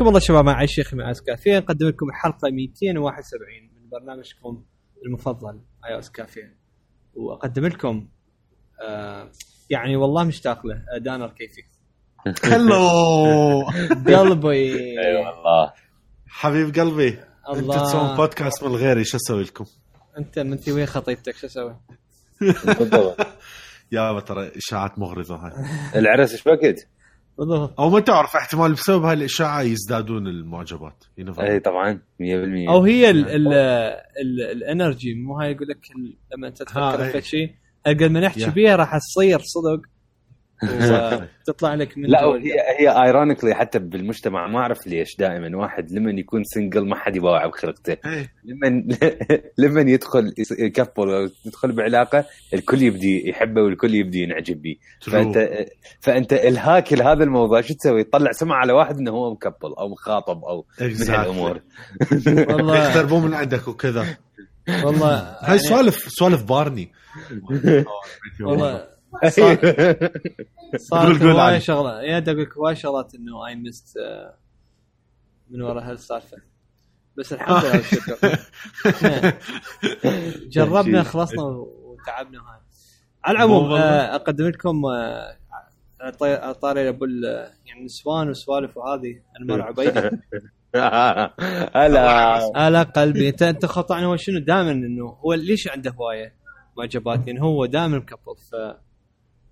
حياكم الله شباب مع الشيخ مع كافيه نقدم لكم الحلقة 271 من برنامجكم المفضل آي إس كافيه وأقدم لكم آه يعني والله مشتاق له دانر كيفي هلو قلبي أي والله حبيب قلبي انت الله. تسوون بودكاست من غيري شو أسوي لكم؟ أنت من انت وين خطيتك شو أسوي؟ يا ترى إشاعات مغرضه هاي العرس إيش وقت؟ بالضبط أو ما تعرف احتمال بسبب هاي الاشاعه يزدادون المعجبات. اي طبعا 100% أو هي ال- ال- ال- ال energy مو هاي يقول لك لما انت تفكر. في شيء قد ما نحكي. بيها راح تصير صدق وتطلع لك من لا وهي هي ironically حتى بالمجتمع ما أعرف ليش دائما واحد لما يكون single ما حد يباوع بخلقته إيه. لما لما يدخل يكفل أو يدخل بعلاقة الكل يبدي يحبه والكل يبدي ينعجب به. فانت فأنت إلهاك لهذا الموضوع شو تسوي؟ تطلع سمعة على واحد إنه هو مكبل أو مخاطب أو من. هالأمور والله يقتربون من عندك وكذا والله هاي يعني- سوالف سوالف بارني والله قول- صارت هواي. شغلة. yeah أقول لك هواي شغلات إنه I missed من ورا هالسالفه بس الحمد لله. والشكر جربنا خلصنا وتعبنا هاي على العموم. آه، أقدم لكم آه، طاري أبو يعني نسوان وسوالف وهذه. انمار عبيدي هلا على قلبي. انت أنت خطأنا هو شنو؟ دائما إنه هو ليش عنده هواية؟ معجبات يعني هو دائما مكبل ف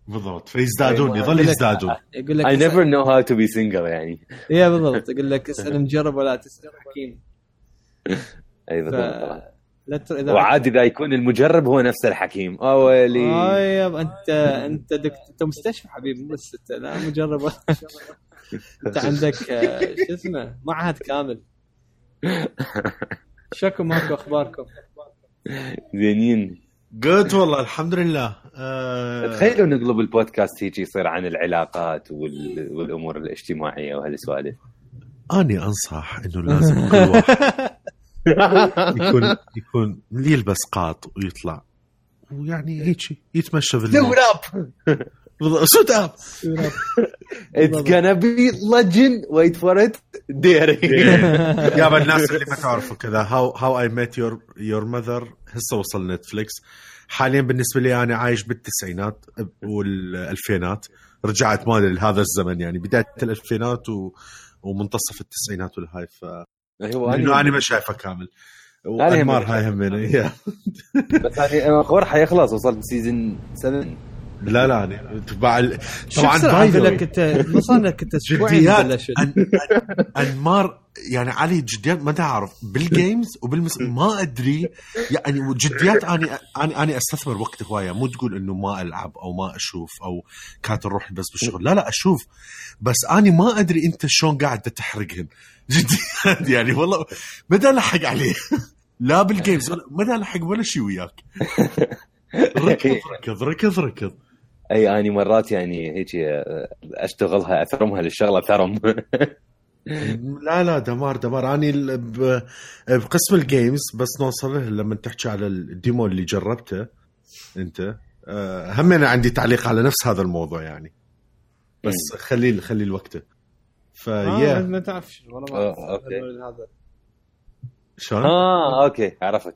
بالضبط. فيزدادون أيوة. يظل يزدادون. يقول لك I never know how to be single يعني. يا بالضبط. يقول لك اسأل مجرب ولا تسأل حكيم. اي ف... بالضبط. لا تر... اذا وعاد إذا يكون المجرب هو نفس الحكيم. اولي آه يا انت أنت دكت... أنت مستشفى حبيبي مو بس أنت لا مجرب. ولا- أنت عندك آه، شو اسمه معهد كامل. شكو ماكو أخباركم؟ زينين. جود والله الحمد لله آه، تخيلوا نقلب البودكاست هيك يصير عن العلاقات وال... والأمور الاجتماعية وهالسوالف. أني أنصح إنه لازم كل واحد يكون يكون يلبس قاط ويطلع. ويعني هيك يتمشى في الليل. suit up It's gonna be legend. Wait for it. dary يابا الناس اللي ما تعرفوا كذا How how I Met Your your Mother هسه وصل Netflix حاليا بالنسبة لي أنا عايش بالتسعينات والألفينات. رجعت مالي لهذا الزمن يعني بداية الألفينات و... ومنتصف التسعينات والهاي ف هو لأنه أنا ما شايفه كامل. وأنمار هاي همين يا. بس أنا أخبار حيخلص وصلت سيزون 7 لا لا أنا تبع ال- طبعا باي لك انت ما صار لك انت أسبوعين. انمار يعني علي جديات ما تعرف. بالجيمز وبالمس ما أدري. يعني جديات اني اني أني أستثمر وقت هواية. مو تقول إنه ما ألعب أو ما أشوف أو كانت الروح بس بالشغل. لا لا أشوف. بس أني ما أدري أنت شلون قاعد تحرقهن. جديات يعني والله ما دا الحق عليه. لا بالجيمز ما الحق ولا شيء وياك. ركض ركض ركض ركض. أي اني مرات يعني هيك آه، أشتغلها اثرمها للشغلة ثرم لا لا دمار دمار. اني ال- ب- بقسم الجيمز بس نوصل له لما تحكي على الديمو اللي جربته أنت. آه، هم أنا عندي تعليق على نفس هذا الموضوع يعني. بس خليه خليه لوقته آه فيا ما تعرف شنو والله ما آه، هذا شلون؟ آه أوكي عرفت.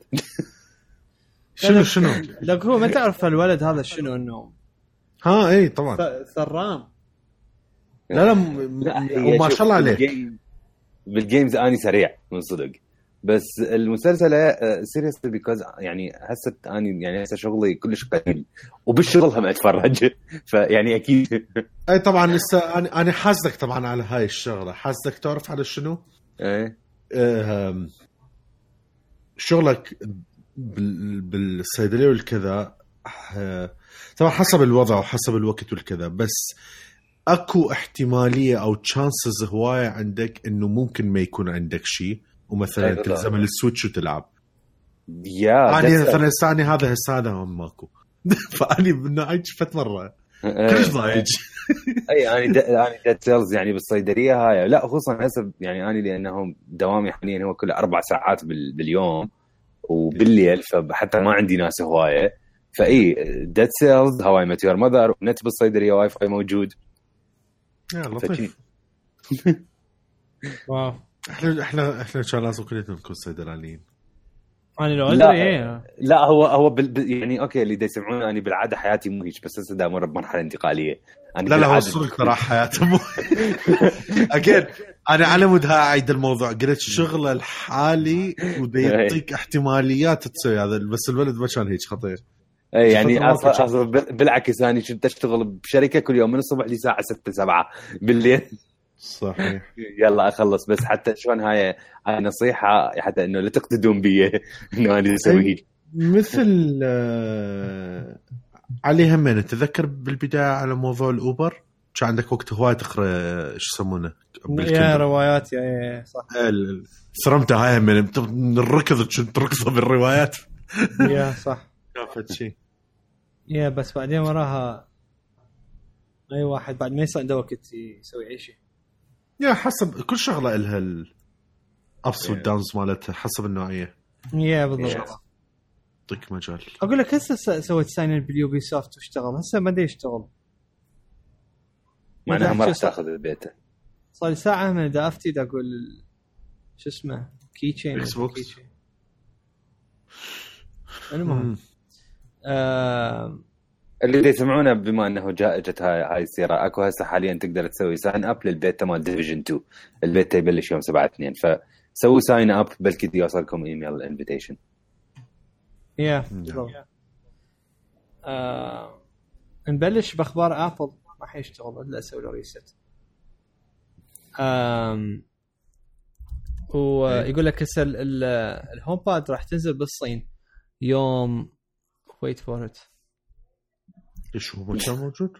شنو شنو؟ لك هو ما تعرف الولد هذا شنو إنه ها اي طبعا. ثرام لا لا م- لا، وما شوف، شاء الله عليك. بال game- بال games أني سريع من صدق. بس المسلسل seriously because يعني هسه أني يعني هسه شغلي كلش قليل وبالشغل هم اتفرج فيعني أكيد. اي طبعا لسه أنا أنا حاسدك طبعا على هاي الشغلة. حاسدك تعرف على شنو؟ إيه. آم، شغلك بال- بالصيدلية والكذا آه، طبعا حسب الوضع وحسب الوقت والكذا بس أكو احتمالية أو chances هواية عندك إنه ممكن ما يكون عندك شيء ومثلا أي بالضبط. تلزم ال Switch وتلعب. yeah أنا مثلا ثاني هذا هسه هذا ماكو. فاني بالنهايه شفت مرة. كلش ضايج أي أنا د... أنا Dead Cells يعني بالصيدلية هاي. لا خصوصا هسه يعني أنا لأنه دوامي حاليا هو كله أربع ساعات بال... باليوم وبالليل فحتى ما عندي ناس هواية. فإي ديد سيلز هواي مات يور ماذر نت بالصيدليه واي فاي موجود. يا. لطيف. واو. إحنا إحنا إحنا كان لازم كلنا نكون صيدلانيين أنا لو لا. ادري إيه؟ لا هو هو بال... يعني أوكي اللي دا يسمعونه أنا بالعادة حياتي مو هيك بس هسه أمر بمرحله انتقالية. أنا لا لا هو صدق ترى حياته مو. أكيد أنا على مود اعيد الموضوع. قلت شغلة الحالي ودا يعطيك احتماليات تسوي هذا بس الولد ما كان هيك خطير. اي يعني أصلاً بال- بالعكس أنا كنت اشتغل بشركة كل يوم من الصبح لساعة 6 7 بالليل. صحيح. يلا أخلص. بس حتى شلون هاي هاي نصيحة حتى إنه لا تقتدون بي. إنه أنا أسوي هيك مثل آه، علي همين تذكر بالبداية على موضوع الأوبر؟ كان عندك وقت هواي تقرأ شو يسمونه؟ يا. روايات يا يا صح. ثرمته هاي من الركض كنت تركضه بالروايات. يا صح. كافت شيء يا بس بعدين وراها أي واحد بعد ما يصير عنده وقت يسوي أي شيء. يا حسب كل شغلة لها الابس Yeah. والداونز مالتها حسب النوعية. يا بالضبط. Yeah. يعطيك مجال. أقول لك هسه س- سويت ساين ان باليوبي سوفت واشتغل. هسه ما أدري يشتغل معناها ما راح تاخذ البيت صار لي ساعة من دا افتي دا أقول شو اسمه كي تشين إكس بوكس. المهم. آه اللي دا يسمعونه بما انه جاء جت هاي هاي السيره اكو هسه حاليا تقدر تسوي ساين اب للبيتا مال ديفيجن 2 البيتا يبلش يوم 7 2 فسووا ساين اب بلكي يوصلكم ايميل انفيتيشن يا نبلش بأخبار ابل ما حيشتغل إلا أسوي له ريست ويقول لك هسه ال- ال- ال HomePod راح تنزل بالصين يوم wait for it إيش هو كان موجود؟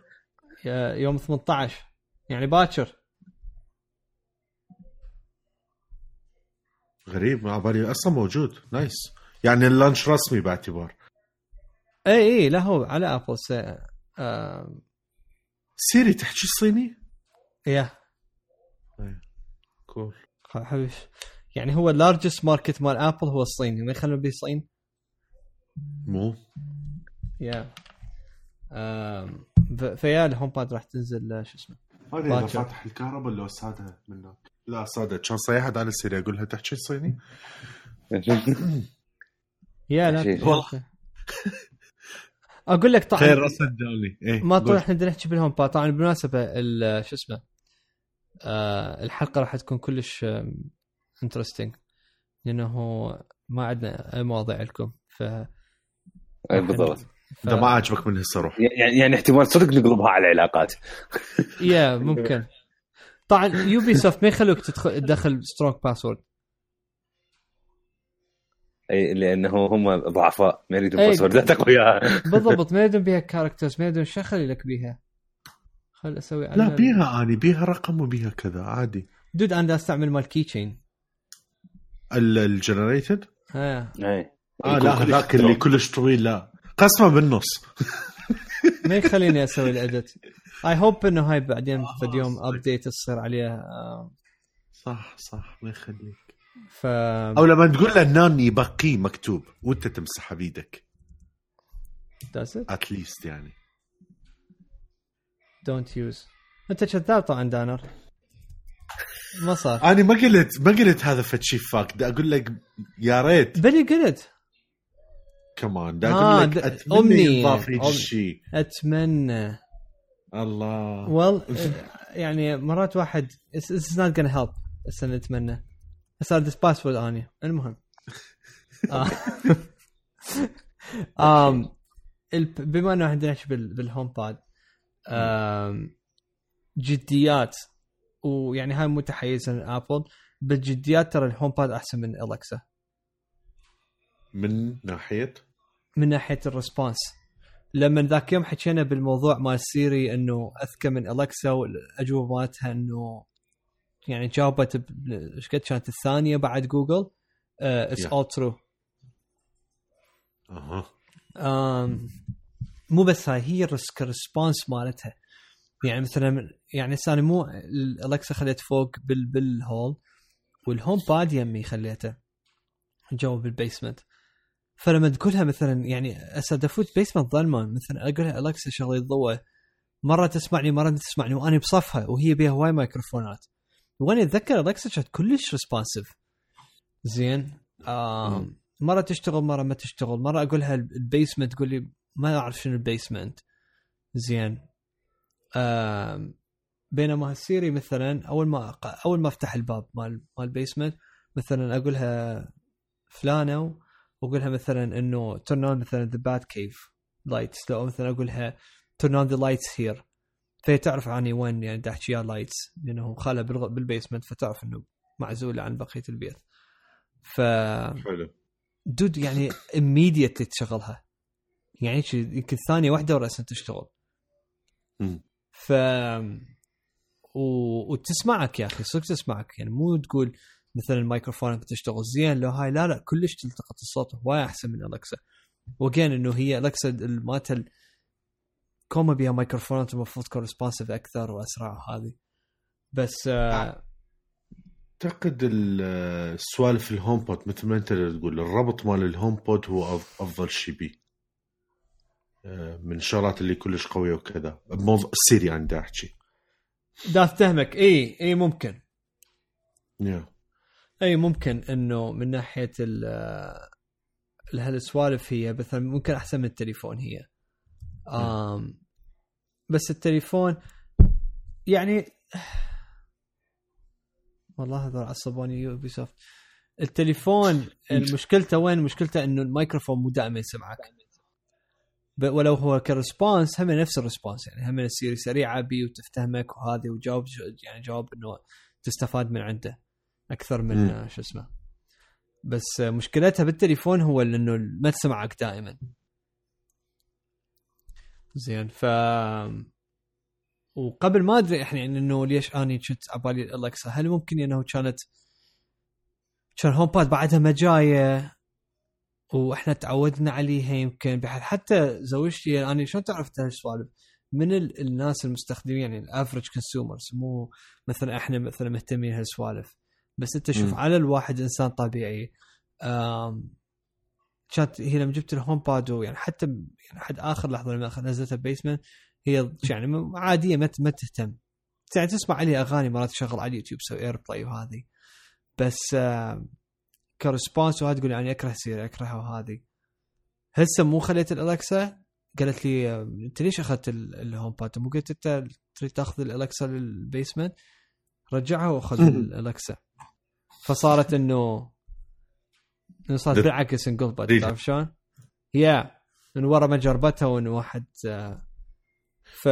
يوم 18 يعني باكر. غريب ما على بالي أصلا موجود. nice يعني ال launch رسمي باعتبار. اي اي لا هو على Apple س... آه Siri تحكي صيني؟ yeah. cool حبيبي. يعني هو ال largest market مال Apple هو الصين. ما يخلون به الصين مو. yeah um، ف yeah ال HomePod راح تنزل آه، شو اسمه هذه إذا. فاتح الكهرباء لو سادها منك لا سادة كان صيحت على Siri أقول لها تحكي صيني؟ yeah لا. والله. أقول لك طبعا خير صدقني إيه ما طول. إحنا بدنا نحكي بال HomePod طبعا بالمناسبة ال- شو اسمه آه الحلقة راح تكون كلش interesting لأنه ما عندنا أي مواضيع لكم ف أي بالضبط ف... إذا ما عجبك من هسه روح. يعني يعني احتمال صدق نقلبها على العلاقات. yeah ممكن. طبعا Ubisoft ما يخلوك تدخل تدخل strong password إي لأنه هم ضعفاء ما يريدون. password ات اقوياء بالضبط ما يدون بيها characters ما يدون شو خلي لك بيها. خل أسوي لا بيها اني بيها رقم وبيها كذا عادي. دود أنا دا أستعمل مال كي تشين الجنريتد ها. إي. آه لا هذاك اللي. كلش طويل لا. قسمة بالنص. ما يخليني أسوي الاديت اي هوب إنه هاي بعدين في اليوم ابديت تصير عليها آه، صح صح ما يخليك. ف أو لما تقول له نان يبقيه مكتوب وأنت تمسحه بيدك. اتليست يعني. Don't use. أنت كذاب طبعا دانر. ما صار. أنا ما قلت ما قلت هذا فد شيء فاك أقول لك يا ريت. بلي قلت. كمان دا آه، لك اتمنى. يضاف الشيء أتمنى. الله well يعني مرات واحد it's not gonna help. بس أتمنى. صار ديس باسورد اني المهم. آه. آم، بما إنه عندنا نحكي بال- بال HomePod جديات ويعني هاي متحيزه ل Apple بالجديات ترى ال HomePod أحسن من Alexa من ناحية؟ من ناحية ال response لما ذاك يوم حكينا بالموضوع مال Siri إنه أذكى من Alexa والأجوبة مالتها إنه يعني جاوبت إيش قد كانت الثانية بعد Google؟ it's. all true أها. مو بس هاي هي الريسك ال response مالتها. يعني مثلا يعني أنا مو ال Alexa خليت فوق بال بال hall وال HomePod يمي خليته. جوا بال basement. فلما تقولها مثلا يعني دا أفوت basement ظلمة مثلا أقولها Alexa شغلي الضوء مرة تسمعني مرة ما تسمعني وأنا بصفها وهي بيها هواي مايكروفونات. وأنا أتذكر Alexa كانت كلش responsive زين؟ آه. مرة تشتغل مرة ما تشتغل مرة أقولها ال basement تقول لي ما أعرف شنو ال basement زين؟ آه بينما ال Siri مثلا أول ما أول ما أفتح الباب مال مال ال basement مثلا أقولها فلانة وأقولها مثلا إنه turn on مثلا the bat cave lights. لو مثلا أقولها turn on the lights here فهي تعرف عني وين يعني احكي lights لأنه خالها بال basement فتعرف إنه معزوله عن بقية البيت. ف حلو. dude يعني immediately تشغلها. يعني يمكن ثانية واحدة وراسا تشتغل. ف و... وتسمعك يا أخي صدق تسمعك يعني مو تقول مثلا الميكروفون تشتغل زين لو هاي لا لا كلش تلتقط الصوت هواي أحسن من Alexa وجين إنه هي Alexa مالت ال- كوما بيها ميكروفونات المفروض تكون responsive أكثر وأسرع وهذه بس آه أعتقد ال- السوالف ال HomePod مثل ما أنت تقول الربط مال ال HomePod هو أفضل شيء بيه آه، من الشغلات اللي كلش قوية وكذا. بموضوع ال Siri أنا دا أحكي. دا افتهمك إي إي ممكن. yeah. أي ممكن إنه من ناحية ال ال- هالسوالف هي مثلا ممكن أحسن من التليفون هي. آم بس التليفون يعني والله هذول عصبوني يوبي سوفت التليفون مشكلته وين؟ مشكلته إنه الميكروفون مو دائما يسمعك. ولو هو كريسبونس هم نفس الريسبونس يعني هم السيري سريعه بي وتفتهمك وهذه وجاوب يعني جواب إنه تستفاد من عنده. أكثر من. آه، شو اسمه. بس آه، مشكلتها بالتليفون هو إنه ما تسمعك دائما زين ف وقبل ما أدري إحنا يعني إنه ليش أني كنت عبالي الالكسا هل ممكن إنه كانت كان هوم باد بعدها ما جاية؟ وإحنا تعودنا عليها يمكن بحال حتى زوجتي أنا شلون تعرف هالسوالف؟ من ال- الناس المستخدمين يعني ال average consumers مو مثلا إحنا مثلا مهتمين هالسوالف بس انت شوف. على الواحد انسان طبيعي. كانت هي لما جبت ال HomePod يعني حتى يعني حد آخر لحظة لما نزلتها basement هي يعني عادية ما ما تهتم. يعني تسمع عليها أغاني مرات تشغل على اليوتيوب تسوي AirPlay وهذه بس آم، ك response وهذا تقول يعني أكره Siri أكرهها وهذه هسه مو خليت ال Alexa قالت لي أنت ليش أخذت ال- ال HomePod مو قلت أنت تريد تأخذ ال Alexa لل basement؟ رجعها وأخذ ال Alexa فصارت إنه إنه صارت بالعكس انقلبت. تعرف شلون؟ yeah من ورا ما جربتها one واحد آه، ف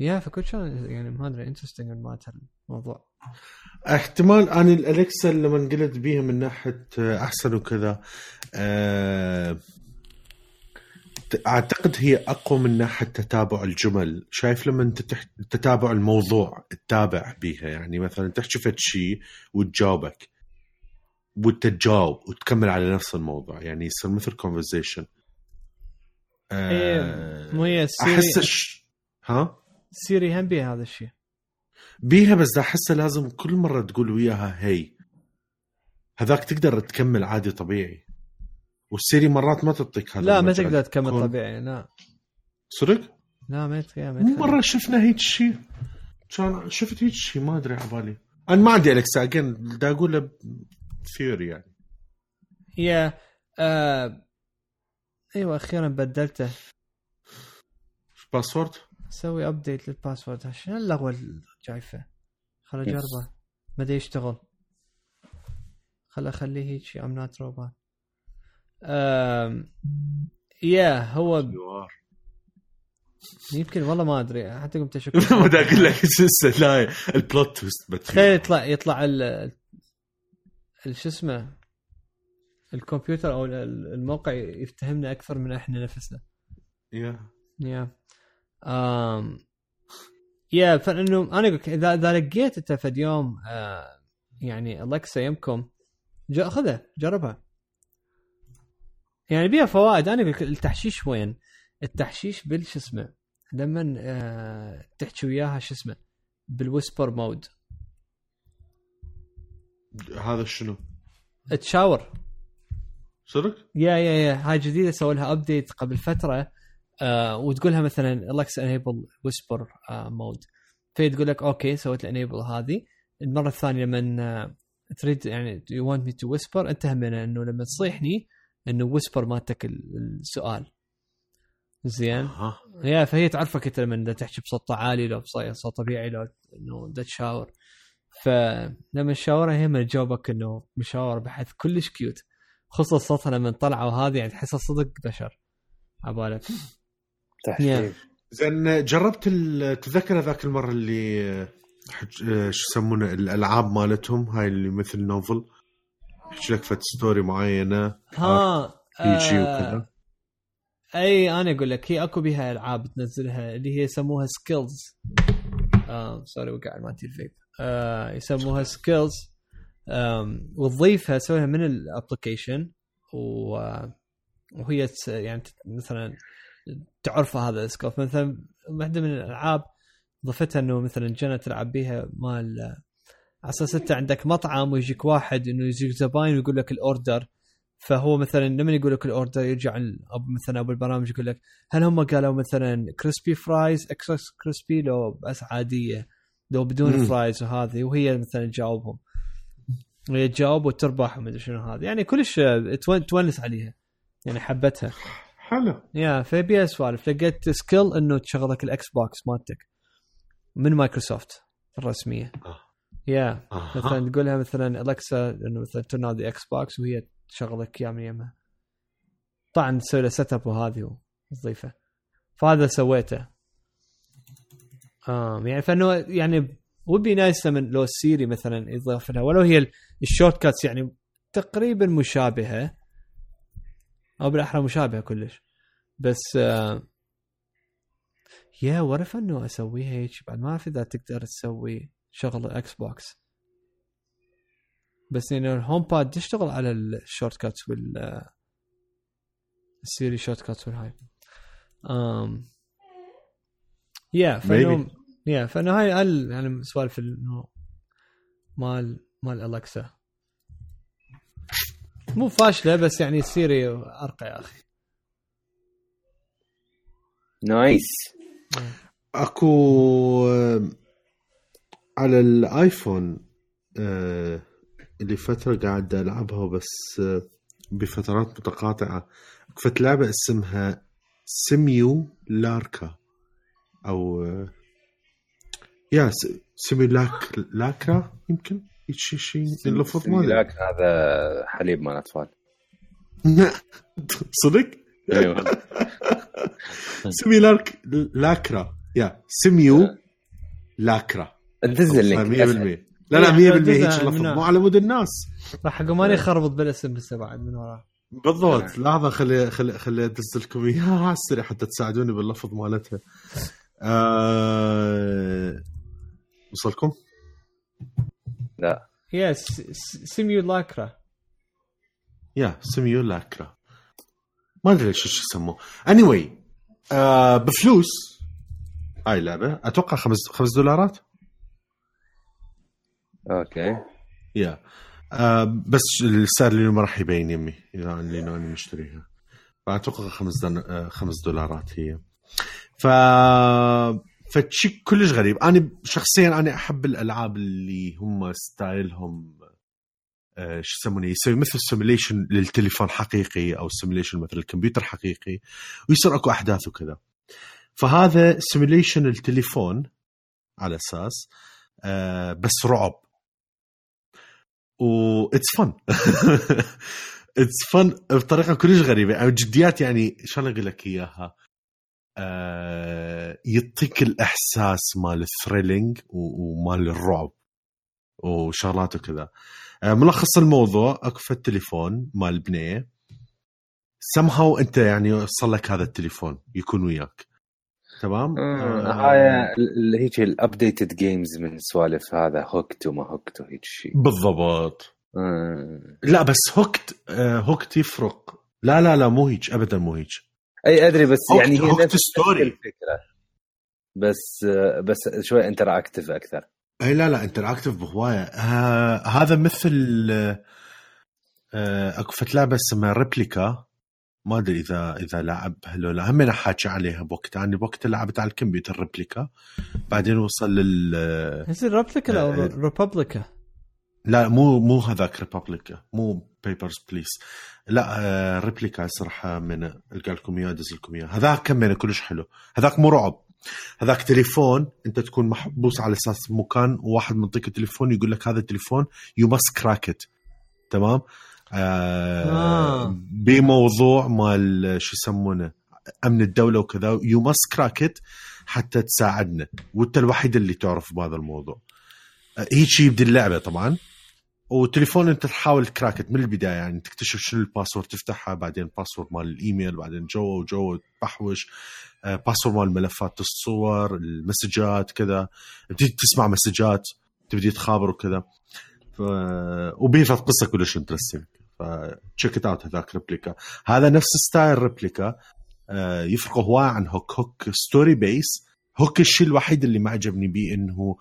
yeah فكنت شلون يعني ما أدري interesting مالت الموضوع احتمال أنا ال Alexa لما قلت بيها من ناحية آه، أحسن وكذا ت- أعتقد هي أقوى من ناحية تتابع الجمل. شايف لما أنت تح... تتابع الموضوع تتابع بيها؟ يعني مثلا تحكي فد شيء وتجاوبك وانت تجاوب وتكمل على نفس الموضوع. يعني يصير مثل conversation إيه، مو هي Siri احس. ها؟ Siri هم بيها هذا الشيء. بيها بس أحسها لازم كل مرة تقول وياها هي. هذاك تقدر تكمل عادي طبيعي. والسيري مرات ما تعطيك هذا لا ما. تقدر تكمل تكون- طبيعي لا. صدق؟ لا ما ما مو. مرة شفنا هيك شيء كان شفت هيك شيء ما أدري على بالي. أنا ما عندي الكسا اجين دا أقول ثيوري يعني. هي آه أيوه أخيرا بدلته. باسورد أسوي ابديت للباسورد شنو اللغوة الجايفة. خل اجربه بدا يشتغل خل اخليه هيك ام نوت روبوت يا هو يمكن والله ما أدري حتى قمت أشك. ما أقول لك لسه لا البلوت تويست تخيل يطلع يطلع ال شو اسمه الكمبيوتر أو ال- الموقع يفتهمنا أكثر من إحنا نفسنا. يا. يا. um, يا فإنه أنا أقول إذا إذا لقيت أنت فد يوم آه يعني الكسا يمكم خذها جربها. يعني بيها فوائد. أنا أقول لك التحشيش وين؟ التحشيش بال شو اسمه؟ لما آه تحكي وياها شو اسمه؟ بالويسبر مود. هذا شنو؟ تشاور. صدق؟ yeah yeah yeah. هاي جديدة سووا لها update قبل فترة آه وتقول لها مثلا Alexa enable whisper mode في تقول لك okay سويت ال enable هذه. المرة الثانية لما تريد يعني you want me to whisper انت هم إنه لما تصيحني إنه whisper مالتك السؤال. زين؟ ها yeah فهي تعرفك أنت لما تحكي بصوت عالي لو بصوت طبيعي لو إنه تشاور فلما تشاورها هي من تجاوبك إنه مشاور بحث كلش cute خصوصا صوتها لما طلعوا هذه يعني تحسها صدق بشر. عبالك. تحكي زين جربت ال- تذكر ذاك المرة اللي آه، حج- آه، شو يسمونه الألعاب مالتهم هاي اللي مثل novel يحكي لك فت story معينة ها يجي آه وكذا. أي أنا أقول لك هي أكو بها ألعاب تنزلها اللي هي يسموها skills آه sorry وقع مالتي الفيب. آه يسموها skills وتضيفها تسويها من ال application و وهي يعني مثلا تعرف هذا ال skill مثلا واحدة من الألعاب ضفتها إنه مثلا جنة تلعب بيها مال على أساس أنت عندك مطعم ويجيك واحد إنه يجيك زباين ويقول لك ال order. فهو مثلا لما يقول لك ال order؟ يرجع ال- أب- مثلا أبو البرامج يقول لك هل هم قالوا مثلا crispy fries extra crispy لو بس عاديه لو بدون مم. fries وهذه. وهي مثلا تجاوبهم. وهي تجاوب وتربح ومدري شنو هذا يعني كلش تون- تونس عليها. يعني حبتها. حلو. yeah فبيها سوالف لقيت skill إنه تشغلك ال Xbox مالتك من مايكروسوفت الرسمية. آه. yeah أها. مثلا تقول لها مثلا Alexa إنه مثلا تنادي Xbox وهي تشغلك اياه من يمها طبعا تسوي له set up وهذه وظيفه فهذا سويته. آه يعني فإنه يعني would be nice لما لو ال Siri مثلا يضاف لها ولو هي ال shortcuts يعني تقريبا مشابهة. أو بالأحرى مشابهة كلش. بس آه yeah ورف إنه أسويها هيك بعد. ما اعرف إذا تقدر تسوي شغل Xbox بس انه ال HomePod يشتغل على ال shortcuts وال ال Siri shortcuts والهاي. um, yeah فإنه Maybe. يا فإنه هاي ال يعني سوالف إنه مال مال Alexa مو فاشلة بس يعني Siri أرقى يا أخي. نايس أكو على الآيفون آه، اللي فترة قاعد ألعبها بس آه، بفترات متقاطعة. فت لعبة اسمها سيميو لاركا أو آه، يا سيميو لاك لاكرا يمكن؟ شيء شيء اللفظ ما لك هذا حليب مال أطفال. صدق؟ أيوه. سيميو لاك لاكرا يا سيميو لاكرا دز اللينك 100% أسهل. لا لا 100% يا هيك اللفظ. مو على مود الناس. راح أقول ماني خربط بالاسم لسه بعد من وراه بالضبط. لحظة خلي خلي خلي ادز لكم إياها. على السريع حتى تساعدوني باللفظ مالتها. آه... وصلكم؟ لا. yes Simulacra yeah Simulacra ما أدري ليش إيش يسموه. اني anyway, آه بفلوس. هاي اللعبه أتوقع خمس خمس دولارات. okay. yeah آه بس السعر اللي ما راح يبين يمي اللي أنا مشتريها فأتوقع خمس دن... آه خمس دولارات هي. ف فشي كلش غريب. أنا شخصيا أنا أحب الألعاب اللي هم style هم آه شو يسمونه يسوي مثل simulation للتليفون حقيقي أو simulation مثل الكمبيوتر حقيقي ويصير أكو أحداث وكذا. فهذا simulation التليفون على أساس بس رعب. و it's fun it's fun بطريقة كلش غريبة. يعني جديات يعني شلون أقول لك إياها؟ آه يعطيك الإحساس مال الثريلينج ومال الرعب وشغلات وكذا. آه ملخص الموضوع أكو التليفون مال بنيه. Somehow أنت يعني صار لك هذا التليفون يكون وياك. تمام؟ آه، هاي ال- هيك الابديتد جيمز من سوالف هذا هوكت وما هوكت وهيك شيء بالضبط. آه. لا بس هوكت آه هوكت يفرق. لا لا لا مو هيك. ابدا مو هيك. أي أدري بس هوكت- يعني هي هوكت نفس ستوري. الفكرة. بس آه، بس شوي انتراكتيف أكثر. أي لا لا انتراكتيف بهواية. آه هذا مثل آه آه، أكو فت لعبه اسمها ريبليكا ما أدري إذا إذا لعبها لو لا. هم حاكي عليها بوقتها أنا بوقتها لعبت على الكمبيوتر ريبليكا. بعدين وصل لل هي ريبليكا أو ريبوبليكا لا مو مو هذاك ريبابليكا مو بيبرز بليس لا آه Replica صراحة من القى لكم إياه أدز لكم إياه. هذاك كمان كلش حلو. هذاك مو رعب. هذاك تليفون أنت تكون محبوس على أساس مكان وواحد منطيك التليفون يقول لك هذا التليفون you must crack تمام؟ آه. آه. بموضوع مال شو يسمونه أمن الدولة وكذا you must crack حتى تساعدنا. وأنت الوحيد اللي تعرف بهذا الموضوع. آه، هيك شيء يبدي اللعبة طبعا. وتليفون أنت تحاول ت crack it من البداية يعني تكتشف شنو ال password تفتحها بعدين ال password مال الإيميل بعدين جوا وجوا تبحوش. آه، password مال ملفات الصور المسجات كذا. تبتدي تسمع مسجات تبدي تخابر وكذا. ف... وبفد قصة كلش interesting ف check out هذاك Replica هذا نفس style Replica آه، يفرق هواي عن هوك هوك story based هوك الشيء الوحيد اللي ما عجبني بيه إنه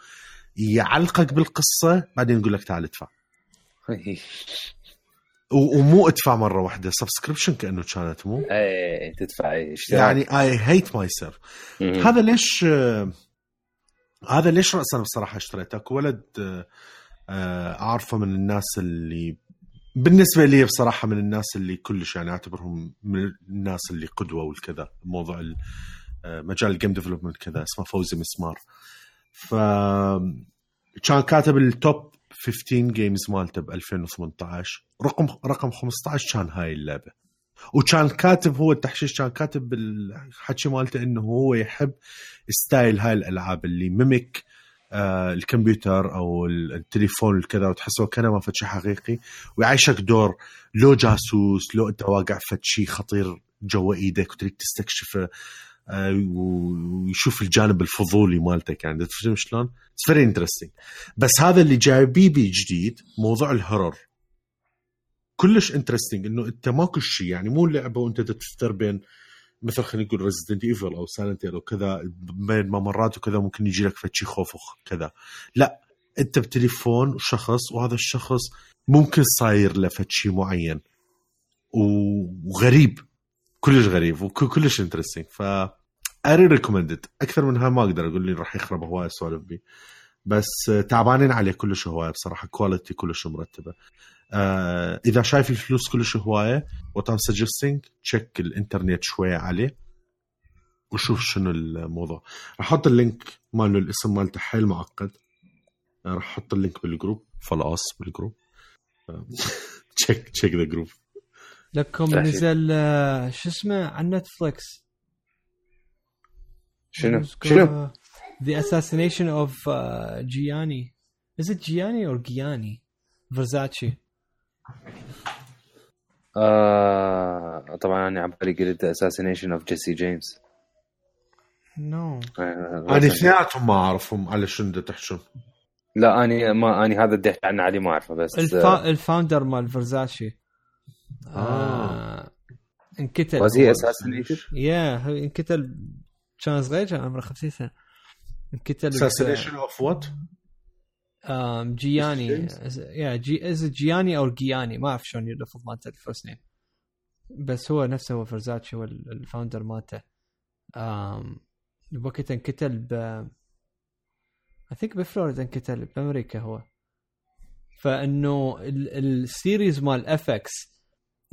يعلقك بالقصة. بعدين يقول لك تعال ادفع. ومو ادفع مرة واحدة. subscription كأنه كانت مو؟ إيه تدفع. اشتراك يعني I hate myself. هذا ليش آه، هذا ليش راسا بصراحة اشتريته اكو ولد آه، أعرفه من الناس اللي بالنسبة لي بصراحة من الناس اللي كلش يعني أعتبرهم من الناس اللي قدوة والكذا موضوع آه، مجال ال game development كذا اسمه فوزي مسمار. ف كان كاتب ال top 15 games مالته ب 2018 رقم رقم 15 كان هاي اللعبة. وكان كاتب هو التحشيش كان كاتب بالحكي مالته إنه هو يحب style هاي الألعاب اللي mimic الكمبيوتر أو التليفون الكذا وتحسه كانما فد شيء حقيقي ويعيشك دور. لو جاسوس لو أنت واقع فد شيء خطير جوا إيدك وتريد تستكشفه آه ويشوف الجانب الفضولي مالتك يعني. تفهم شلون؟ it's very interesting بس هذا اللي جايبيه بيه جديد موضوع ال horror كلش interesting إنه أنت ماكو شيء يعني مو لعبة وأنت تفتر بين مثل خلينا نقول Resident Evil أو Silent أو كذا بين ممرات وكذا ممكن يجي لك فد شي خوف وكذا لا أنت بتليفون شخص وهذا الشخص ممكن صاير له شيء معين وغريب. كلش غريب وكلش interesting ف I recommend it أكثر من هاي ما أقدر أقول لي راح يخرب هواي اسولف بيه بس تعبانين عليه كلش هواية بصراحة quality كلش مرتبة. آه إذا شايف الفلوس كلش هواية what I'm suggesting check الإنترنت شوية عليه وشوف شنو الموضوع. راح أحط ال link ماله الاسم مالته حيل معقد. آه، راح أحط ال link بال group خلاص بال group. check check the group لكم. نزل آه، شو اسمه على نتفلكس شنو؟ شنو؟ The Assassination of uh, Gianni. Is it Gianni or Gianni? Versace. آه طبعا أنا على بالي قلت assassination of Jesse James No. أنا اثنيناتهم ما أعرفهم على شنو بدك تحشون لا اني ما اني هذا اللي عنه علي ما أعرفه بس الفا... ال founder مال فيرزاتشي آه. آه. انقتل was he هو. assassinated؟ yeah انقتل كان صغير كان عمره 50 سنة انقتل assassination of what Gianni? yeah Gi is Gianni or Gianni؟ ما أعرف شلون يلفظ مالته ال first name بس هو نفسه هو فرزاتشي هو ال- ال founder مالته. آم بوقتها انقتل ب I think بفلوريدا انقتل بأمريكا هو. فإنه ال- ال series مال اف إكس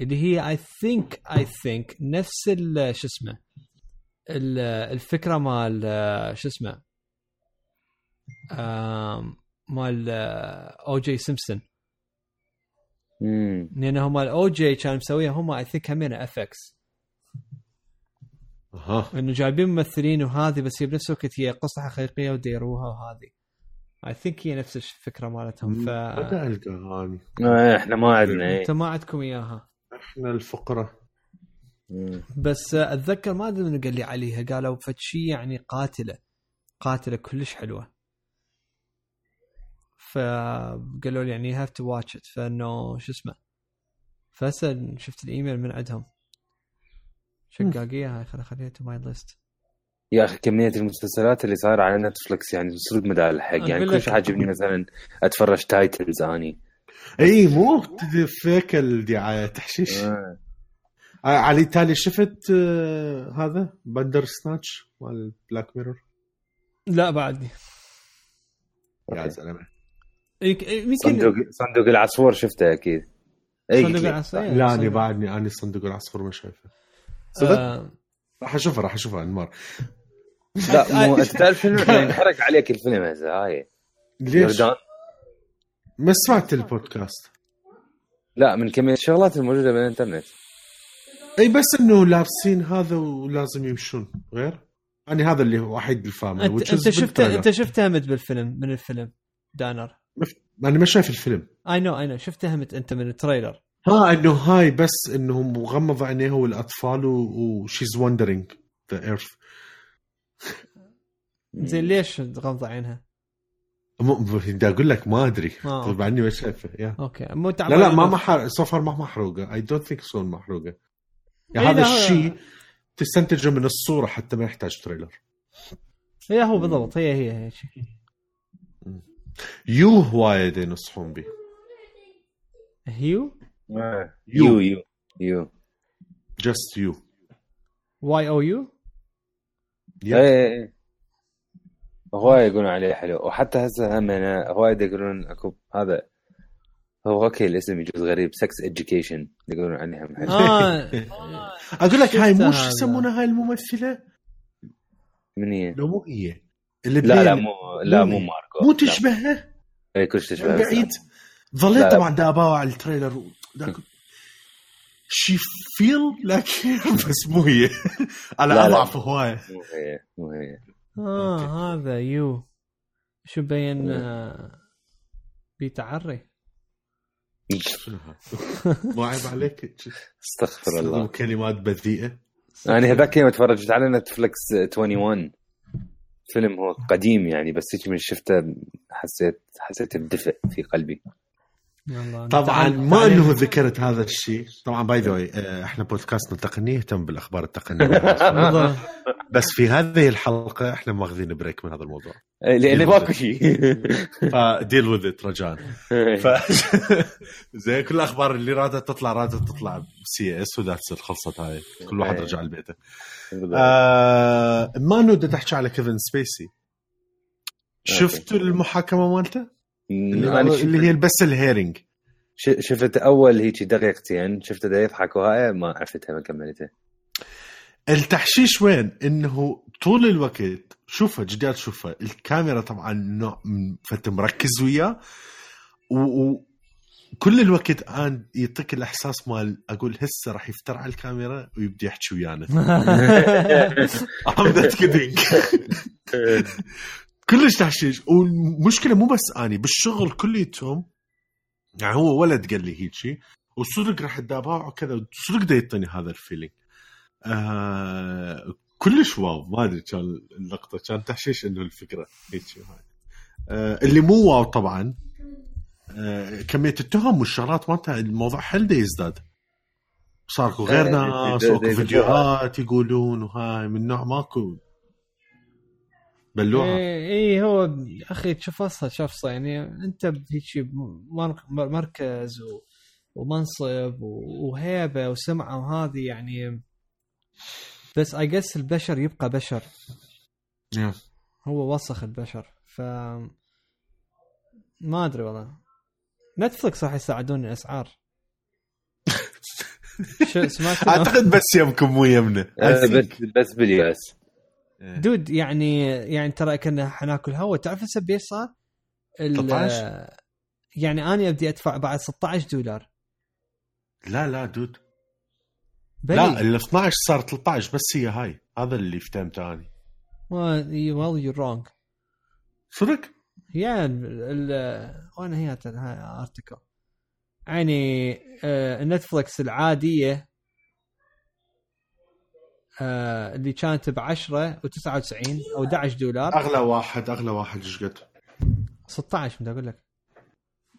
اللي هي I think I think نفس شو اسمه ال- الفكرة مال آه، شو اسمه مال O.J. Simpson امم لأنه مال O.J. كان مسويها هم I think همين FX أها. إنه جايبين ممثلين وهذه بس هي بنفس الوقت هي قصة حقيقية وديروها وهذه I think هي نفس الفكرة مالتهم ف القاها آه إحنا ما عندنا إيه. أنت ما عندكم إياها. إحنا الفقرة. مم. بس آه، أتذكر ما أدري من قال لي عليها قالوا فد شي يعني قاتلة. قاتلة كلش حلوة. فقالوا لي يعني have to watch it فإنه شو اسمه؟ فهسه شفت الإيميل من عندهم. شقاقية هاي خل اخليها to my list يا أخي كمية المسلسلات اللي صايرة على نتفلكس يعني سرد مدى الحق. يعني كل شيء عاجبني مثلا أتفرج Titans أني. إي مو فيك الدعايه تحشيش. آه. آه، علي تالي شفت آه، هذا Bandersnatch مال Black Mirror لا بعدني. يا زلمه صندوق صندوق العصفور شفته أكيد. اي صندوق لك. العصير. لا صندوق- بعدني اني صندوق العصفور ما شايفه. صدق؟ آه، راح أشوفه راح أشوفه أنمار. لا مو أنت تعرف شنو؟ يعني انحرق عليك الفيلم هسه هاي. ليش؟ ما سمعت البودكاست. لا من كميه الشغلات الموجودة بالإنترنت. إي بس إنه لابسين هذا ولازم يمشون. غير؟ يعني هذا اللي هو وحيد ال family انت which is أنت شفت بال trailer. أنت شفت همت بالفيلم من الفيلم دانر؟ أنا ما شايف الفيلم. اي نو اي نو شفت همت انت من ال trailer. ها إنه هاي بس إنه مغمض عينيه والأطفال وشيز wandering the earth زين ليش غمض عينها؟ بدي أقول لك ما أدري. آه. طيب عني ما شايفه يا. okay. مو لا لا ما محر سفر ما محروقه I don't think so محروقه يعني إيه هذا الشيء تستنتجه من الصورة حتى ما يحتاج تريلر. هي هو بالضبط. هي هي هي. يو هوايه ينصحون به هيو آه. يو يو يو جاست يو واي أو يو يب. اي اي هواي يقولون عليه حلو وحتى هسه هم أنا هواي يقولون اكو هذا هو أوكي الاسم يجوز غريب سكس اديوكيشن يقولون عليه هم حلو آه أقول لك هاي مو شو. يسمونها هاي الممثله من هي؟ لو مو هي اللي لا لا مو لا مو. ماركو. مو لا. تشبهها اي كلش تشبه من بس بعيد لا، ظليت لا. طبعا داباوع على التريلر شي فيل لايك بس مو هي. لا. أضعف هواية. مو هي مو هي. آه هذا يو. شو بين آه، بيتعري؟ مو عيب عليك. استغفر الله. كلمات بذيئة. أنا هذاك يوم تفرجت على نتفلكس 21 فيلم هو قديم يعني بس هيك من شفته حسيت حسيت بدفء في قلبي. طبعا ما إنه ذكرت هذا الشيء. طبعا by the way إحنا بودكاستنا تقني يهتم بالأخبار التقنية. بس في هذه الحلقة إحنا ماخذين break من هذا الموضوع. إيه، لأن ماكو شيء. فديل وذ ات رجاء. ف زي كل الاخبار اللي رادة تطلع رادة تطلع سي اس وذاتس خلصت هاي. كل واحد إيه. رجع لبيته. آه ما انه بدي تحكي على كيفن سبيسي. شفت المحاكمة مالته؟ اللي, أنا شفت- اللي هي بس الهيرنج ش- شفت أول هيك دقيقتين شفته دا يضحك وهاي ما عرفتها ما كملتها. التحشيش وين؟ إنه طول الوقت شوفها جداد شوفها الكاميرا طبعا نوع فانت مركز وياه. وكل الوقت آن يعطيك الإحساس مال أقول هسه راح يفتر على الكاميرا ويبدي يحكي ويانا. I'm that kidding. كلش تحشيش والمشكلة مو بس أني بالشغل كليتهم يعني هو ولد قال لي هيك شيء وصدق راح أتابعه وكذا صدق دا يعطيني هذا ال feeling. آه كلش واو. ما أدري كان اللقطة كان تحشيش إنه الفكرة هيك هاي. آه اللي مو واو طبعا آه كمية التهم والشغلات مالتها الموضوع حل دا يزداد صار اكو غير ناس واكو دا- فيديوهات يقولون وهاي من نوع ماكو بلوعه اي إيه هو أخي تشوف أصلا شخص يعني أنت بهيك مر- مركز و... ومنصب و- وهيبة وسمعة وهذه يعني. بس I guess البشر يبقى بشر. Yeah. هو وسخ البشر. ف ما أدري والله. نتفلكس راح يساعدون الاسعار شو سمعت؟ أعتقد بس يمكم مو يمنا آه، بس بس بال US. dude يعني يعني ترى كنا حناكل هوا. تعرف هسه بيش صار؟ ال- 13 يعني أنا أبدي أدفع بعد 16 دولار. لا لا دود. بلي. لا ال 12 صار 13 بس هي هاي. هذا اللي فهمته اني well you're wrong. صدق؟ يا وين هي ارتكل يعني آه، نتفلكس العادية آه، اللي كانت ب 10 و99 أو 11 دولار. أغلى واحد أغلى واحد إيش قد؟ 16 بدي أقول لك.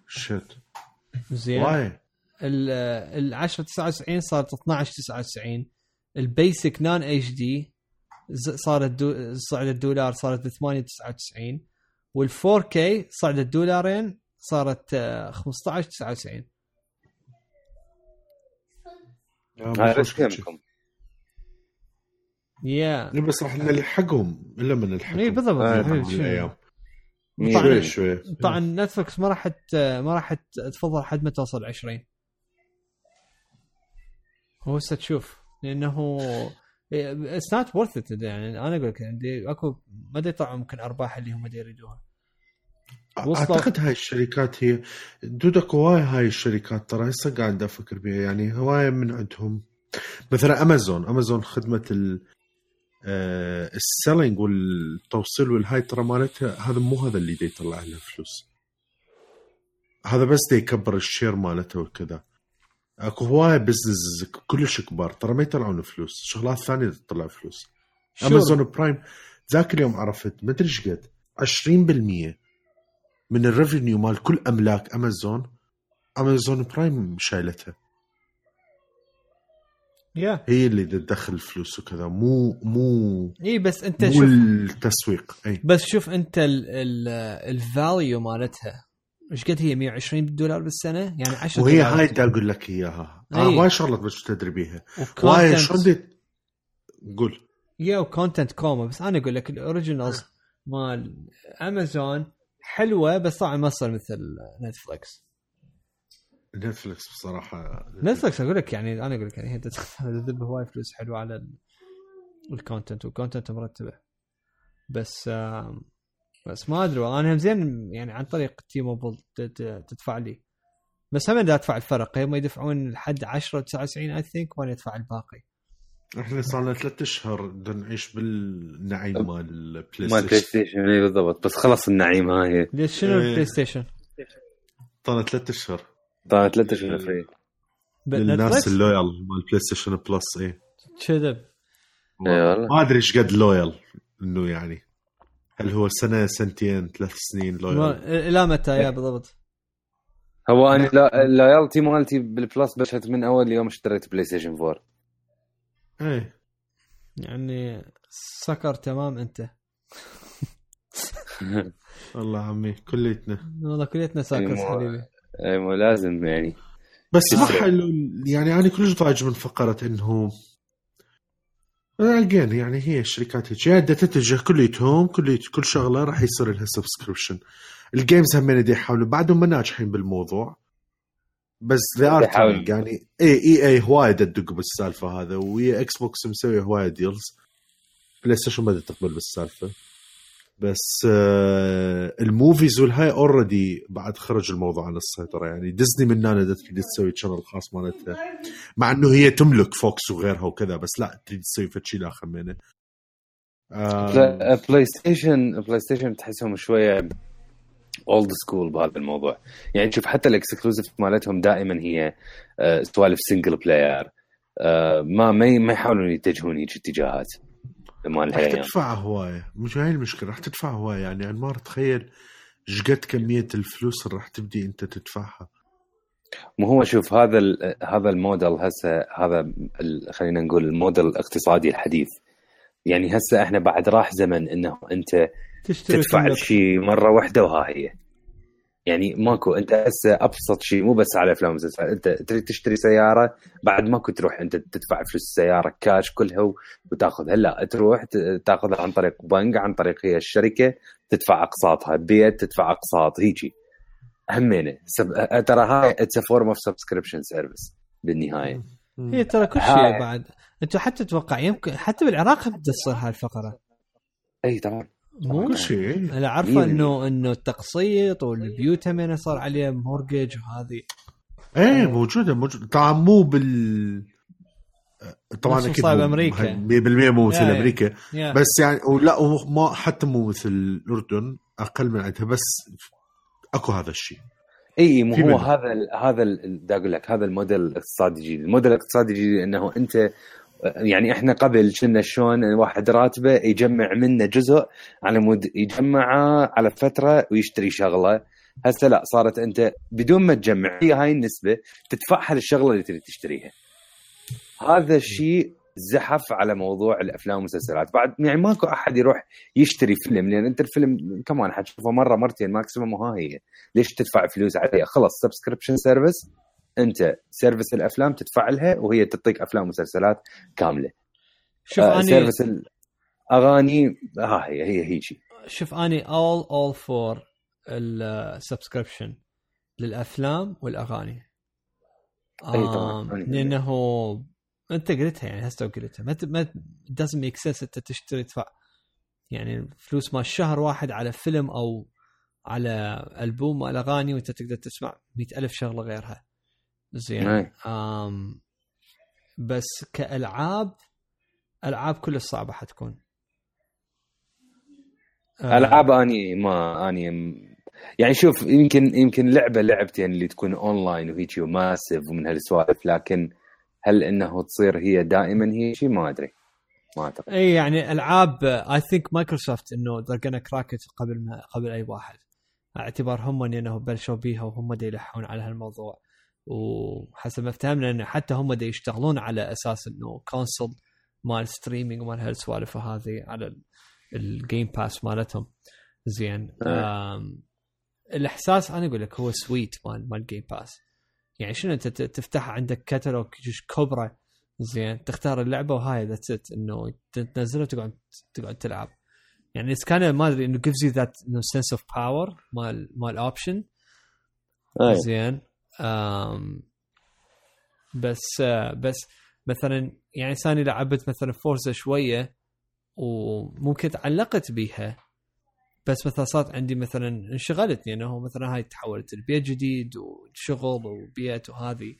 shit. زين. why؟ ال ال 10 99 صارت 12 99 ال basic non HD صارت دو صعدت دولار صارت ب 8 99 وال 4K صعدت دولارين صارت آه، 15 99 هاي risk يا. إيه، بس راح نلحقهم إلا من نلحقهم. اي بالضبط آه، حبيبي، من شو- الأيام طبعاً- شوي شوي. طبعا نتفلكس ما راح ت- ما راح تفضل حد ما توصل 20 هو هسه تشوف لأنه it's not worth it يعني أنا أقول لك عندي أكو ما أدري طبعا ممكن أرباح اللي هم يريدوها. أعتقد هاي الشركات هي دودك هواي هاي الشركات ترى هسه قاعد أفكر بها يعني هواية من عندهم. مثلا امازون امازون خدمة ال ال selling والتوصيل والهاي ترى مالتها هذا مو هذا اللي يطلع لها فلوس. هذا بس يكبر ال share مالته وكذا. اكو هواي business كلش كبار ترى ما يطلعون فلوس. شغلات ثانية تطلع فلوس. شو- Amazon Prime ذاك اليوم عرفت ما أدري إيش قد 20% من ال revenue مال كل أملاك امازون Amazon Prime شايلتها. yeah هي اللي تدخل فلوس وكذا مو مو إي بس أنت مو شوف التسويق. إي. بس شوف أنت ال value مالتها إيش قد هي؟ 120 دولار بالسنة؟ يعني 10 وهي دولار. هاي دا أقول لك إياها. أي. آه هواي شغلات بس تدري بيها. شلون دي قول. yeah و content كوما بس أنا أقول لك ال originals مال امازون حلوة بس طبعا ما تصير مثل نتفلكس نتفلكس بصراحة. نتفلكس أقول لك يعني أنا أقول لك يعني هي تذب هواي فلوس حلوة على ال- ال content وال content مرتبة. بس بس ما أدري والله. أنا هم زين يعني عن طريق T-Mobile تدفع لي. بس هم أدفع الفرق. هم يدفعون لحد 10 99 I think وأنا أدفع الباقي. إحنا صار لنا ثلاث أشهر بدنا نعيش بالنعيم مال البلاي مال بلاي ستيشن ستيشن اي بالضبط. بس خلص النعيم هاي ليش شنو. البلاي ستيشن؟ صار لنا ثلاث أشهر. طلعت ثلاث اشهر free للناس ال loyal مال بلاي ستيشن بلس اي كذب. ما أدري إيش قد loyal إنه يعني. هل هو سنة سنتين ثلاث سنين لويال إلى متى؟ يا بالضبط. هو أنا لا- ال loyalty مالتي بالبلس بشت من أول يوم اشتريت بلاي ستيشن 4 إيه. يعني سكر تمام أنت. والله عمي كليتنا. والله كليتنا suckers مو- حبيبي. اي مو لازم يعني. بس ما. حلو يعني أنا كلش ضايج من فقرة إنه اجين يعني هي الشركات هيك. يعني تتجه كليتهم كل كل شغلة راح يصير لها subscription ال games هم دي يحاولوا بعدهم ما ناجحين بالموضوع. بس ذي ار يحاول. يعني اي اي اي هوايد تدق بالسالفة هذا ويا إكس بوكس مسوي هوايد deals بلاي ستيشن ما تقبل بالسالفة. بس آه ال movies والهاي already بعد خرج الموضوع عن السيطرة. يعني ديزني من هنا تريد تسوي channel خاص مالتها. مع إنه هي تملك فوكس وغيرها وكذا بس لا تريد تسوي فد شيء اخر منه. آه بلا- بلاي ستيشن بلاي ستيشن تحسهم شوية old school بهذا الموضوع. يعني شوف حتى ال exclusive مالتهم دائما هي آه، سوالف single player آه، ما ما يحاولون يتجهون هيك اتجاهات. مال راح هالايام تدفع هواية. مش هاي المشكلة راح تدفع هواية. يعني انمار تخيل إيش قد كمية الفلوس اللي راح تبدي أنت تدفعها. مو هو شوف هذا هذا الموديل هسه هذا خلينا نقول الموديل الاقتصادي الحديث. يعني هسه إحنا بعد راح زمن إنه أنت تدفع. الشيء مرة واحدة وها هي. يعني ماكو انت هسه أبسط شيء مو بس على أفلام ومسلسلات انت تريد تشتري سيارة بعد ماكو تروح انت تدفع فلوس السيارة كاش كلها وتاخذها. لا تروح تاخذها عن طريق بنك عن طريق هي الشركة تدفع أقساطها بيت تدفع أقساط هيجي. همينة. sub... ترى هاي it's form of subscription service بالنهاية. هي ترى كل. شيء بعد. انت حتى تتوقع يمكن حتى بالعراق تصير هاي الفقرة. إي طبعا. مو كل شيء. أنا عارفة مية انه إنه التقسيط والبيوت هم صار عليه mortgage وهذه. إيه موجودة موجودة. طبعا مو بال طبعا أكيد صايب مو- أمريكا. 100% مو مثل. أمريكا. بس يعني ولا وما حتى مو مثل الأردن أقل من عندها بس أكو هذا الشيء. إي مو هو. هذا ال هذا ال- بدي أقول لك هذا الموديل الاقتصادي الجديد، الموديل الاقتصادي الجديد إنه أنت يعني إحنا قبل كنا شلون واحد راتبه يجمع منه جزء على مود يجمعه على فترة ويشتري شغلة. هسه لا صارت أنت بدون ما تجمع هي هاي النسبة تدفعها للشغلة اللي تريد تشتريها. هذا الشيء زحف على موضوع الأفلام والمسلسلات. بعد يعني ماكو أحد يروح يشتري فيلم لأن أنت الفيلم كمان حتشوفه مرة مرتين maximum وها هي. ليش تدفع فلوس عليه خلص subscription service انت service الافلام تدفع لها وهي تعطيك افلام ومسلسلات كاملة. شوف آه اني service الاغاني ها هي هي هيجي شوف أني all all for السبسكريبشن للأفلام والأغاني. أي طبعاً. آم، لأنه أنت قلتها يعني هسه قلتها ما ما doesn't make sense أنت تشتري تدفع. يعني فلوس مال شهر واحد على فيلم أو على ألبوم مال أغاني وأنت تقدر تسمع مئة ألف شغلة غيرها. زين. أي. آم بس كألعاب ألعاب كلها صعبة حتكون. آه، ألعاب أني ما أني يعني شوف يمكن يمكن لعبة لعبتين اللي تكون أونلاين وهيجي و massive ومن هالسوالف لكن هل إنه تصير هي دائما هيجي ما أدري. ما أعتقد. إي يعني ألعاب I think مايكروسوفت إنه they're gonna crack it قبل ما قبل أي واحد. اعتبار هم إنه بلشوا بيها وهم دا يلحون على هالموضوع. وحسب ما فهمنا انه حتى هم دا يشتغلون على أساس إنه console مال streaming ومال هالسوالف هذه على الجيم باس مالتهم. زين. آم، الإحساس أنا أقول لك هو سويت مال مال جيم باس يعني شنو أنت تفتح عندك كتالوج كبرى زين. تختار اللعبة وهاي that's it إنه تنزلها وتقعد تقعد تلعب. يعني it's كان ما أدري إنه gives you that إنه sense of power مال مال option أي. زين. بس آه بس مثلا يعني ثاني لعبت مثلا فورزا شوية وممكن تعلقت بيها بس مثلا صارت عندي مثلا انشغلت لأنه مثلا هاي تحولت لبيت جديد وشغل وبيت وهذه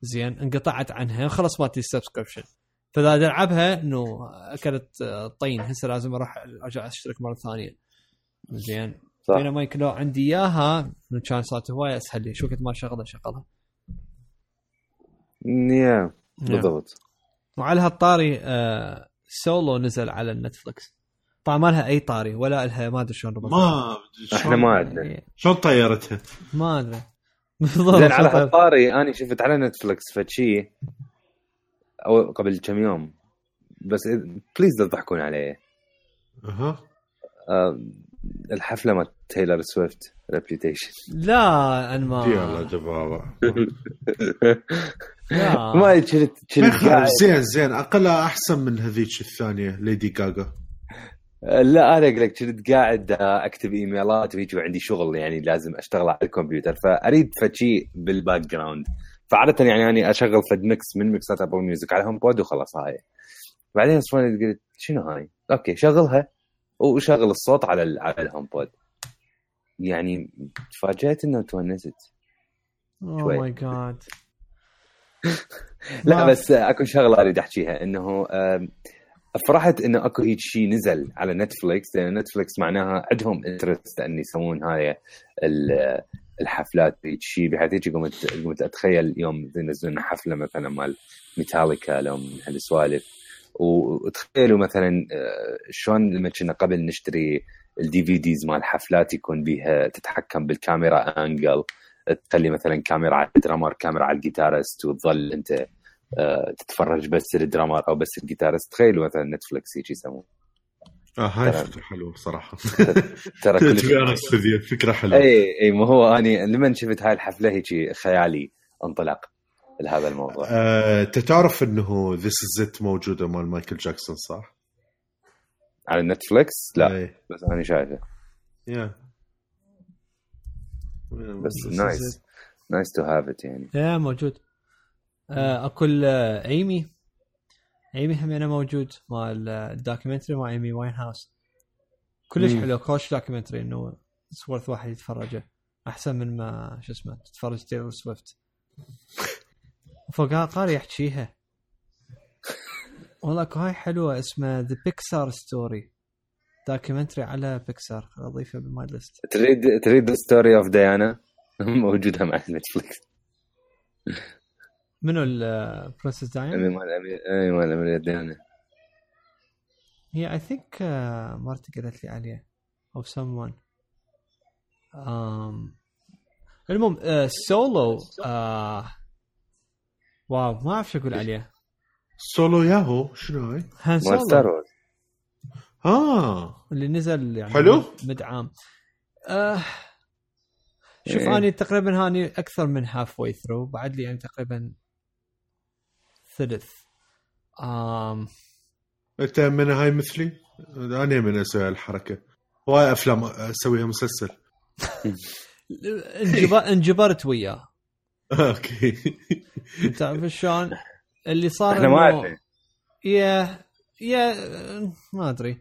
زين انقطعت عنها خلاص مالتي ال subscription فإذا ألعبها إنه أكلت طين هسه لازم أروح أرجع أشترك مرة ثانية. زين. صح. بينما يمكن لو عندي إياها كان صارت هواية أسهل لي. شو كنت ما شغله شغلها. يا بالضبط. وعلى هالطاري آه سولو نزل على النتفلكس طبعا ما لها أي طاري ولا لها ما أدري شلون ربطها. ما إحنا ما عندنا. يعني شلون طيرتها؟ ما أدري. بالضبط. زين على هالطاري أنا شفت على نتفلكس فشي. أو قبل كم يوم. بس please لا تضحكون علي أها. آه، الحفلة مال تايلر سويفت ريبيوتيشن لا أنا ما يلا دبابه لا. ما قاعد زين زين اقلها أحسن من هذيك الثانية ليدي غاغا لا أنا أقول لك كنت قاعد أكتب إيميلات وهيك وعندي شغل يعني لازم أشتغل على الكمبيوتر فأريد فشي بال background فعادة يعني أنا أشغل فد mix من ميكسات ابل ميوزك على هوم بود وخلاص هاي. بعدين صفوني قلت شنو هاي؟ okay شغلها. وشغل الصوت على على الهوم بود يعني تفاجأت إنه تونست oh. my God لا بس أكو شغلة أريد أحكيها. إنه فرحت إنه أكو هيك شيء نزل على نتفلكس لأن نتفلكس معناها عندهم interest إن يسوون هاي ال- الحفلات هيك شيء بحيث هيك قمت قمت أتخيل يوم ينزلون حفلة مثلا مال ميتاليكا لو من هالسوالف. وتخيلوا مثلا آه، شلون لما كنا قبل نشتري ال DVDs مال حفلات يكون بيها تتحكم بال camera angle تخلي مثلا كاميرا على ال drummer كاميرا على ال guitarist وتظل أنت آه، تتفرج بس ال drummer أو بس ال guitarist. تخيلوا مثلا نتفلكس هيك يسوون آه هاي فكرة حلوة صراحة ترى كلش فكرة حلوة. اي اي ما هو اني لما شفت هاي الحفلة هيك خيالي انطلق. لهذا الموضوع. آه، انت تعرف إنه This Is It موجودة مال مايكل جاكسون صح؟ على نتفلكس لا إيه. بس أنا شايفه. يا بس نايس نايس تو هاف ات يعني. يا موجود. آه، اكل آه، ايمي ايمي هم أنا موجود مال آه، الدوكيومنتري مال ايمي واين هاوس كلش. حلو كوش دوكيومنتري إنه ورث واحد يتفرجه. أحسن من ما شو اسمه تتفرج تيلر سويفت فوقها قاري يحكيها والله أكو هاي حلوة اسمها ذا بيكسار ستوري دوكيومنتري على بيكسار اضيفه بالماي ليست تريد تريد ستوري اوف ديانا موجودة مع نتفلكس منو البرنسس داينا؟ أمي مال اي مال امير ديانا. هي اي ثينك مرتي قالت لي عليه أو someone. um, المهم سولو واو ما أعرف شو أقول عليه. سولو ياهو شنو هاي؟ هان سولو. آه. اللي نزل يعني حلو؟ مد عام آه. شوف إيه. اني تقريبا هاني أكثر من هاف واي ثرو بعد لي يعني تقريبا ثلث. آم. أنت من هاي مثلي؟ أنا من أسوي الحركه هواي أفلام أسويها مسلسل. انجب- انجبرت وياه. أوكي. تعرف شلون؟ اللي صار إحنا ما إنه- عرفنا يا يا ما أدري.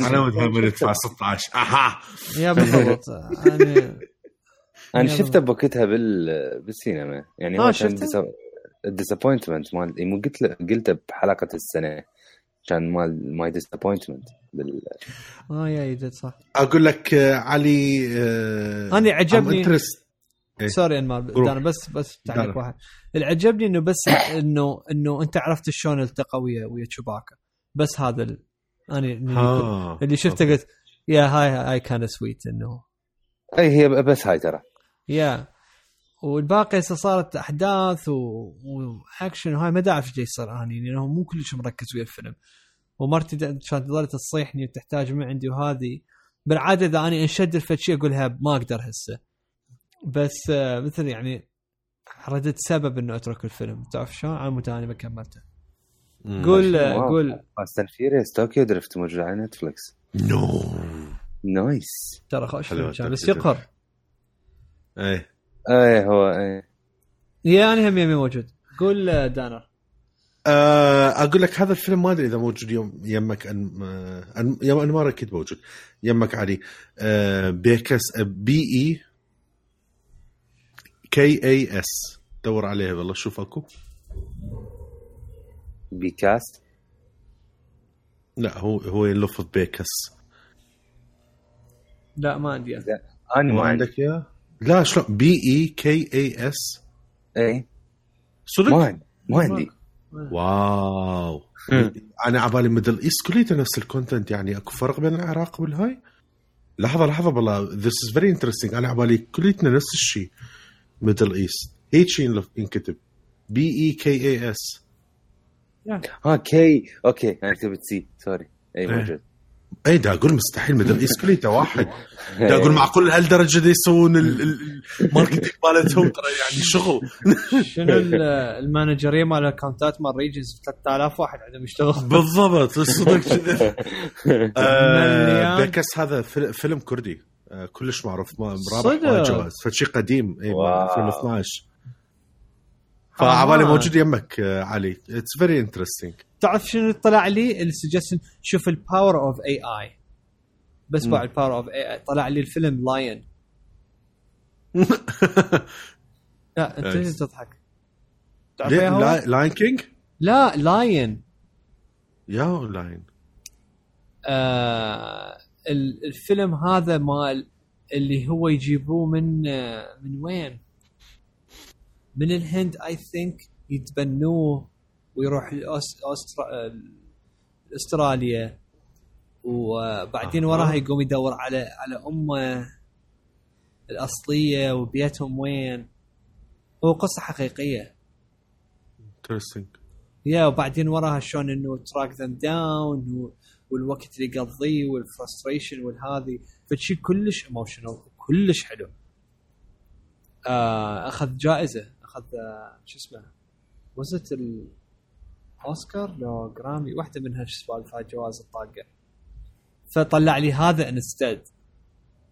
أنا- أنا ودها من ندفع 16 أها. يا بالضبط. أنا أنا يلا. شفته بوقتها بال بالسينما. يعني آه، شفته؟ الديسابوينتمنت مال يعني مو قلت له- قلته بحلقة السنة. كان مال ماي ديسابوينتمنت بال آه يا يدد صح. أقول لك آه، علي آه، أنا عجبني- إيه. سوري أنمار. أنا بس بس تعليق. واحد. اللي عجبني إنه بس انه إنه أنت عرفت شلون التقى ويا ويا تشوباكا. بس هذا ال... أنا اللي, شفته قلت yeah هاي هاي كان سويت إنه. أي هي بس هاي ترى. yeah والباقي هسه صارت أحداث و... واكشن وهاي ما اعرف إيش يصير اني لأنه مو كلش مركز ويا الفيلم. ومرتي كانت تظل تصيحني وتحتاج من عندي وهذه. بالعادة إذا اني أنشد الفد شيء أقولها ما أقدر هسه بس آه، مثل يعني ردت سبب إنه أترك الفيلم تعرف شلون؟ على مود اني ما كملته. قول واو. قول فاست اند فيوريوس طوكيو درفت موجود على نتفلكس نو. نايس ترى خوش بس. يقهر إيه اي هو اي يا أنا هم يمي موجود قول آه، دانر آه، أقول لك هذا الفيلم ما أدري إذا موجود يوم يمك أن... آه،. يوم انمار أكيد موجود يمك علي آه، بيكس بي إي كي اي اس دور عليها والله شوف أكو. بيكاست؟ لا هو هو يلفظ بيكس لا ما عندي. أنا. ما ما عندي. عندك إياه؟ لا شلون؟ بي اي كي اي اس اي صدق؟ ما عندي ما عندي. واو. مم. أنا عبالي ميدل ايست كليته نفس الكونتنت يعني أكو فرق بين العراق والهاي. لحظة لحظة والله ذس از فيري انترستنج أنا عبالي كليتنا نفس الشيء ميدل ايست هيك شيء ينلف- ينكتب بي اي كي اي اس ها كي أوكي أنا كتبت سي سوري اي. موجود اي دا أقول مستحيل. ميدل ايست كليته واحد. دا أقول معقول هالدرجه دي يسوون ال- ال- الماركتينج مالتهم؟ ترى يعني شغل. شنو ال- المانجرية مال الاكونتات مال ريجنز 3000 واحد عندهم يشتغل. بالضبط. الصدق كذا. آه،. بيكس هذا فيل- فيلم كردي. كلش معروف ما- صدق؟ رابح وايد جوائز فشي قديم إي واو. 2012 فعبالي آه. موجود يمك آه، علي. اتس فيري انترستنج تعرف شنو طلع لي؟ السجستن شوف الباور اوف اي اي بس. بعد الباور اوف اي اي طلع لي الفيلم لاين لا أنت. ليش تضحك؟ تعرف؟ لاين كينج لا لاين يا لاين آه الفيلم هذا مال اللي هو يجيبوه من من وين؟ من الهند I think يتبنوه ويروح استراليا وبعدين. وراها يقوم يدور على على أمه الأصلية وبيتهم وين هو قصة حقيقية interesting yeah وبعدين وراها شلون إنه track them down والوقت اللي يقضيه وال frustration والهذي فشي كلش emotional كلش حلو. آه أخذ جائزة أخذ آه شو اسمه was it الاوسكار لو جرامي واحدة منها شو سوالف هاي جوائز الطاقة. فطلع لي هذا instead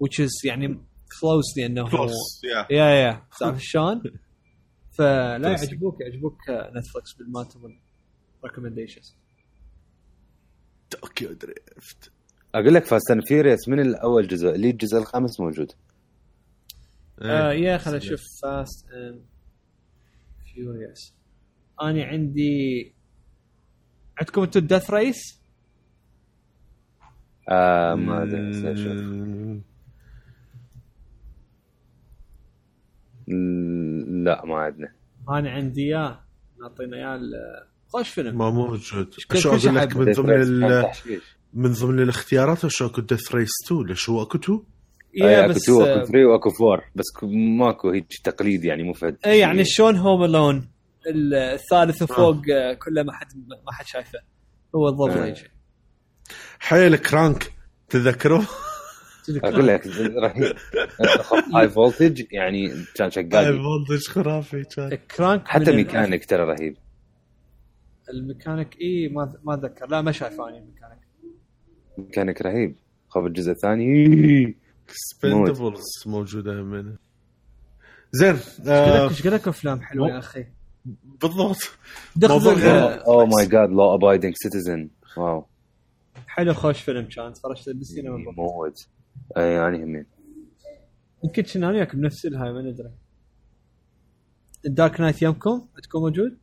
which is يعني close لأنه close yeah yeah yeah تعرف شلون؟ فلا. يعجبوك يعجبوك نتفلكس بال مالتهم recommendations Tokyo Drift أقول لك Fast and Furious من الأول جزء اللي الجزء الخامس موجود آه إيه. yeah خلينا نشوف Fast and Furious أنا عندي عندكم أنتم Death Race؟ آه ما أدري. لا ما عندنا أنا عندي اياه نعطينا اياه ال- خوش فيلم. ما موجود شو أقول لك. من ضمن. من ضمن الاختيارات شو أكو Death Race 2 ليش هو أكو 2 yeah اكو بس 2 آه، أكو 3 وأكو 4 بس ماكو هيك تقليد يعني مو فد اي يعني شلون Home Alone الثالث وفوق آه، كله ما حد ما حد شايفه. هو الضبط آه. حيل Crank تذكروا أقول لك رهيب. High Voltage يعني كان هاي شغال Voltage خرافي كان. Crank حتى ميكانيك ترى رهيب. الميكانيك إي ما ما أتذكر. لا ما شايفه أني ال Mechanic Mechanic رهيب. خب الجزء الثاني. Expendables موجودة همين زين إيش آه لك أفلام حلوة يا أخي. بالضبط. دخل oh my God Law Abiding Citizen wow حلو خوش فيلم كان. تفرجت بالسينما يموت إي يعني همين يمكن كنا أنا وياك بنفس الهاي ما ندري. ال Dark Knight يمكم تكون موجود؟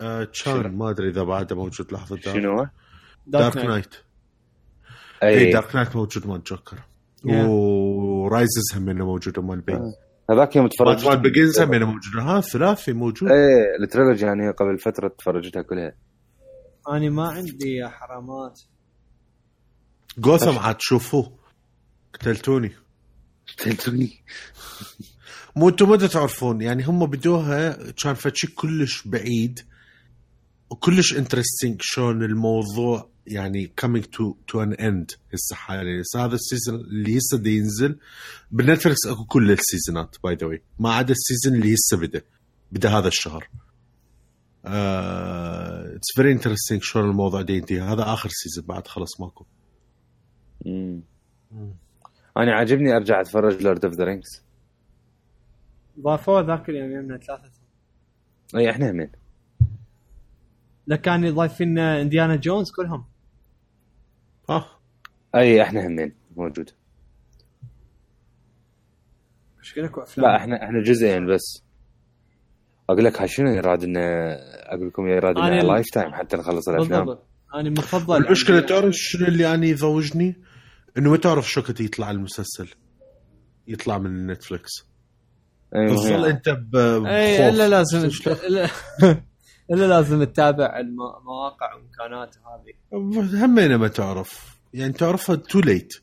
آه كان ما أدري إذا بعده موجود لحظة Dark, شنو؟ Dark Knight. أي. اي Dark Knight موجود مال Joker. Yeah. و Rises هم موجوده مال Bane هذاك يوم تفرجت مال Begins هم موجوده ها ثلاثي موجود. إيه ال trilogy يعني قبل فترة تفرجتها كلها. أنا ما عندي يا حرامات. جوثم عاد تشوفوه قتلتوني. تلتوني مو أنتم ما تعرفون يعني هم بدوها كان فشي كلش بعيد. وكلش interesting شلون الموضوع يعني coming to to an end هسه حاليا. هسه هذا ال season اللي هسه دا ينزل. بالنتفلكس اكو كل ال season ات by the way ما عدا ال season اللي هسه بدا. بدا هذا الشهر. it's very interesting شلون الموضوع دا ينتهي. هذا آخر season بعد خلص ماكو. مم. أنا عاجبني أرجع أتفرج Lord of the Rings ضافوه ذاك اليوم يمنا ثلاثة اي إحنا همين. لا كان ضايفين Indiana Jones كلهم. آه أي إحنا همين موجود. إيش لك أفلام. لا إحنا إحنا جزئين بس. أقول لك هاي شنو يراد إنه أقول لكم يراد إنه ال- lifetime حتى نخلص الأفلام. بالضبط. أنا مفضل المشكلة تعرف شنو اللي أنا يضوجني؟ إنه ما تعرف شو كنت يطلع المسلسل. يطلع من نتفلكس أي تظل مهم. أنت ب- اي بخوف. الا لازم. شلون؟ إلا إلا لازم تتابع المواقع وإمكانات هذه همينه ما تعرف. يعني تعرفها too late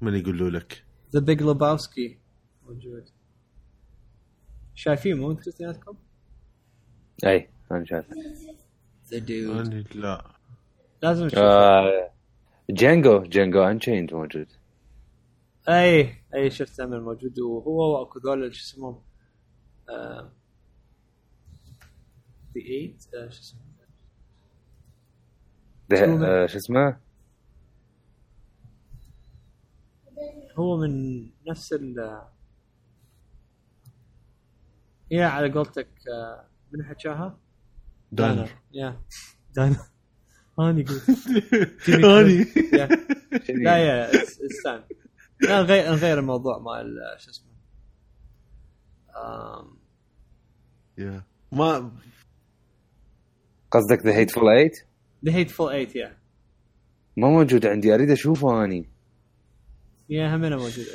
من يقولوا لك. The Big Lebowski موجود. شايفين مو أنتم اثنيناتكم؟ إي أنا شايف The Dude أنا لا. لازم نشوف آه Django Django Unchained موجود. إي إي شفت من موجود. وهو واكو ذول شو اسمهم The 8 شو اسمه؟ ده- شو- آه، شو اسمه؟ هو من نفس ال يا على قولتك آه، من حكاها؟ دانر يا. دانر هاني قلت. هاني. لا يا اس- استنى لا نغير نغير الموضوع مال آه، شو اسمه. ما قصدك The Hateful Eight؟ The Hateful Eight yeah ما موجود عندي أريد أشوفه أني. yeah همنا موجود.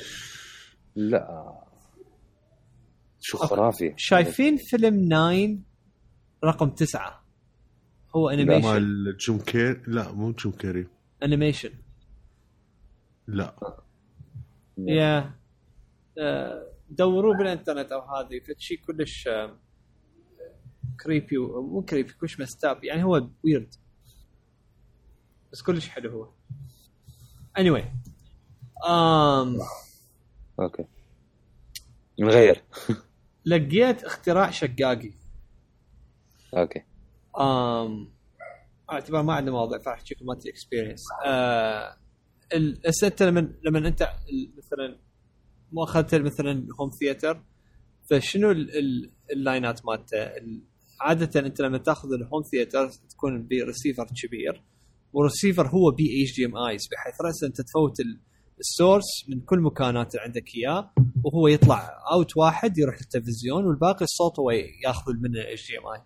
لا. شو. خرافي. شايفين فيلم 9 رقم تسعة. هو animation مال Jim Carr- لا مو Jim Carrey. animation لا. yeah آه، دوروه بالإنترنت أو هذه فشي كلش آه، creepy و- مو creepy كلش messed up يعني هو weird بس كلش حلو هو. Anyway um, okay. نغير. لقيت اختراع شقاقي. okay. um, اعتبر ما عندنا مواضيع فاحكي لكم مالتي experience آه هسه انت لما لما انت مثلا مو اخذت مثلا home theater فشنو ال- ال- ال line ات مالته؟ ال- عادة أنت لما تأخذ ال home theater تكون بريسيفر كبير والريسيفر هو بي HDMIs بحيث راسا أنت تفوت ال- source من كل مكانات اللي عندك إياه وهو يطلع out واحد يروح للتلفزيون والباقي الصوت هو يأخذ من ال HDMI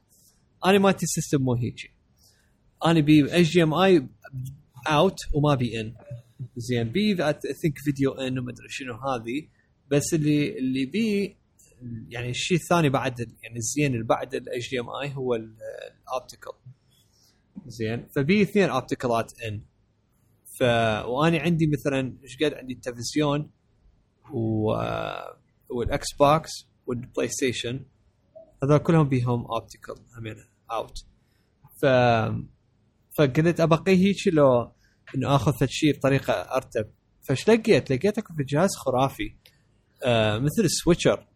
أنا مالتي ال system مو هيجي. أنا بي HDMI out وما بي in زين بي I think video in وما أدري شنو هذه. بس اللي اللي بي يعني الشيء الثاني بعد يعني الزين اللي بعد ال HDMI هو ال optical زين. فبي اثنين optical ات in ف واني عندي مثلا إيش قد عندي؟ التلفزيون و وال Xbox وال PlayStation هذول كلهم بيهم optical out ف فقلت ابقيه هيك لو إنه آخذ شيء بطريقه أرتب. فايش لقيت؟ لقيتك في جهاز خرافي آه مثل ال switcher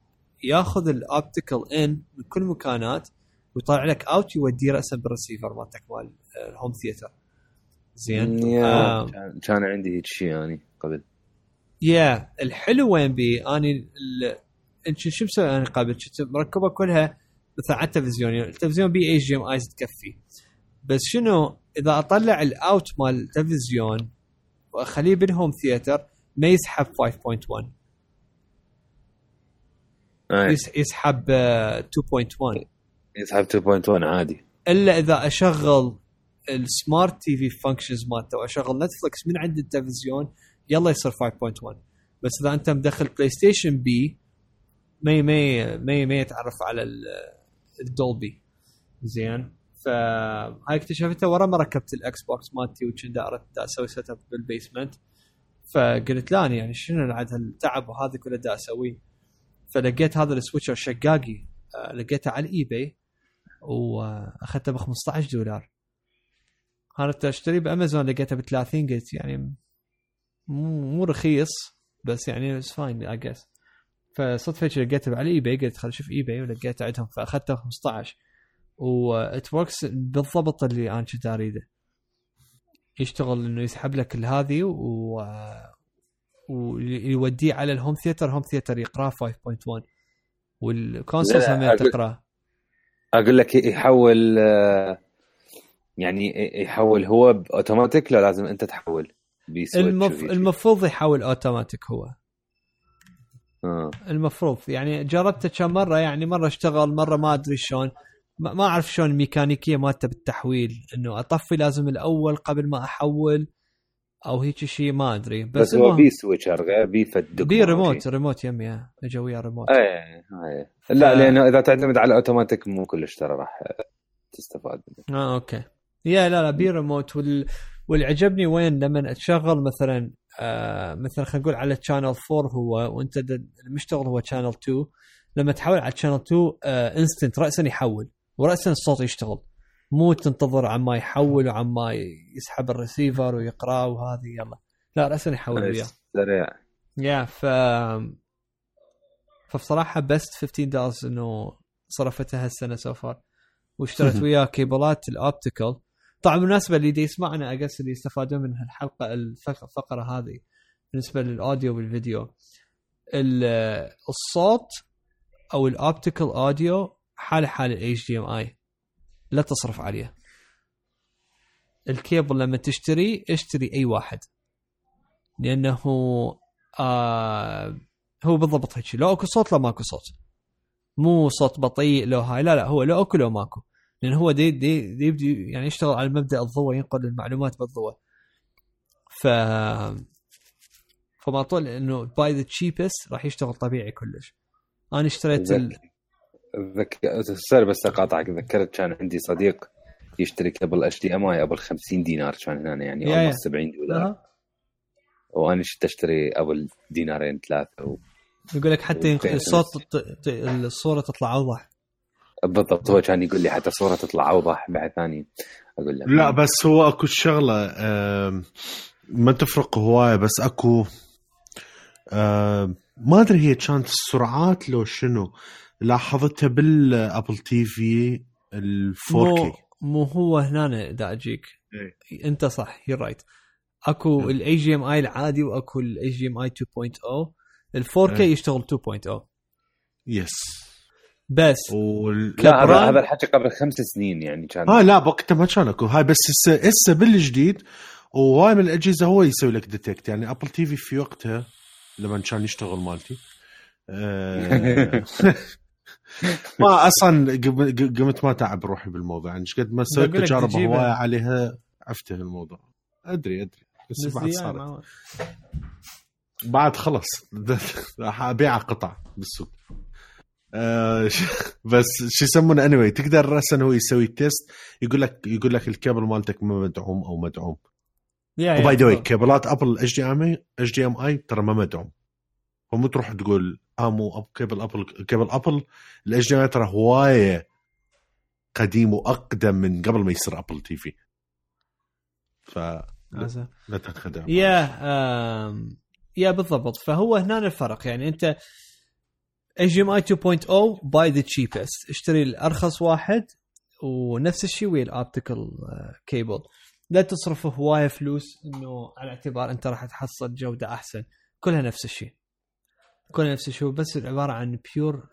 ياخذ ال optical in من كل مكانات ويطلع لك out يوديه راسا بالريسيفر مالتك مال ال home theater زين؟ آه كان- عندي هيك شيء يعني قبل. يا الحلو وين بي؟ أني. أنت شو مسوي أنا قبل؟ كنت مركبة كلها مثلا على التلفزيون. يعني التلفزيون بي HDMIs تكفي بس شنو؟ إذا أطلع ال out مال التلفزيون وأخليه بال home theater ما يسحب 5.1 آه، يس- يسحب آه، 2.1 يسحب 2.1 عادي. إلا إذا أشغل ال smart TV functions مالته واشغل Netflix من عند التلفزيون يلا يصير 5.1 بس إذا أنت مدخل PlayStation بي ما ما ما ما يتعرف على ال- ال Dolby زين. فهاي اكتشفتها ورا ما ركبت ال Xbox مالتي وكنت اردت أسوي setup بال basement فقلت لا يعني شنو بعد هالتعب وهذا كله دا اسويه فلقيت هذا ال switcher شقاقي آه، لقيته على ال eBay وأخذته ب 15 دولار. كنت اشتري بأمازون لقيته ب 30 قلت يعني مو رخيص بس يعني it's fine I guess فصدفة لقيته على eBay قلت خل أشوف eBay ولقيته عندهم فأخذته ب 15 و it works بالضبط اللي أنا كنت أريده. يشتغل إنه يسحب لك هذه و ويوديه على ال home theater home theater يقراه 5.1 وال console لا، هم أقول- تقراه. أقول لك يحول آه، يعني يحول هو اوتوماتيك لو لازم أنت تحول المف... المفروض يحول اوتوماتيك هو. آه. المفروض يعني جربته كم مرة يعني مرة اشتغل مرة ما أدري شلون. ما أعرف شلون الميكانيكيه مالته بالتحويل إنه أطفي لازم الأول قبل ما أحول. أو هيك شيء ما ادري بس, بس هو بي switcher غير بي فدك بي ريموت ريموت يمي اجى ويا ريموت إيه لا لأنه إذا تعتمد على اوتوماتيك مو كلش ترى راح تستفاد. منه آه okay yeah لا لا بي ريموت وال... واللي عجبني وين؟ لما أتشغل مثلا آه مثلا خلينا نقول على channel 4 هو وأنت المشتغل هو channel 2 لما تحول على channel 2 آه instant راسا يحول وراسا الصوت يشتغل. مو تنتظر عما يحول وعما يسحب الريسيفر ويقرأه وهذه يلا. لا راسا يحول وياه. سريع. yeah ف فبصراحة best 15 دولار إنه صرفتها هالسنة so far واشتريت وياه كيبلات ال optical طبعا بالمناسبة اللي يسمعنا اقصد اللي يستفادون من هالحلقة الفق- الفقره هذه بالنسبة لل audio وال video. ال- الصوت أو ال optical audio حالة حال ال HDMI لا تصرف عليه. الكيبل لما تشتري اشتري أي واحد. لأنه آه هو بالضبط هيك لو أكو صوت لو ماكو صوت. مو صوت بطيء لو هاي لا لا هو لو أكو لو ماكو. لأن هو دي دي, دي يبدي يعني يشتغل على مبدأ الضوء ينقل المعلومات بالضوء. ف فما طول إنه buy the cheapest راح يشتغل طبيعي كلش. أنا اشتريت. ذك... sorry بس اقاطعك تذكرت كان عندي صديق يشتري كابل HDMI أبو ال 50 دينار كان هنا يعني almost 70 دولار. وأنا شفت أشتري أبو الدينارين ثلاثة و... يقول لك حتى الصوت ت... ت... الصورة تطلع أوضح. بالضبط هو كان يقول لي حتى صوره تطلع أوضح بعد ثاني أقول له. لا بس هو أكو شغلة ما تفرق هواية بس أكو ما أدري هي كانت السرعات لو شنو. لاحظتها بالأبل تي في ال 4 مو كي مو هو هنا دا أجيك. إيه. أنت صح يو رايت أكو. الاي جي ام اي العادي وأكو الاي جي ام اي 2.0 ال 4 كي إيه. يشتغل 2.0 يس بس وال... لا هذا هذا الحكي قبل خمس سنين يعني كان. آه لا بوقتها ما كان أكو. هاي بس هسه هسه بالجديد وهاي من الأجهزة هو يسوي لك ديتكت يعني ابل تي في في وقتها لما كان يشتغل مالتي آه، ما أصلا قم- قمت ما تعب روحي بالموضوع. يعني إيش قد ما سويت تجارب. هوايه عليها عفته الموضوع. أدري أدري. بس, بعد دي صارت. يعني بعد خلص راح أبيع قطع بالسوق. آه بس شو يسمونه؟ اني anyway, تقدر راسا هو يسوي تيست يقول لك يقول لك الكابل مالتك ما مدعوم أو مدعوم. وباي ذا كابلات ابل اتش دي ام اي اتش دي ام اي ترى ما مدعوم. فمو تروح تقول مو أب كابل أبل كابل أبل ام اي ترى هواية قديم وأقدم من قبل ما يصير أبل تي في. ف. لا تنخدع يا آم، يا بالضبط. فهو هنا الفرق. يعني أنت اتش ام اي 2.0 باي ذا تشيبست اشتري الأرخص واحد ونفس الشيء ويا ال optical cable لا تصرف هواية فلوس إنه على اعتبار أنت راح تحصل جودة أحسن. كلها نفس الشيء. كلها نفس الشيء بس عبارة عن pure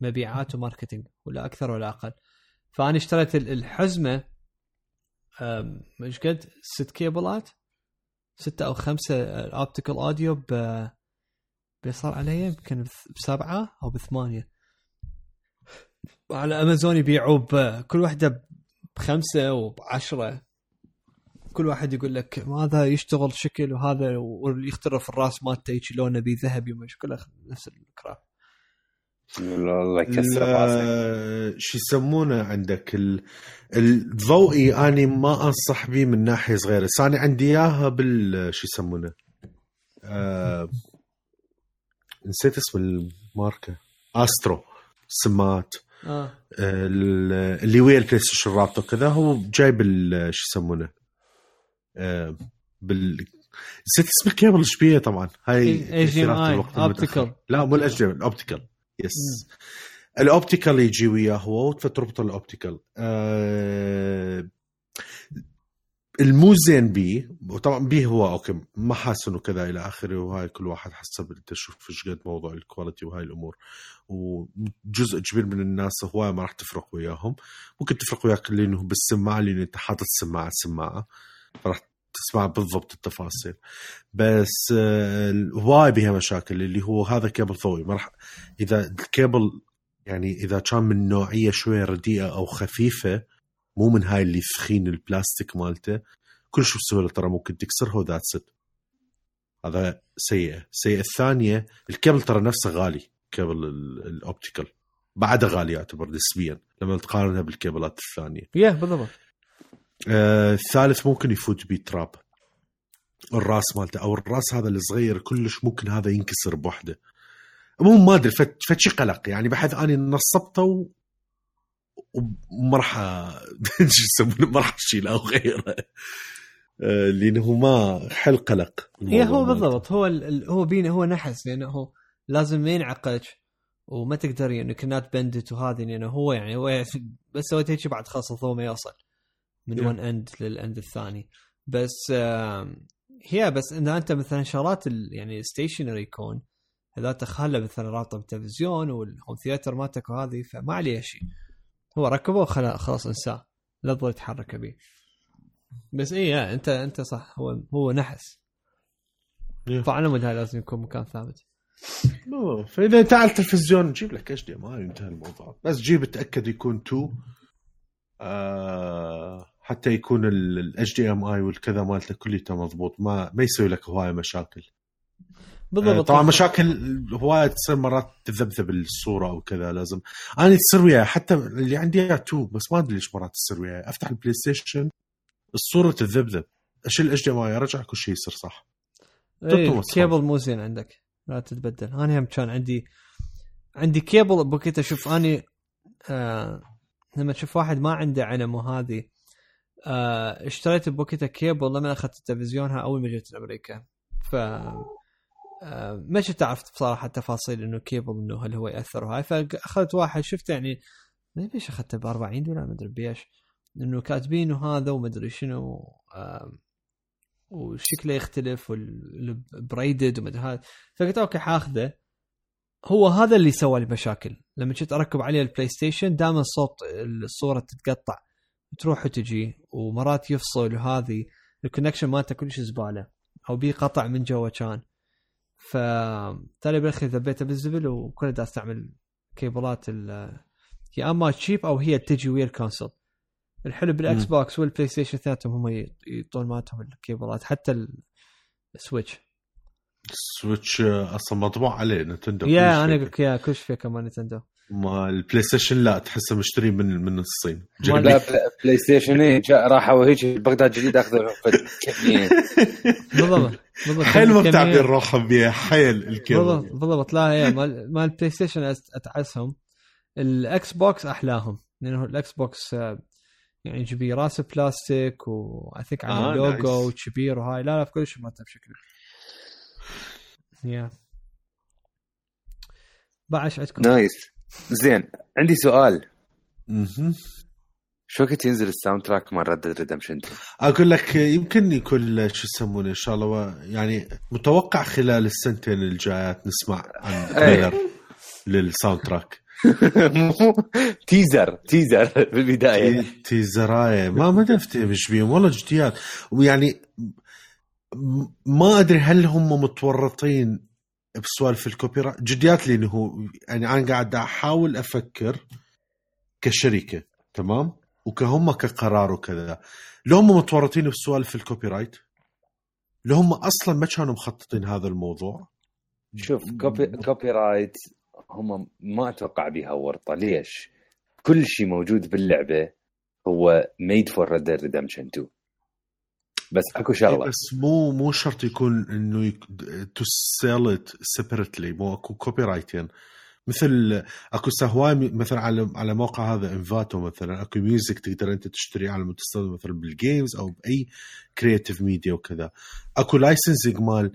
مبيعات و marketing ولا أكثر ولا أقل. فأنا اشتريت الحزمة مش قد؟ ست كيبلات ستة أو خمسة ال optical audio ب بيصار علي يمكن بسبعة أو بثمانية. على أمازون يبيعوا بكل واحدة بخمسة وبعشرة. كل واحد يقول لك هذا يشتغل شكل وهذا ويخترف الراس مالته هيك لونه بي ذهبي ومش كله نفس الكراب الله يكسر راسك. شو يسمونه عندك؟ ال... الضوئي اني ما أنصح به من ناحية صغيرة. بس أنا عندي إياها بال شو يسمونه؟ آه... نسيت اسم الماركة. Astro سمات آه. اللي ويا البلاي ستيشن رابطه كذا هو جايب شو يسمونه؟ آه، بال نسيت اسم الكيبل إيش بيه طبعا. هاي تأثيرات الوقت المتأخر. optical. لا مو ال HD ال optical yes ال optical يجي وياه هو وتربط ال optical آه المو زين بيه وطبعا بيه هو okay محاسن وكذا إلى آخره وهاي كل واحد حسب أنت شوف إيش قد موضوع ال quality وهاي الأمور. وجزء كبير من الناس هواي ما راح تفرق وياهم. ممكن تفرق وياك لأنه بالسماعة لأنه أنت حاطط سماعة سماعة. فراح تسمع بالضبط التفاصيل. بس آه، هواي بها مشاكل اللي هو هذا كيبل ضوئي ما راح إذا الكيبل يعني إذا كان من نوعية شوية رديئة أو خفيفة مو من هاي اللي ثخين البلاستيك مالته كل شيء بسهولة ترى ممكن تكسرها و that's it هذا سيئة. السيئه الثانية الكيبل ترى نفسه غالي كيبل ال- ال optical بعدها غالي يعتبر نسبيا لما تقارنها بالكيبلات الثانية. yeah بالضبط. آه الثالث ممكن يفوت بيه تراب الراس مالته أو الراس هذا الصغير كلش ممكن هذا ينكسر بوحده. مو ما أدري فت فد شي قلق يعني بحيث أني نصبته و... وما راح شو يسمونه ما راح اشيله أو غيره. آه، لأنه ما حل قلق يا هو بالضبط هو هو بينا هو نحس لأنه هو لازم ما ينعقد وما تقدر يعني كنات بندت وهذه لأنه هو يعني هو يعني بس سويت هيك بعد خلاص الضوء ما يوصل. من Yeah. ون اند للاند الثاني. بس هي بس اذا أنت مثلا شغلات ال... يعني ستيشنري يكون إذا تخلى مثلا رابطة بالتلفزيون والهوم ثياتر مالتك وهذه فما عليه شيء. هو ركبه وخلا خلاص انساه. لا تظل تحرك به. بس yeah أنت أنت صح. هو هو نحس. Yeah. فعلى هاي لازم يكون مكان ثابت. فإذا انت على التلفزيون جيب لك HDMI وانتهى الموضوع. بس جيب تأكد يكون 2 آه حتى يكون ال HDMI والكذا مالته كليته مضبوط ما ما يسوي لك هواية مشاكل. آه بالضبط طبعا مشاكل هوايه تصير مرات تذبذب الصورة أو كذا لازم. أنا تصير وياي حتى اللي عندي إياه 2 بس ما أدري ليش مرات تصير وياي. أفتح البلاي ستيشن الصورة تذبذب. أشيل ال HDMI أرجع كل شيء يصير صح. إيه كيبل مو زين عندك. لا تتبدل. أنا هم كان عندي عندي كيبل بوكيت أشوف أني آه لما أشوف واحد ما عنده علم وهذه آه اشتريت بوكيتا كيبل لما أخذت التلفزيون أول ما جيت أمريكا. ف آه ما كنت عرفت بصراحة تفاصيل إنه كيبل انه هل هو يأثر وهاي. فأخذت واحد شفت يعني ما ادري أخذته ب 40 دولار؟ ما أدري بيش إنه كاتبينه هذا وما أدري شنو وشكله يختلف وال braided وما أدري هذا. فقلت okay حاخذه. هو هذا اللي سوى لي مشاكل لما كنت أركب عليه البلاي ستيشن دائما صوت الصورة تتقطع. تروح وتجي ومرات يفصل وهذه ال connection مالته كلش زبالة أو بي قطع من جوا كان. ف تالي بالأخير ذبيته بالزبل وكل دا أستعمل كيبلات ال يا أما تشيب أو هي تجي ويا الكونسول الحلو بالإكس. بوكس والبلاي ستيشن اثنيناتهم هم يعطون مالتهم الكيبلات حتى السويتش. سويتش آه، أصلا مطبوع عليه نتندو يا أنا. أقول لك يا كلش فيها كمان نتندو. ما البلاي ستيشن لا تحسه مشتري من من الصين. ما لا بلا- بلاي ستيشن إيه جاء راحوا هيك بغداد جديد اخذوا. بالضبط بالضبط. حيل بتعبين روحهم بيها حيل بالضبط الكيبل بالضبط. لا هي مال مال البلاي ستيشن أتعسهم. الاكس بوكس أحلاهم. لأنه الاكس بوكس آه، يعني جبي رأس بلاستيك واثيك على آه، اللوجو نايس. وكبير وهاي. لا لا في كل شيء مالته بشكل يا بعش عندكم. نايس. زين عندي سؤال. شو وقت ينزل الساوند تراك مال ريد ريدمشن 2 أقول لك يمكن يكون شو يسمونه إن شاء الله يعني متوقع خلال السنتين الجايات نسمع عن trailer لل soundtrack. teaser teaser بالبداية. تي- teaser ايه ما ما افتهم إيش بيهم. والله جديات. ويعني ما أدري هل هم متورطين بسوالف ال copyright. جديات لي هو يعني أنا قاعد أحاول أفكر كشركة تمام؟ وكهم كقرار وكذا. لو هم متورطين بسوالف ال copyright لو هم أصلا ما كانوا مخططين هذا الموضوع. شوف copy copyright هم ما أتوقع بيها ورطة. ليش؟ كل شيء موجود باللعبة هو made for Red Redemption 2 بس أكو إيه شغله بس مو مو شرط يكون إنه to sell it separately مو أكو copyright ين مثل أكو هواي مثلا على على موقع هذا Envato مثلا أكو music تقدر أنت تشتريه على مستخدم مثلا بال games أو بأي creative media وكذا. أكو licensing مال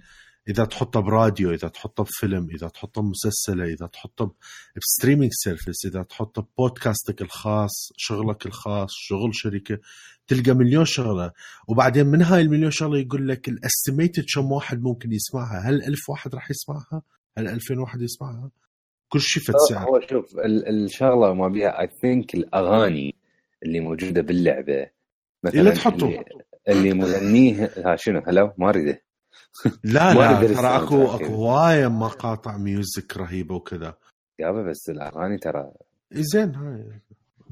إذا تحطه براديو إذا تحطه بفيلم إذا تحطه بمسلسله إذا تحطه ب streaming service إذا تحطه بودكاستك الخاص شغلك الخاص شغل شركة تلقى مليون شغلة. وبعدين من هاي المليون شغلة يقول لك ال estimated كم واحد ممكن يسمعها؟ هل ألف واحد راح يسمعها؟ هل 2000 واحد يسمعها؟ كل شيء فد سعر هو شوف ال- الشغلة ما بيها I think الأغاني اللي موجودة باللعبة مثلا اللي تحطه. اللي, مغنيه ها شنو؟ هلا ما أريده. لا لا ترى أكو. أكو هواية مقاطع music رهيبة وكذا. يابا بس الأغاني ترى زين هاي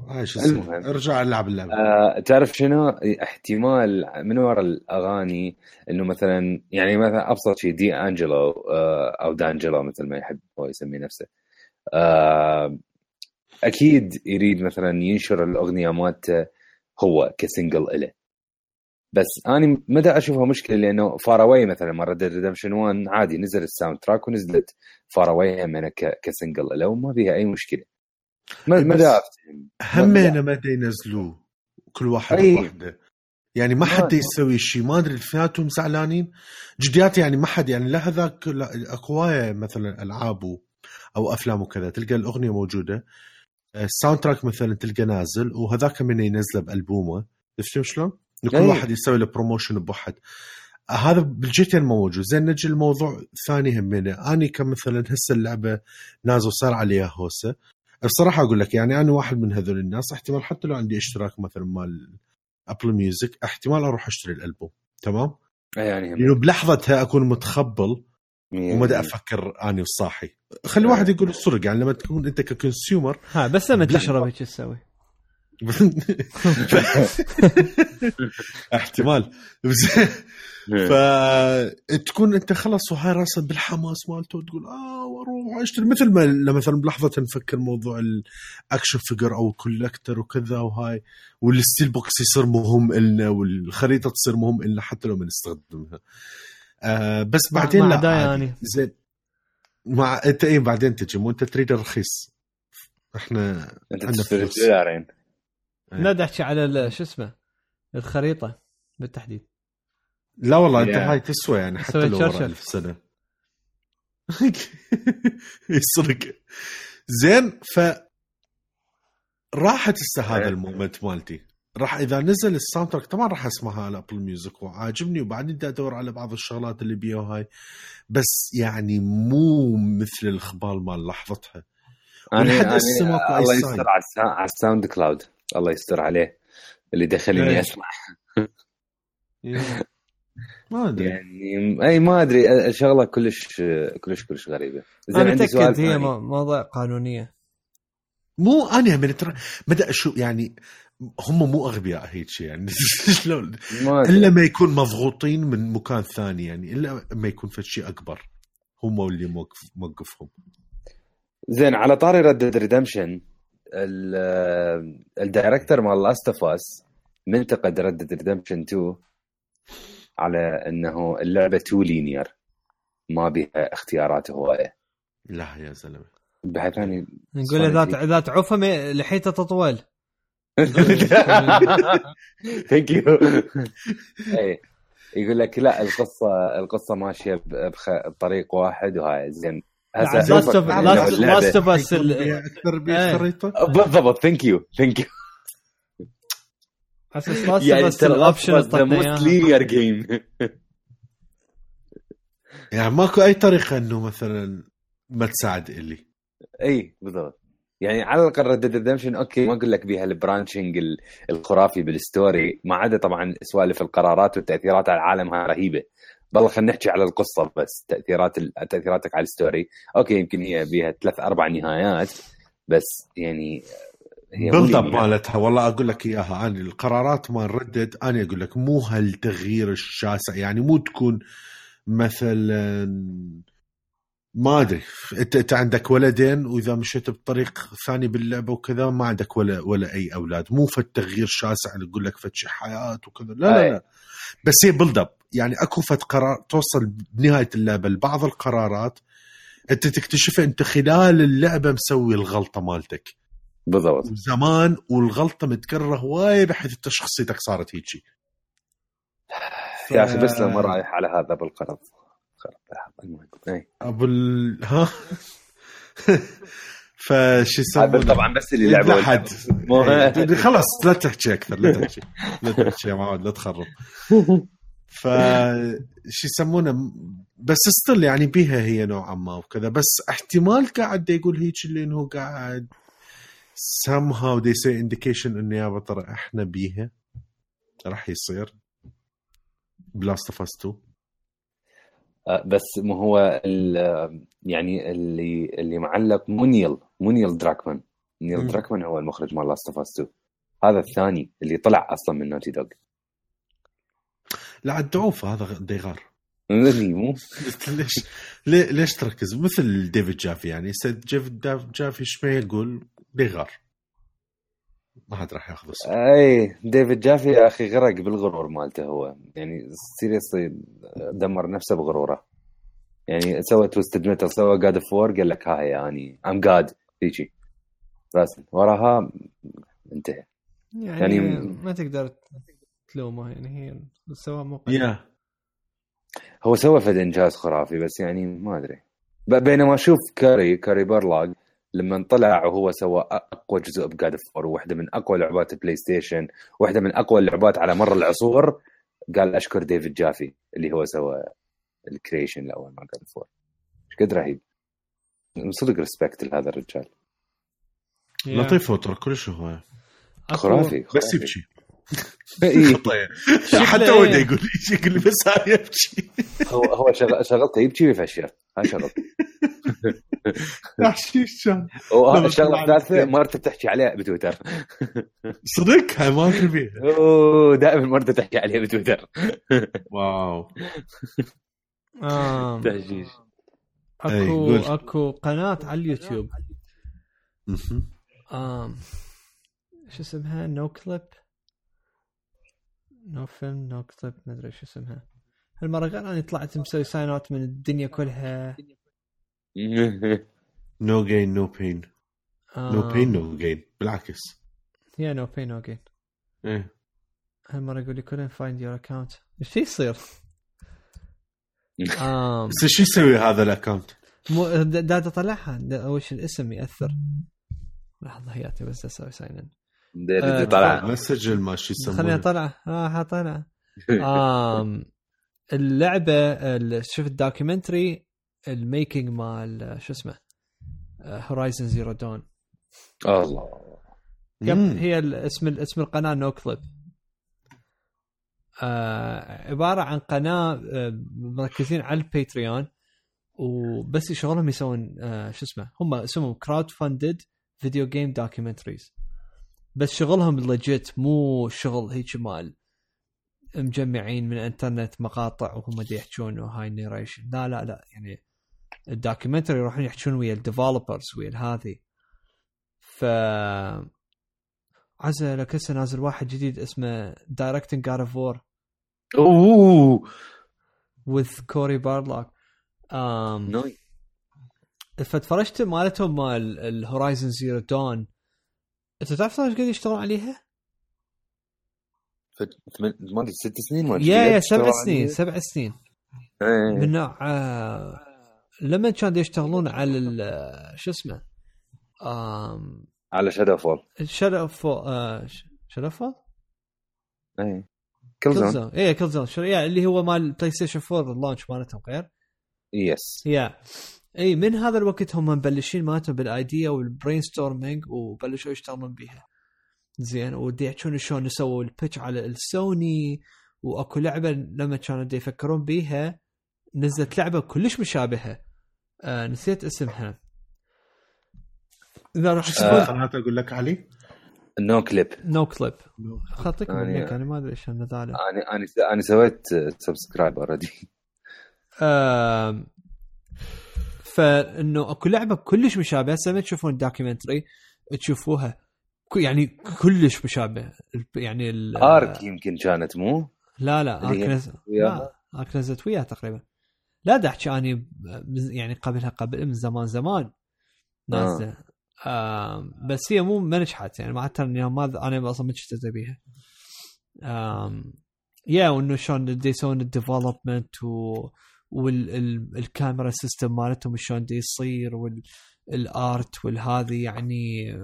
هاي شو اسمه. ارجع العب اللعبة. آه تعرف شنو؟ احتمال من وراء الأغاني إنه مثلا يعني مثلا أبسط شيء D'Angelo آه أو D'Angelo مثل ما يحب هو يسمي نفسه. آه أكيد يريد مثلا ينشر الأغنية مالته هو ك single إله. بس أنا ما دا اشوفها مشكلة لأنه Far Away مثلا مرة Redemption 1 عادي نزل ال soundtrack ونزلت Far Away ك- ك single له وما فيها أي مشكلة. ما ما همينه ما دا ينزلوه كل واحد أي. بوحده. يعني ما حد يسوي شيء ما أدري اثنيناتهم زعلانين. جديات يعني ما حد يعني لا هذاك هواية مثلا ألعاب و- أو أفلام وكذا تلقى الأغنية موجودة. ال soundtrack مثلا تلقى نازل وهذاك من ينزله بألبومه. عرفت شلون؟ إنه كل أي. واحد يسوي له promotion بوحد هذا بالجهتين موجود زين نجي الموضوع ثاني همينه أني كمثلا هسه اللعبة نازل صار عليها هوسة الصراحه أقول لك يعني أنا واحد من هذول الناس احتمال حتى لو عندي اشتراك مثلا مال Apple Music احتمال أروح أشتري الألبوم تمام؟ يعني هم- لأنه بلحظتها أكون متخبل وما دا بالمية. أفكر أني وصاحي خلي واحد يقول الصدق يعني لما تكون أنت ك consumer ها بس لما بلا- تشرب إيش تسوي؟ احتمال بس فتكون انت خلاص وهاي راسا بالحماس مالته وتقول آه وأروح اشتري مثل ما مثلا بلحظة نفكر موضوع ال action figure أو collector وكذا وهاي والستيل بوكس يصير مهم إلنا والخريطة تصير مهم إلنا حتى لو ما نستخدمها آه بس بعدين مع لا. يعني. زين مع انت إيه بعدين تجي مو أنت تريد الرخيص إحنا أنت عندنا تشتري فلوس. دولارين إيه. لا دا احكي على ال- شو اسمه؟ الخريطة بالتحديد. لا والله أنت. هاي تسوى يعني حتى لو ورا تشرشر. ألف سنه يصدق زين ف راحت هسه هذا ال moment مالتي. راح إذا نزل ال soundtrack طبعا راح أسمعها على Apple Music وعاجبني وبعدين بدي أدور على بعض الشغلات اللي بيها وهاي بس يعني مو مثل الخبال مال لحظتها. ولحد أنا- أي الله. يستر على ال SoundCloud. الله يستر عليه اللي دخلني. أسمع. ما أدري. يعني أي ما أدري الشغله كلش كلش كلش غريبة. زين أنا عندي سؤال متاكد هي موضوع قانونية. مو أنا من ترى بدا شو يعني هم مو أغبياء هيك شيء يعني. شلون. إلا ما يكون مضغوطين من مكان ثاني يعني إلا ما يكون في شيء أكبر هم اللي موقف موقفهم. زين على طاري Red Dead Redemption ال director مال Last of Us منتقد Red Dead Redemption 2 على إنه اللعبة too linear ما بها اختيارات هواية. لا يا زلمة. بحيث اني نقول اذا اذا تعوفه مي- لحيته تطول thank you اي يقول لك لا القصة القصة ماشية ب- بخ- بطريق واحد وهاي زين. Last of Last of Us أكثر بالضبط. thank you thank you أساس Last of يعني Us ال option the most linear game يعني ماكو أي طريقة إنه مثلا ما تساعد إلي. إي بالضبط. يعني على الأقل Red Redemption okay ما أقول لك بيها ال branching ال- الخرافي بال story. ما عدا طبعا سوالف القرارات والتأثيرات على العالم هاي رهيبة. والله خلينا نحكي على القصة بس تأثيرات تأثيراتك على ال story okay يمكن هي بيها ثلاث أربع نهايات بس يعني هي مو build up linear. مالتها والله أقول لك إياها أنا القرارات مال Red Dead أنا أقول لك مو هالتغيير الشاسع يعني مو تكون مثلا ما أدري. انت أنت عندك ولدين وإذا مشيت بطريق ثاني باللعبة وكذا ما عندك ولا ولا أي أولاد. مو فد تغيير شاسع اللي يقول لك فد شي حياة وكذا. لا لا. لا. بس هي build up يعني أكو فد قرار توصل بنهاية اللعبة لبعض القرارات. أنت تكتشفها أنت خلال اللعبة مسوي الغلطة مالتك. بالضبط. زمان والغلطة متكررة هواية بحيث أنت شخصيتك صارت هيجي يا أخي بس لو ما رايح على هذا بالقرض. خرب المهم إي. أبو ال... ها؟ فشي هذا يسمونه طبعا بس اللي لعبوا لا حد. إيه، خلاص لا تحكي أكثر لا تحكي. لا تحكي يا معود لا تخرب. ف شو يسمونه؟ بس still يعني بيها هي نوعا ما وكذا. بس احتمال قاعد يقول هيك اللي انه قاعد somehow they say indication انه يابا ترى إحنا بيها. راح يصير. ب Last of Us 2 آه، بس ما هو ال- يعني اللي اللي معلق مو نيل مو نيل دراكمان نيل. دراكمان هو المخرج مال Last of Us 2 هذا الثاني اللي طلع أصلا من Naughty Dog لا عاد ضعوف هذا ديغار مو؟ ليش؟ ليش تركز؟ مثل ديفيد جافي يعني. سيد ديفيد جافي إيش ما يقول ديغار ما حد راح ياخذ الصوت أي ديفيد جافي يا أخي غرق بالغرور مالته هو. يعني seriously دمر نفسه بغرورة. يعني سوى Twisted Metal سوى God of War قال لك هاي يعني I'm God هيجي. بس وراها انتهى. يعني, يعني- ما تقدر تلومه يعني هي سواء مو yeah هو سوى فد إنجاز خرافي بس يعني ما أدري. بينما أشوف كوري كوري بارلوك لما طلع وهو سوى أقوى جزء ب God of War واحدة من أقوى لعبات ال PlayStation واحدة من أقوى اللعبات على مر العصور. قال أشكر ديفيد جافي اللي هو سوى ال creation الأول مع God of War إيش قد رهيب. صدق respect لهذا الرجال. لطيف وتر كلش هو. أكو- خرافي بس. يبكي. إيه. شكله حتى إيه. هو دا يقول يقول لي بس هاي يبكي. هو هو شغل- شغلته يبكي ويفشر هاي شغلته. حشيش كان الشغلة الثالثة مرته تحكي عليها بتويتر. صدق هاي ما بيها. أوه دائما مرته تحكي عليها بتويتر. wow. إي، اكو قول. أكو قناة على اليوتيوب. آم. شو اسمها؟ Noclip no film Noclip ما أدري شو اسمها. هالمرة غير اني طلعت مسوي sign out من الدنيا كلها. no gain no pain no pain no gain بالعكس yeah no pain no gain إيه هالمره يقول لي couldn't find your account. إيش يصير؟ بس شو يسوي هذا ال account؟ مو دا دا اطلعها دا- أول شيء الاسم يأثر. لحظة هياتي بس أسوي sign in آه، طلع. message ما شو خليني يسمونه أطلع. آه حاطلع. آم اللعبة ال- شفت ال documentary. ال making مال شو اسمه Horizon Zero Dawn الله. هي ال- اسم ال- اسم القناة Noclip آه عبارة عن قناة آه مركزين على ال Patreon وبس شغلهم يسوون آه شو اسمه هم اسمهم crowdfunded video game documentaries بس شغلهم legit مو شغل هيك مال مجمعين من الانترنت مقاطع وهم يحجون وهاي ال narration لا لا لا يعني ال documentary يروحون يحجون ويا ال developers ويا هذه ف عزة لك هسه نازل واحد جديد اسمه Directing God of War أوه. With كوري بارلوك um, نوي فتفرجت مالتهم مال ال Horizon Zero Dawn أنت تعرف إيش قاعد يشتغلون عليها؟ ما أدري ست سنين ما يا يا سبع سنين سبع سنين. إيه. من نوع آه لما كانوا يشتغلون على شو اسمه؟ آم على شادو فول شادو فول شادو فول اي Killzone اي Killzone اللي هو مال PlayStation 4 ال launch مالتهم غير. yes yeah اي من هذا الوقت هم مبلشين مالتهم بال idea وال brainstorming وبلشوا يشتغلون بيها. زين ودي يحكون شلون سووا ال pitch على السوني وأكو لعبة لما كانوا يفكرون بيها. نزلت لعبة كلش مشابهة. آه نسيت اسمها. إذا راح تكون قناه أقول لك علي. Noclip Noclip خطيك منك أنا ما أدري إيش النذاله أنا أنا أنا سويت subscribe already آم، فإنه أكو لعبة كلش مشابهة. هسه تشوفون ال documentary تشوفوها ك- يعني كلش مشابه. يعني ARK يمكن كانت مو؟ لا؟ لا ARK نزلت وياها تقريبا. لا دا احكي أني يعني قبلها قبل من زمان زمان نازلة. آم، بس هي مو ما نجحت يعني معناتها ما أنا أصلا ما شفت بيها. yeah وإنه شلون يسوون ال development و وال camera system مالتهم شلون يصير وال art والهذه يعني.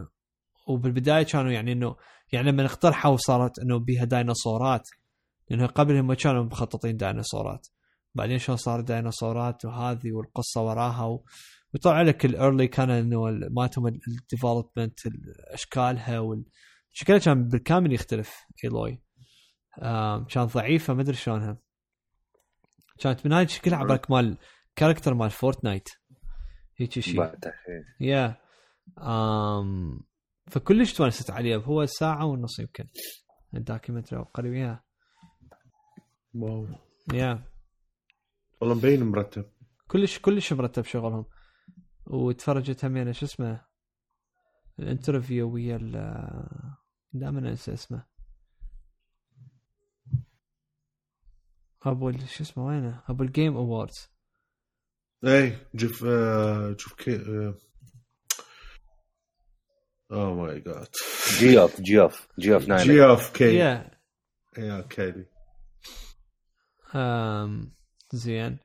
وبالبداية كانوا يعني إنه يعني لما اقترحوا صارت إنه بيها ديناصورات لأنه قبلهم ما كانوا مخططين ديناصورات. بعدين شلون صار ديناصورات وهذه والقصة وراها و... وطلع لك ال early كان إنه ال- مالتهم ال development أشكالها وال... شكلها كان بالكامل يختلف إيلوي. آم، كانت ضعيفة ما أدري شلونها. كانت من هاي شكلها عبالك مال character مال Fortnite هيك شيء. yeah um فكلش تونست عليه هو ساعة ونص يمكن. ال documentary أو قريب yeah wow. Yeah والله مبين مرتب. كلش كلش مرتب شغلهم. وتفرجت همين شو اسمه؟ ال interview ويا ال دائما انسى اسمه. أبو شو اسمه؟ وينه؟ أبو الجيم اووردز اي جف آه شوف كي. اوه ماي جاد جي اوف جي اوف جي اوف ناين جي اوف كي يا يا كيلي زين.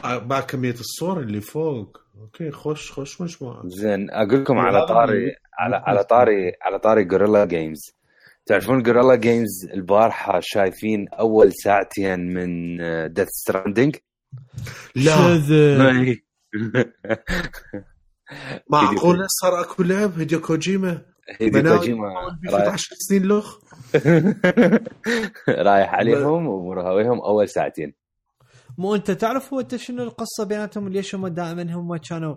بعد كميه الصور اللي فوق. أوكي خش خش مجموعة. زين أقول لكم على طاري على على طاري على طاري جوريلا جيمز تعرفون Guerrilla Games البارحة شايفين أول ساعتين من Death Stranding لا. كذب. معقولة صار أكو لعب؟ هيديو كوجيما؟ هيديو كوجيما يطول بيه رايح 11 سنين لخ رايح عليهم ومرهويهم أول ساعتين. مو انت تعرف هو انت شنو القصة بيناتهم ليش هم دائما هم كانوا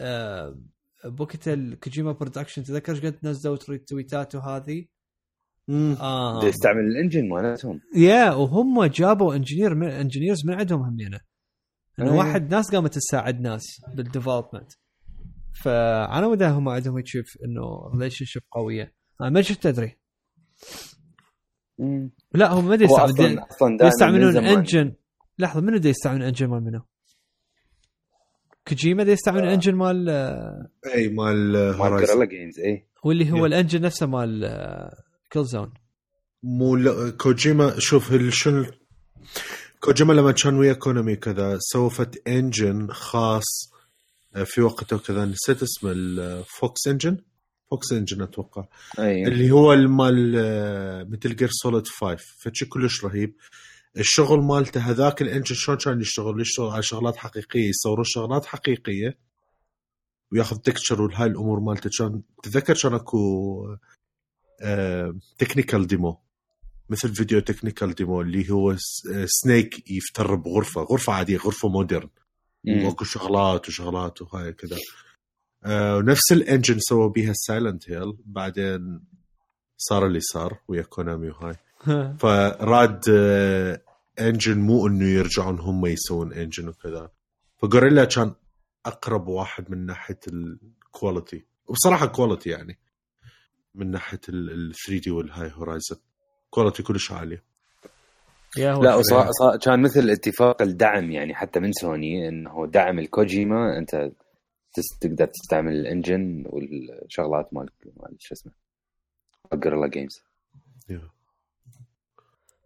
آه بوقت ال Kojima Production تذكر إيش قد نزلوا توي- تويتات وهذه دا يستعمل ال engine مالتهم. yeah وهم جابوا engineer من engineers من عندهم همينه إنه أي. واحد ناس قامت تساعد ناس بال development فانا ودا هم عندهم هيك إنه relationship قوية. أنا ما شفت أدري. لا هم ما يستعملون يستعملون. engine لحظة منو دا يستعمل engine مال منو؟ كوجيما دا يستعمل آه. engine مال آه، إي مال مال Horizon Guerrilla Games إي. واللي هو Yeah. ال engine نفسه مال Killzone مو لا- كوجيما شوف شنو كوجيما لما كان ويا كونامي كذا سوفت engine خاص آه، في وقته كذا نسيت اسمه ال Fox Engine Fox Engine أتوقع. إي. اللي هو المال آه، مثل Gear Solid 5 فشي كلش رهيب. الشغل مالته هذاك ال engine شلون كان يشتغل؟ يشتغل على شغلات حقيقية يصوروا شغلات حقيقية وياخذ texture وهاي الأمور مالته. كان تذكر كان أكو technical demo مثل فيديو technical demo اللي هو س- آه، Snake يفتر بغرفة. غرفة عادية غرفة modern. وأكو شغلات وشغلات وهاي كذا. آه ونفس ال engine سووا بيها Silent Hill بعدين صار اللي صار ويا كونامي وهاي. فراد آه engine مو إنه يرجعون هم يسوون engine وكذا. ف Guerrilla كان أقرب واحد من ناحية ال quality وبصراحه quality يعني. من ناحية ال 3 D والهاي Horizon quality كلش عاليه لا. وصا... صا... كان مثل اتفاق الدعم يعني حتى من سوني إنه دعم الكوجيما. أنت تس... تقدر تستعمل ال engine والشغلات مال مال شو اسمه؟ Guerrilla Games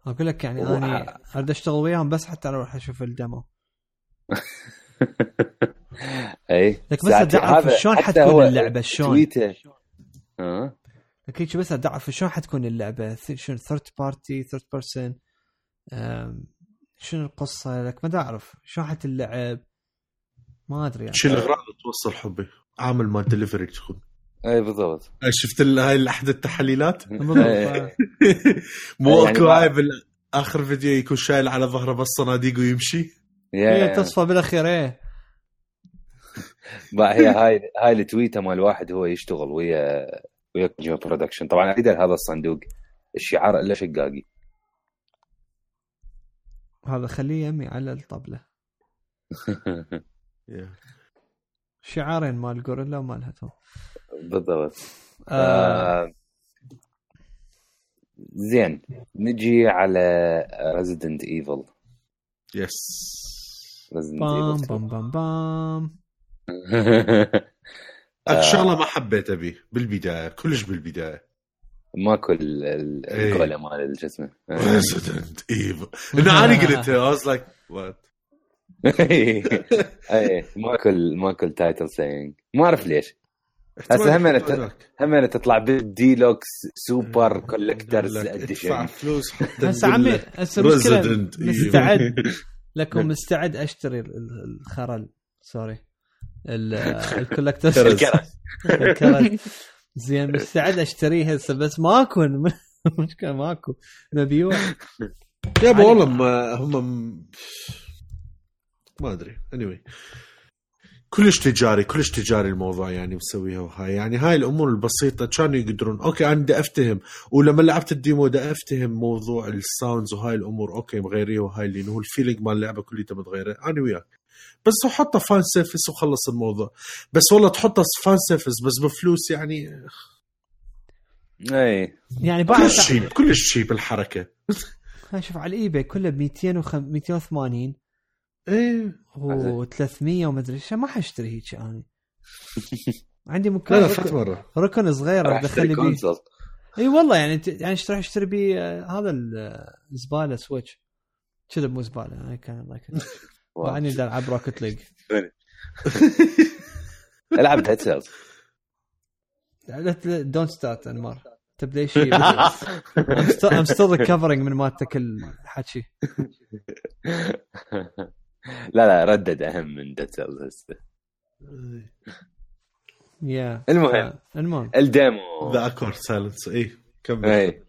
أقول لك يعني أنا أريد أشتغل وياهم بس حتى أروح أشوف ال demo أي لك بس ساعتي أعرف هذا شلون حتكون هو اللعبة، شلون؟ لكن شو بس اعرف شلون حتكون اللعبة؟ ث- شنو؟ third party third person شنو القصة؟ لك ما أعرف. شلون حتلعب ما أدري يعني. شيل الاغراض توصل حبي؟ عامل مال دليفري تكون اي بالضبط. شفت ال- هاي احد التحليلات؟ بالضبط. إيه. مو يعني أكو ما- هاي بالاخر فيديو يكون شايل على ظهره بس صناديق ويمشي؟ هي تصفى بالأخير إيه. بقى هي هاي هاي التويتة مال واحد هو يشتغل ويا ويا Kojima Production. طبعا اريد هذا الصندوق الشعار إلا شقاقي. هذا خليه يمي على الطبلة. شعارين مال Guerrilla ومال هاتو بالضبط. آه. آه، زين نجي على ريزيدنت ايفل يس ريزيدنت بام ايفل بام بام بام. اكو شغلة ما حبيت أبي بالبداية كلش بالبداية. ماكو ال- ال- إيه. الكولا مال شو اسمه؟ ريزيدنت ايفل انه أنا قلتها I was like what? اي ماكو ماكو التايتل سينج ما أعرف ليش. هسه هم أنا ت- هم أنا تطلع بالديلوكس سوبر كولكترز ادفع اديشن فلوس حتى هسه عمي هسه. مستعد لكم مستعد اشتري ال- ال- الخرل. سوري ال- ال collector ال collector's. زين مستعد اشتريه هسه بس ماكو. مشكله ماكو. مبيوع. يابا والله هم ما أدري. Anyway. كلش تجاري كلش تجاري الموضوع يعني مسويها. وهاي يعني هاي الأمور البسيطة كانوا يقدرون. okay أنا بدي أفتهم. ولما لعبت ال demo بدي أفتهم موضوع ال sounds وهاي الأمور. okay مغيرية وهاي اللي هو ال feeling مال اللعبة كلها متغيره أنا وياك. بس حطها fan service وخلص الموضوع. بس والله تحطها fan service بس بفلوس يعني اي يعني بعد كلش cheap كلش cheap الحركة. خلينا نشوف على ال eBay كله ب 200 و 280 إيه و300 وما أدري إيش ما حاشتري هيك أنا. عندي لا مكان لا فات ركن, مره ركن صغير ادخل بيه. إي والله يعني انت يعني إيش راح أشتري بيه؟ آه، هذا الزباله Switch. كذا مو زبالة أنا كان like دا ألعب Rocket League ألعب ديد سيلز دونت ستارت انمار تبدأ شيء I'm still recovering من مالتك الحكي. لا لا ردد أهم من Dead Cells هسه يا المهم. المهم. ال demo. The awkward silence اي كمل. اي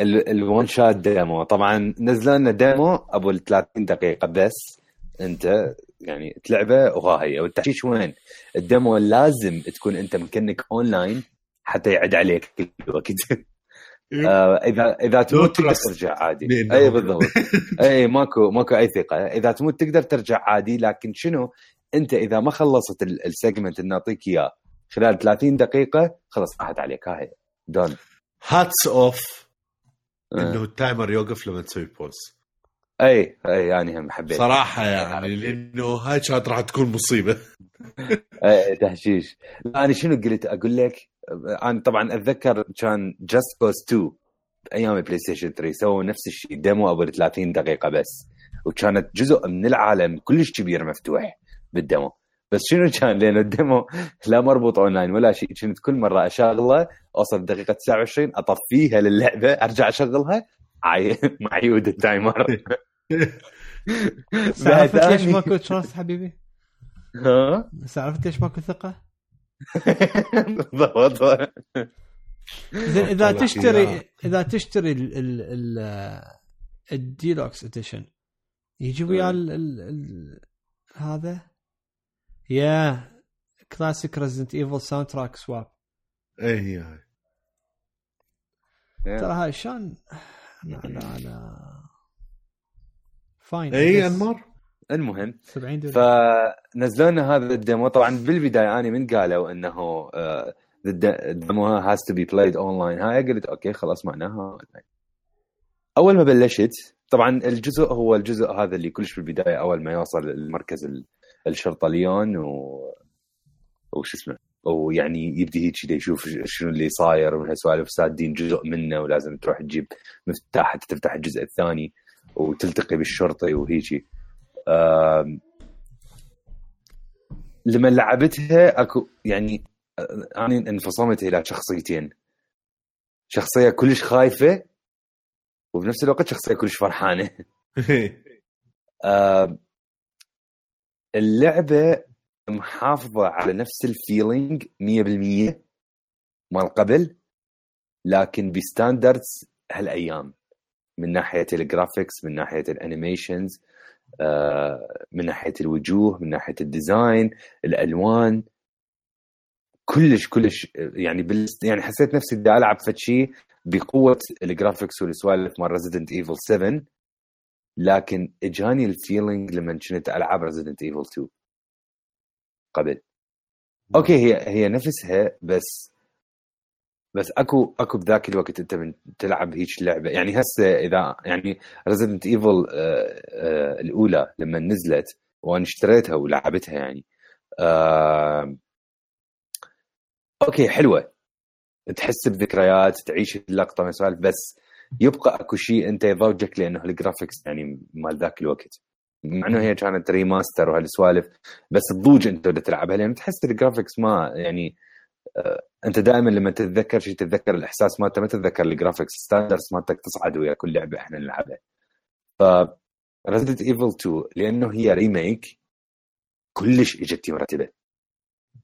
ال one shot demo طبعا نزلوا لنا demo أبو ال 30 دقيقة بس. أنت يعني تلعبه وها هي والتحشيش وين؟ ال demo لازم تكون أنت مكنك اونلاين حتى يعد عليك. الوقت. آه اذا إذا تموت تقدر. ترجع عادي. أي بالضبط. أي ماكو ماكو أي ثقة. إذا تموت تقدر ترجع عادي لكن شنو؟ أنت إذا ما خلصت ال- ال segment اللي نعطيك إياه خلال 30 دقيقة خلص راحت عليك. هاي دون hats off. إنه ال timer يوقف لما تسوي pause أي أي يعني هم حبيت. صراحة يعني لأنه هاي كانت راح تكون مصيبة. أي تهشيش. لا أنا شنو قلت أقول لك؟ أنا طبعا أتذكر كان Just Cause 2 بأيام ال PlayStation 3 سووا نفس الشيء demo أبو 30 دقيقة بس وكانت جزء من العالم كلش كبير مفتوح بال demo بس شنو كان لأن ال demo لا مربوط اونلاين ولا شيء كنت كل مرة اشغله أوصل دقيقة 29 أطفيها للعبة أرجع أشغلها. معيود ال timer بس عرفت ليش ماكو trust حبيبي؟ ها بس عرفت ليش ماكو ثقة؟ بالضبط زين اذا تشتري. إذا تشتري ال ال ال ال deluxe edition يجي ويا ال ال ال هذا؟ يا classic Resident Evil soundtrack swap اي هي هاي. ترى هاي شلون؟ لا لا لا fine اي أنمار. المهم 70 دولار. فنزلوا لنا هذا ال demo. طبعا بالبداية أنا من قالوا إنه آه، ال d- ال demo has to be played online هاي قلت أوكي خلاص معناها. أول ما بلشت طبعا الجزء هو الجزء هذا اللي كلش بالبداية أول ما يوصل المركز ال- الشرطة ليون و وش اسمه ويعني يبدي هيك يشوف شنو اللي صاير وهالسوالف سادين جزء منه ولازم تروح تجيب مفتاح حتى تفتح الجزء الثاني وتلتقي بالشرطي وهيجي لما لعبتها اكو يعني آه، أنا انفصمت إلى شخصيتين. شخصية كلش خايفة وبنفس الوقت شخصية كلش فرحانة. اللعبة محافظة على نفس ال feeling 100% مال قبل لكن ب standards هالأيام. من ناحية ال graphics من ناحية ال animations آه، من ناحية الوجوه من ناحية ال design الألوان. كلش كلش يعني بال يعني حسيت نفسي بدي ألعب فد شيء بقوة ال graphics والسوالف مال Resident Evil 7 لكن إجاني ال feeling لما كنت ألعب Resident Evil 2 قبل. أوكي هي هي نفسها بس بس أكو أكو بذاك الوقت أنت من تلعب هيك لعبة. يعني هسه إذا يعني Resident Evil الأولى لما نزلت وأنا اشتريتها ولعبتها يعني آه أوكي حلوة. تحس بذكريات تعيش اللقطة من سوالف بس يبقى أكو شيء أنت يضوجك لأنه ال graphics يعني مال ذاك الوقت. مع إنه هي كانت remaster وهالسوالف بس تضوج أنت تلعبها لأن تحس ال graphics ما يعني آه، أنت دائما لما تتذكر شيء تتذكر الإحساس مالته ما تتذكر ال graphics standards مالتك تصعد ويا كل لعبة إحنا نلعبها. ف Resident Evil 2 لأنه هي remake كلش اجتي مرتبه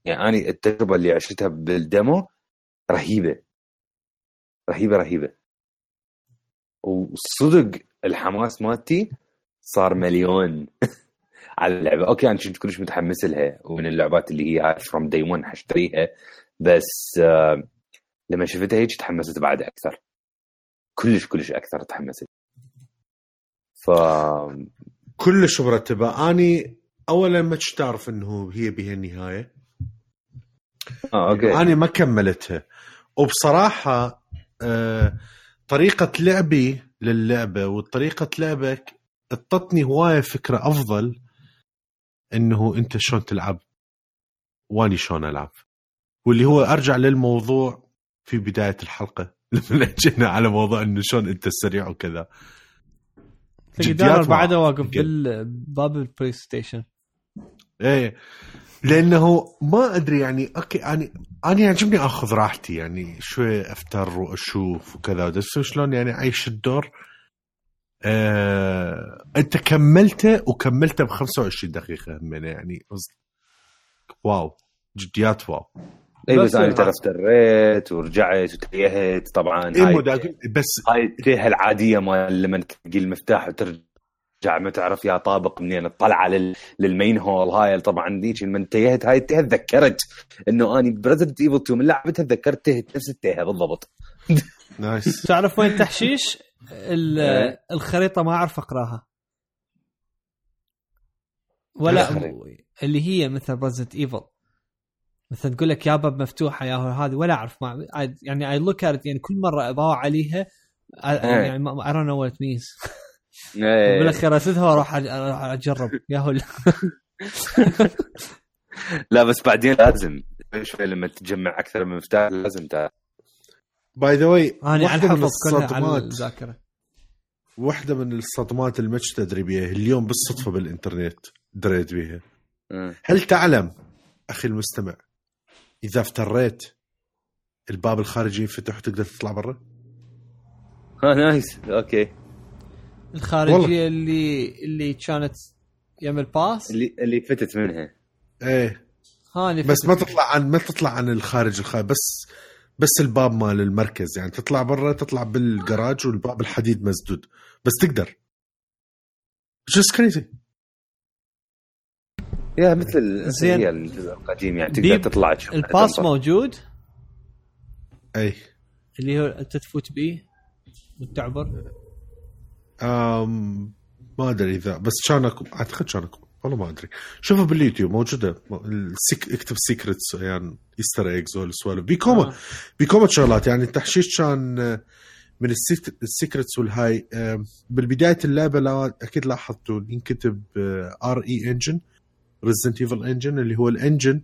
يعني أنا التجربة اللي عشتها بال demo رهيبة. رهيبة رهيبة. وصدق الحماس مالتي صار مليون على اللعبة. أوكي أنا كنت كلش متحمس لها ومن اللعبات اللي هي from day 1 حاشتريها بس آه لما شفتها هيك تحمست بعد أكثر. كلش كلش أكثر تحمست. ف كلش مرتبه أني اولا ما كنت أعرف إنه هي بها النهايه آه أوكي. أنا ما كملتها. وبصراحة آه طريقة لعبي للعبة وطريقة لعبك اعطتني هواية فكرة أفضل إنه أنت شلون تلعب. وأني شلون ألعب. واللي هو أرجع للموضوع في بداية الحلقة. لما جينا على موضوع إنه شلون أنت سريع وكذا. تقدر جديات بعد مع- واقف. بالباب ال PlayStation إيه. لأنه ما أدري يعني أوكي أنا أنا يعجبني آخذ راحتي يعني شوي أفتر وأشوف وكذا. بس شلون يعني أعيش الدور؟ آه، أنت كملته وكملته ب 25 دقيقة من يعني. Wow. جديات wow. اي بس أنا ترى افتريت ورجعت وتيهت طبعا إيه هاي بس هاي التيهه العادية مال لما تلقي المفتاح وترجع ما تعرف يا طابق منين تطلع لل... لل main hall هاي طبعا ذيك لما انتهيت هاي التيهه تذكرت إنه أني ب Resident Evil 2 من لعبتها تذكرت تيهت نفس التيهه بالضبط nice تعرف وين تحشيش؟ ال- إيه. الخريطة ما أعرف أقراها ولا. اللي هي مثل ب Resident Evil مثلا تقول لك يا باب مفتوحة يا هو هذه ولا أعرف ما I- يعني I look يعني كل مرة اضاوع عليها I- يعني I don't know what means إيه. بالاخير أسدها وأروح أجرب يا هو لا. بس بعدين لازم شوي لما تجمع أكثر من مفتاح لازم تعرف by the way أنا على الحفظ كلها على الصدمات الذاكرة. واحدة من الصدمات اللي ما كنت أدري بيها اليوم بالصدفة بالإنترنت دريت بيها. مم. هل تعلم أخي المستمع إذا افتريت الباب الخارجي ينفتح وتقدر تطلع برا؟ ها nice. okay. الخارجية والله. اللي اللي كانت يم الباس اللي اللي فتت منها. إيه. ها اللي بس ما تطلع عن ما تطلع عن الخارج الخارج بس بس الباب مال المركز. يعني تطلع برا تطلع بالجراج والباب الحديد مسدود. بس تقدر. جست كريزي يا مثل زين. هي الجزء القديم يعني تقدر تطلع تشوف. الباس تنطر. موجود؟ أي. اللي هو أنت تفوت بيه وتعبر؟ أم ما أدري إذا بس كان أعتقد كان والله ما أدري. شوفوا باليوتيوب موجودة. السيك... اكتب secrets يعني Easter eggs والسوالف بيكوما آه. بيكوما شغلات. يعني التحشيش كان من السيك- ال secrets والهاي. بالبداية اللعبة لا أكيد لاحظتوا ينكتب RE Engine Resident Evil Engine اللي هو ال engine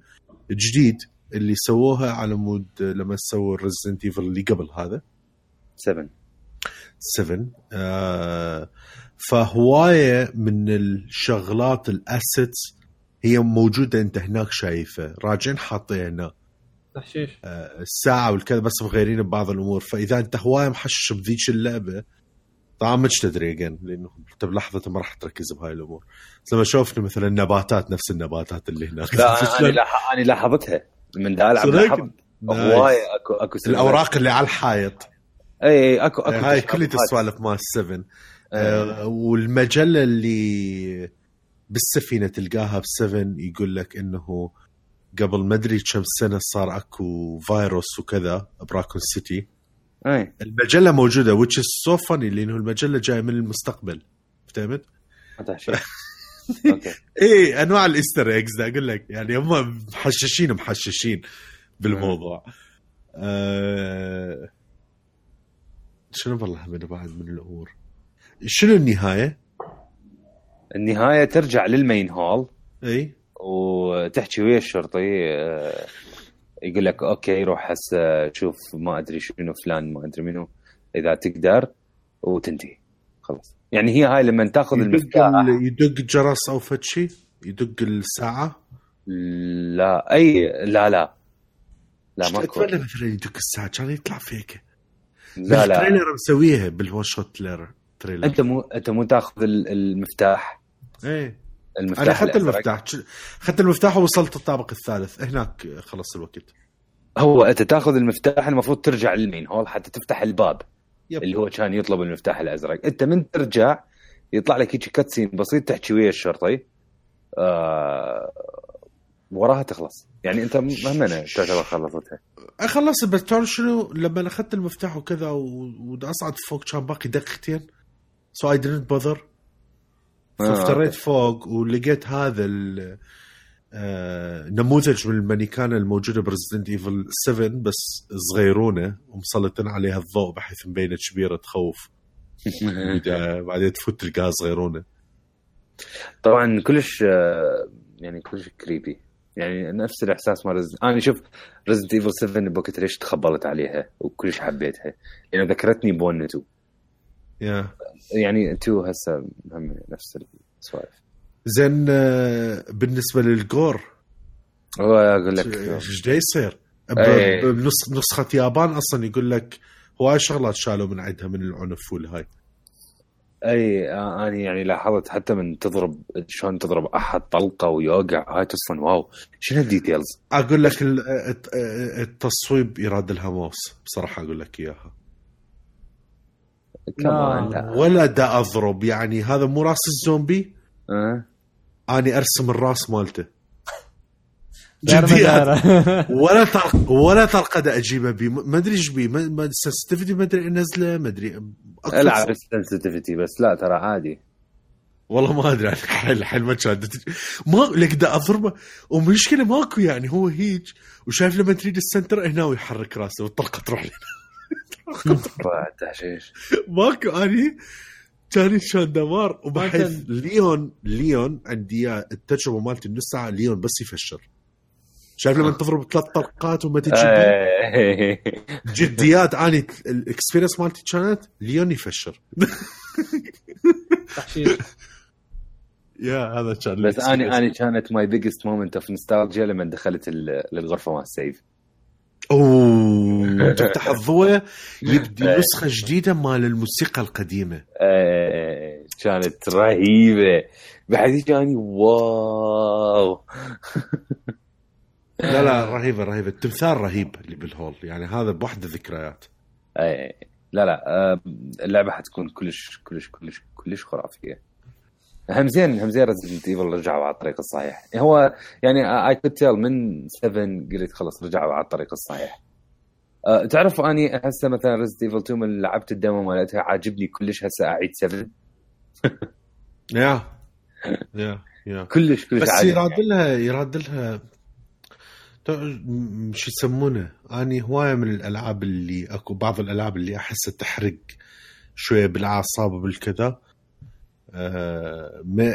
الجديد اللي سووها على مود لما سووا Resident Evil اللي قبل هذا. 7 7 آه فهواية من الشغلات ال assets هي موجودة انت هناك شايفه راجعين حاطيها هنا تحشيش. آه، الساعة والكذا بس مغيرين ببعض الأمور. فإذا أنت هواية محشش بذيك اللعبة طبعا مش تدري again لأنه انت بلحظه ما راح تركز بهاي الأمور. بس لما شوفنا مثلا نباتات نفس النباتات اللي هناك. لا أنا أنا لاحظتها. من دا العب. هواي اكو أكو. الأوراق اللي على الحيط إي اكو أكو هاي. كلها السوالف مال 7 إيه. آه، والمجلة اللي بالسفينة تلقاها ب 7 يقول لك إنه قبل ما أدري كم سنة صار أكو فيروس وكذا ب Raccoon City. أي. المجلة موجودة which is so funny لأنه المجلة جاية من المستقبل. فهمت؟ إيه أنواع ال Easter eggs أقول لك يعني هم محششين محششين بالموضوع. آه شنو والله من بعد من الأمور؟ شنو النهاية؟ النهاية ترجع لل main hall. إي. وتحكي ويا الشرطي آه، يقول لك okay روح هسه شوف ما أدري شنو فلان ما أدري منو إذا تقدر وتنتهي. خلاص. يعني هي هاي لما تأخذ يدق المفتاح. ال- يدق جرس أو فد شيء يدق الساعة؟ لا أي لا لا. لا ماكو اتمنى مثلا يدق الساعة كان يطلع فيك. لا لا. بال trailer مسويها بال one shot trailer. أنت مو أنت مو تأخذ ال- المفتاح. إيه. المفتاح أنا اخذت. المفتاح. اخذت المفتاح ووصلت الطابق الثالث. هناك خلص الوقت. هو أنت تأخذ المفتاح المفروض ترجع لل main. hall حتى تفتح الباب yep. اللي هو كان يطلب المفتاح الأزرق. أنت من ترجع يطلع لك هيك cutscene بسيط تحكي ويا الشرطي آه وراها تخلص. يعني أنت همينا تعتبر خلصتها. خلصت بس تعرف شنو؟ لما أخذت المفتاح وكذا ودي اصعد فوق كان باقي دقيقتين. so I didn't bother. فافتريت فوق ولقيت هذا آه، نموذج من المانيكانا الموجودة ب Resident Evil 7 بس صغيرونه ومسلطين عليها الضوء بحيث مبينه كبيرة تخوف بعدين- تفوت تلقاها صغيرونه. طبعا كلش آه، يعني كلش creepy يعني نفس الإحساس مال رز... أنا شوف Resident Evil 7 بوقت ليش تخبلت عليها وكلش حبيتها؟ لأنه ذكرتني ب one 2 yeah يعني 2 هسه هم نفس السوالف. زين آه، بالنسبة لل gore هو أقول لك إيش يصير؟ ب- إيه. يابان أصلا يقول لك هواي شغلات شالوا من عندها من العنف والهاي. أي آه، أنا يعني لاحظت حتى من تضرب شلون تضرب أحد طلقة ويوقع هاي أصلا wow شنو ال details؟ أقول لك ال- الت- التصويب يراد لها موس بصراحة أقول لك إياها. كمان لا. لا ولا دا أضرب. يعني هذا مو راس الزومبي؟ أه؟ اني أرسم الراس مالته. مدارة. ولا طلق ولا طلقه دا أجيبه بي. ما أدري إيش بي. ما- ما سنسيتيفيتي ما أدري انزله ما أدري. العب السنسيتيفيتي بس لا ترى عادي. والله ما أدري. الحين الحين ما كان ما لك دا أضربه. ومشكلة ماكو يعني. هو هيج. وشايف لما تريد السنتر هنا ويحرك راسه والطلقه تروح له بعد تحشيش. ماكو اني كان كان دمار وبحيث كان- ليون ليون عندي التجربة مالتي النص ساعة ليون بس يفشر شايف لما تضرب ثلاث طلقات وما تجي إيه. جديات اني ال experience مالتي كانت ليون يفشر تحشيش. yeah هذا كان بس experience. أنا كانت my biggest moment of nostalgia لما دخلت ال- للغرفة مال ال save أوه تفتح الضوء يبدي نسخة جديدة مال الموسيقى القديمة. إيه، كانت رهيبة. بعد كاني wow. لا لا رهيبة رهيبة. التمثال رهيب اللي بال hall. يعني هذا بوحدة ذكريات. إيه، لا لا اللعبة حتكون كلش كلش كلش كلش خرافية. هم زين هم زين Resident Evil رجعوا على الطريق الصحيح. هو يعني I could tell من 7 قلت خلص رجعوا على الطريق الصحيح. أه تعرف أني هسه مثلا Resident Evil 2 من لعبت ال demo مالتها عاجبني كلش هسه أعيد 7 يا يا يا كلش كلش بس يراد لها يراد لها شو يسمونه؟ أني هواية من الألعاب اللي أكو بعض الألعاب اللي أحسها تحرق شوية بالأعصاب وبالكذا.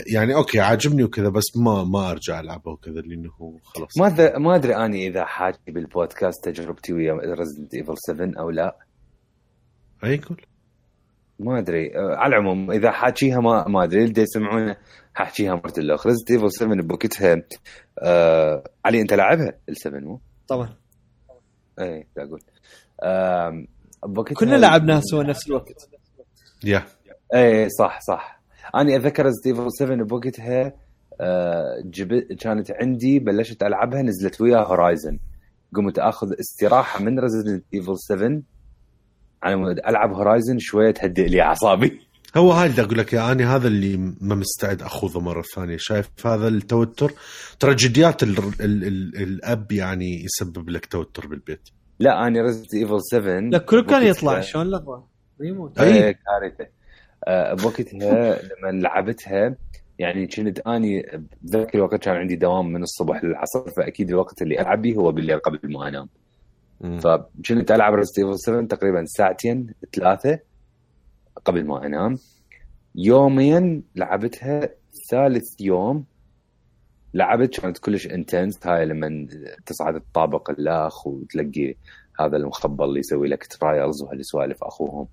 يعني أوكي عاجبني وكذا بس ما ما أرجع ألعبه وكذا لأنه خلاص. ما أدري- ما أدري أني إذا حاجي بالبودكاست تجربتي ويا Resident Evil 7 أو لا. أي يقول؟ ما أدري. آه، على العموم إذا حاكيها ما ما أدري. اللي يسمعونه حاحكيها مرة الاخ Resident Evil 7 بوقتها آه علي أنت لاعبها ال7 مو؟ طبعا. اي أقول. آم، بوقتها كلنا لعبناها سوا نفس الوقت. يا. اي صح صح. أنا أتذكر Resident Evil 7 بوقتها آه، جبت كانت عندي بلشت ألعبها نزلت ويا Horizon قمت آخذ استراحة من Resident Evil 7 على مود ألعب Horizon شوية تهدئ لي أعصابي. هو هاي اللي أقول لك يا اني هذا اللي ما مستعد أخوضه مرة ثانية. شايف هذا التوتر؟ ترى جديات ال ال ال الأب يعني يسبب لك توتر بالبيت. لا أنا Resident Evil 7 لا كل كان يطلع شلون لحظه ريموت. أي. كارثة. آه، بوقتها لما لعبتها يعني كنت أني بذاك الوقت كان عندي دوام من الصبح للعصر فأكيد الوقت اللي العب به هو بالليل قبل ما أنام. فكنت ألعب Resident Evil 7 تقريبا ساعتين ثلاثة قبل ما أنام يوميا لعبتها ثالث يوم لعبت كانت كلش intense هاي لما تصعد الطابق الاخ وتلقي هذا المخبر اللي يسوي لك trials وهالسوالف أخوهم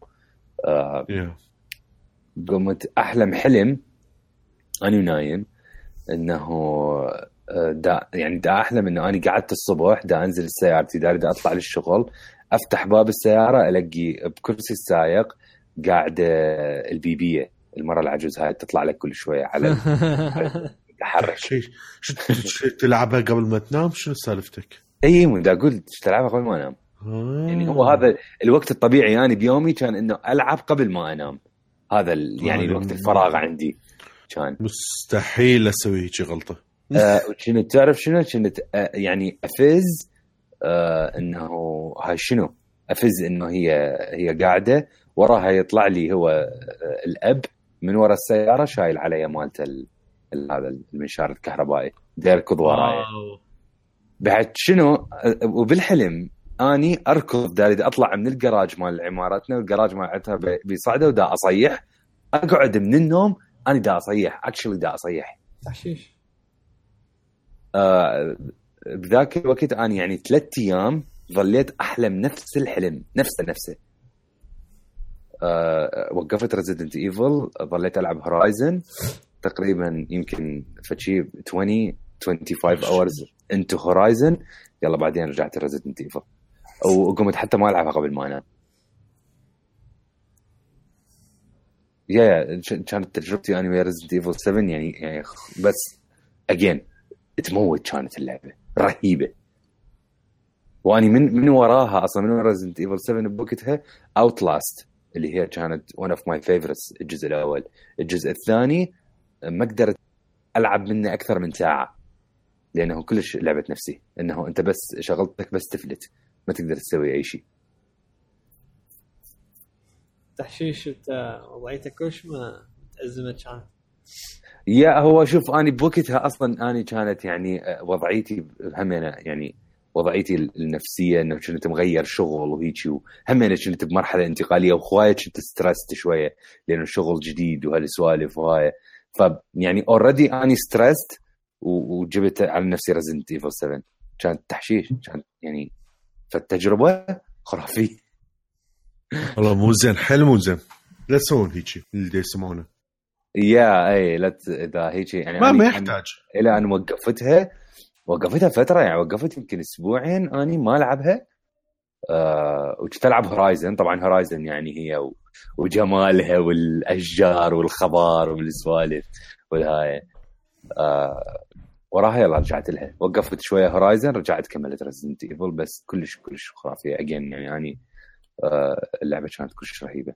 آه يا. قمت أحلم حلم أنا نايم إنه آه، دا يعني دا أحلم إنه أنا قعدت الصبح دا أنزل سيارتي دا اريد أطلع للشغل أفتح باب السيارة الاقي بكرسي السائق قاعدة البيبية المرة العجوز هاي تطلع لك كل شوية على تحرك شيء شو تلعبها قبل ما تنام شنو سالفتك؟ إي من دا أقول تلعبها قبل ما أنام آه. يعني هو هذا الوقت الطبيعي يعني بيومي كان إنه ألعب قبل ما أنام هذا ال- يعني. الوقت الفراغ عندي. كان. مستحيل أسوي هيجي غلطة. آه، كنت تعرف شنو؟ كنت آه، يعني أفز آه، إنه هاي شنو؟ أفز إنه هي هي قاعدة. وراها يطلع لي هو آه، الأب من ورا السيارة شايل علي مالته ال- ال- هذا المنشار الكهربائي. يركض وراي. بعد شنو؟ آه، وبالحلم أني أركض دا اريد أطلع من الجراج مال عمارتنا والجراج مالتها بيصعده ودا أصيح. أقعد من النوم أنا دا أصيح actually دا أصيح. تحشيش. آه، بذاك الوقت أنا يعني ثلاث أيام ظليت أحلم نفس الحلم نفسه نفسه. آه، وقفت Resident Evil ظليت ألعب Horizon تقريبا يمكن فشي 20 25 hours into Horizon يلا بعدين رجعت Resident Evil وقمت حتى ما ألعبها قبل ما أنام. يا كانت تجربتي أنا ويا Resident Evil 7 يعني يعني بس again تموت كانت اللعبة. رهيبة. وأني من من وراها أصلا من ورا Resident Evil 7 بوقتها Outlast اللي هي كانت one of my favorites الجزء الأول. الجزء الثاني ما قدرت ألعب منه أكثر من ساعة لأنه كلش لعبة نفسي. إنه أنت بس شغلتك بس تفلت. ما تقدر تسوي أي شيء. تحشيش أنت وضعيتك كلش ما متأزمة كانت يا هو شوف اني بوقتها أصلا اني كانت يعني آه، وضعيتي همينه يعني وضعيتي النفسية إنه كنت مغير شغل وهيجي وهمينه كنت بمرحلة انتقالية وهوايه كنت stressed شوية لأنه شغل جديد وهالسوالف وهاي. ف يعني already اني stressed وجبت على نفسي Resident Evil 7 كانت تحشيش كانت يعني فالتجربه خرافية. والله مو زين حيل مو زين. لا تسوون هيجي اللي يسمعونه يا اي لا اذا هيك يعني ما ما أنا- يحتاج. إلى أن وقفتها وقفتها فترة يعني وقفت يمكن أسبوعين أني ما ألعبها. آه وكنت ألعب Horizon طبعا Horizon يعني هي و- وجمالها والأشجار والخضار والسوالف والهاي. آه وراها يلا رجعت لها. وقفت شوية Horizon رجعت كملت Resident Evil بس كلش كلش خرافية. again يعني اني آه اللعبة كانت كلش رهيبة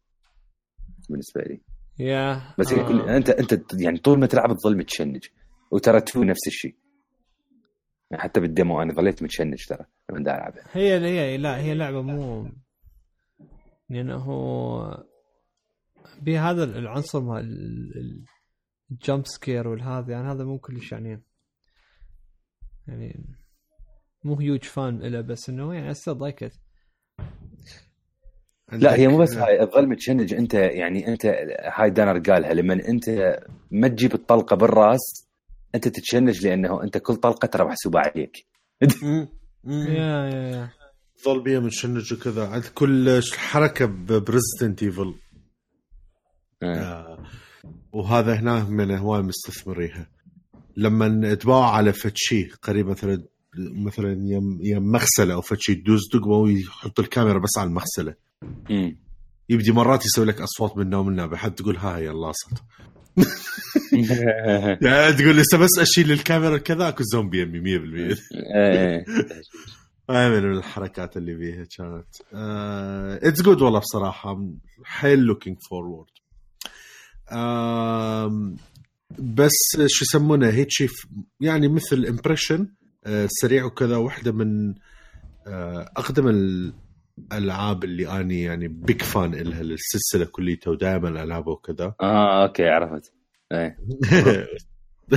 بالنسبة لي. يا بس هي كل... أنت أنت يعني طول ما تلعب تظل متشنج. وترى 2 نفس الشيء. يعني حتى بال demo أنا ظليت متشنج ترى لما ألعبها. هي هي لا هي لعبة مو لأنه بهذا العنصر مال ال jump scare والهذا يعني هذا مو كلش يعني يعني مو huge fan له بس إنه يعني still like it لا هي مو بس هاي تظل متشنج. أنت يعني أنت هاي دانر قالها لما أنت ما تجيب الطلقة بالراس أنت تتشنج لأنه أنت كل طلقة ترى محسوبة عليك. يا يا يا ظل بيها منشنج وكذا. عند كل حركة بريزدنت ايفل آه، وهذا هنا من هواي مستثمريها. لما تباع على فتشي قريب مثلا مثلا يم, يم مغسلة أو فتشي تدوز دقمه ويحط الكاميرا بس على المغسلة. مم. يبدي مرات يسوي لك أصوات منا ومنا بحد تقول ها هي اللاصت يعني تقول لسه بس أشيل الكاميرا كذا أكو زومبي يمي 100% إيه. هاي من الحركات اللي فيها كانت. it's good والله بصراحة. حيل looking forward بس شو يسمونه هيك شيء يعني مثل impression سريع وكذا واحدة من آه، أقدم الألعاب اللي أني يعني big fan إلها السلسله كليتها ودائما ألعبها وكذا. آه okay عرفت. إيه.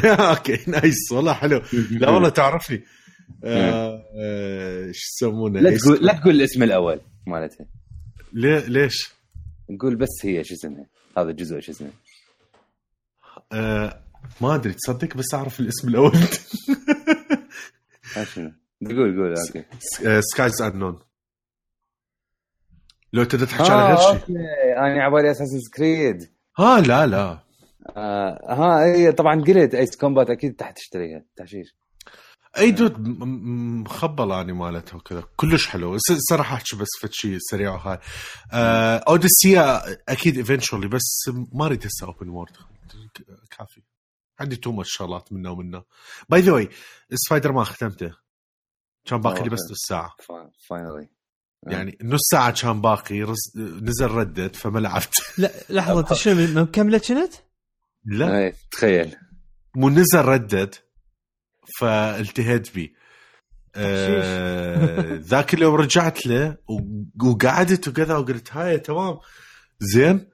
okay nice والله حلو. لا والله تعرفني. آه، آه، شو يسمونه؟ لا تقول لا تقول الاسم الأول مالتها ليه- ليش؟ نقول بس هي شو اسمها؟ هذا الجزء شو اسمه؟ آه ما أدري تصدق بس أعرف الاسم الأول. قول قول okay. Skies Unknown لو تقدر تحكي آه، على غير شيء أوكي. أنا عبالي Assassin's Creed ها لا لا. آه ها هي طبعا قلت Ace Combat أكيد تحت تشتريها تحشيش. أي dude مخبل أني مالتها وكذا. كلش حلو. صراحة أحكي بس فد شيء سريع وهاي. آه Odyssey أكيد eventually بس ما أريد هسه open world كافي. عندي too much شغلات منه ومنه. by the way Spider-Man ختمته. كان باقي لي بس okay. نص ساعة. finally يعني نص ساعة كان باقي رز... نزل Red Dead فما لعبت. لا لحظة شنو من كم كنت؟ لا. إيه تخيل. مو نزل Red Dead فالتهيت بي. آه، ذاك اليوم رجعت له وقعدت وكذا وقلت هاي تمام. زين.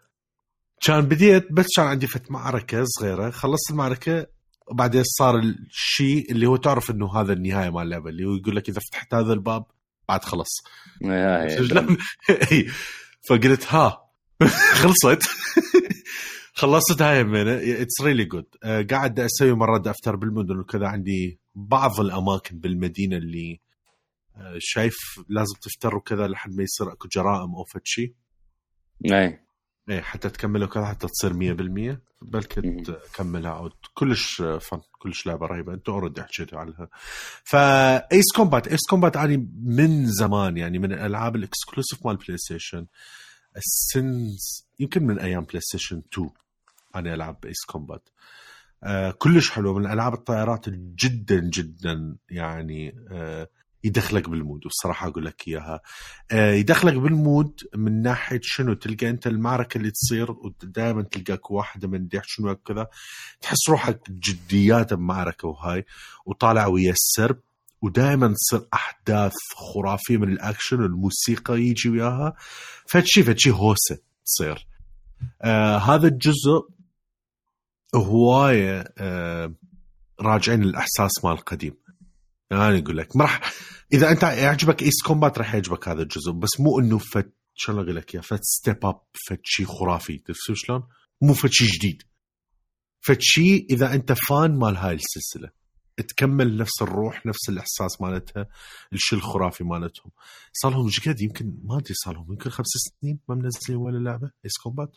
كان بديت بس كان عندي فد معركة صغيرة. خلصت المعركة وبعدين صار الشيء اللي هو تعرف إنه هذا النهاية مال اللعبة اللي هو يقول لك إذا فتحت هذا الباب بعد خلص. إيه،. فقلت ها. خلصت. خلصت هاي من it's really good قاعد أسوي مرة دفتر بالمدن وكذا عندي بعض الأماكن بالمدينة اللي آه، شايف لازم تفتر وكذا لحد ما يصير أكو جرائم أو فد شيء إيه إيه حتى تكمله كذا حتى تصير 100% بلكي مم. تكملها أو كلش fun كلش لعبة رهيبة. انت already حكيتوا عنها. ف Ace Combat، Ace Combat اني من زمان يعني من الالعاب ال exclusive مال PlayStation since يمكن من أيام PlayStation 2 أنا العب Ace Combat. آه كلش حلو من ألعاب الطائرات جدا جدا يعني آه يدخلك بالمود. والصراحه أقول لك إياها. آه يدخلك بالمود من ناحية شنو؟ تلقى أنت المعركة اللي تصير ودائما تلقاك واحدة من ديح شنو كذا. تحس روحك جديات بمعركة وهاي وطالع ويا السرب ودائما تصير أحداث خرافية من الأكشن والموسيقى يجي وياها. فشي فشي هوسة تصير. آه هذا الجزء هواية آه راجعين الاحساس مال القديم. أنا أقول لك ما راح إذا أنت يعجبك Ace Combat راح يعجبك هذا الجزء بس مو إنه فد شلون أقول لك يا فد step up فد شيء خرافي. تفهم شلون؟ مو فد شيء جديد. فد شيء إذا أنت fan مال هاي السلسلة. تكمل نفس الروح نفس الإحساس مالتها الشيء الخرافي مالتهم. صار لهم إيش قد؟ يمكن ما أدري صار لهم يمكن خمس سنين ما منزلين ولا لعبة Ace Combat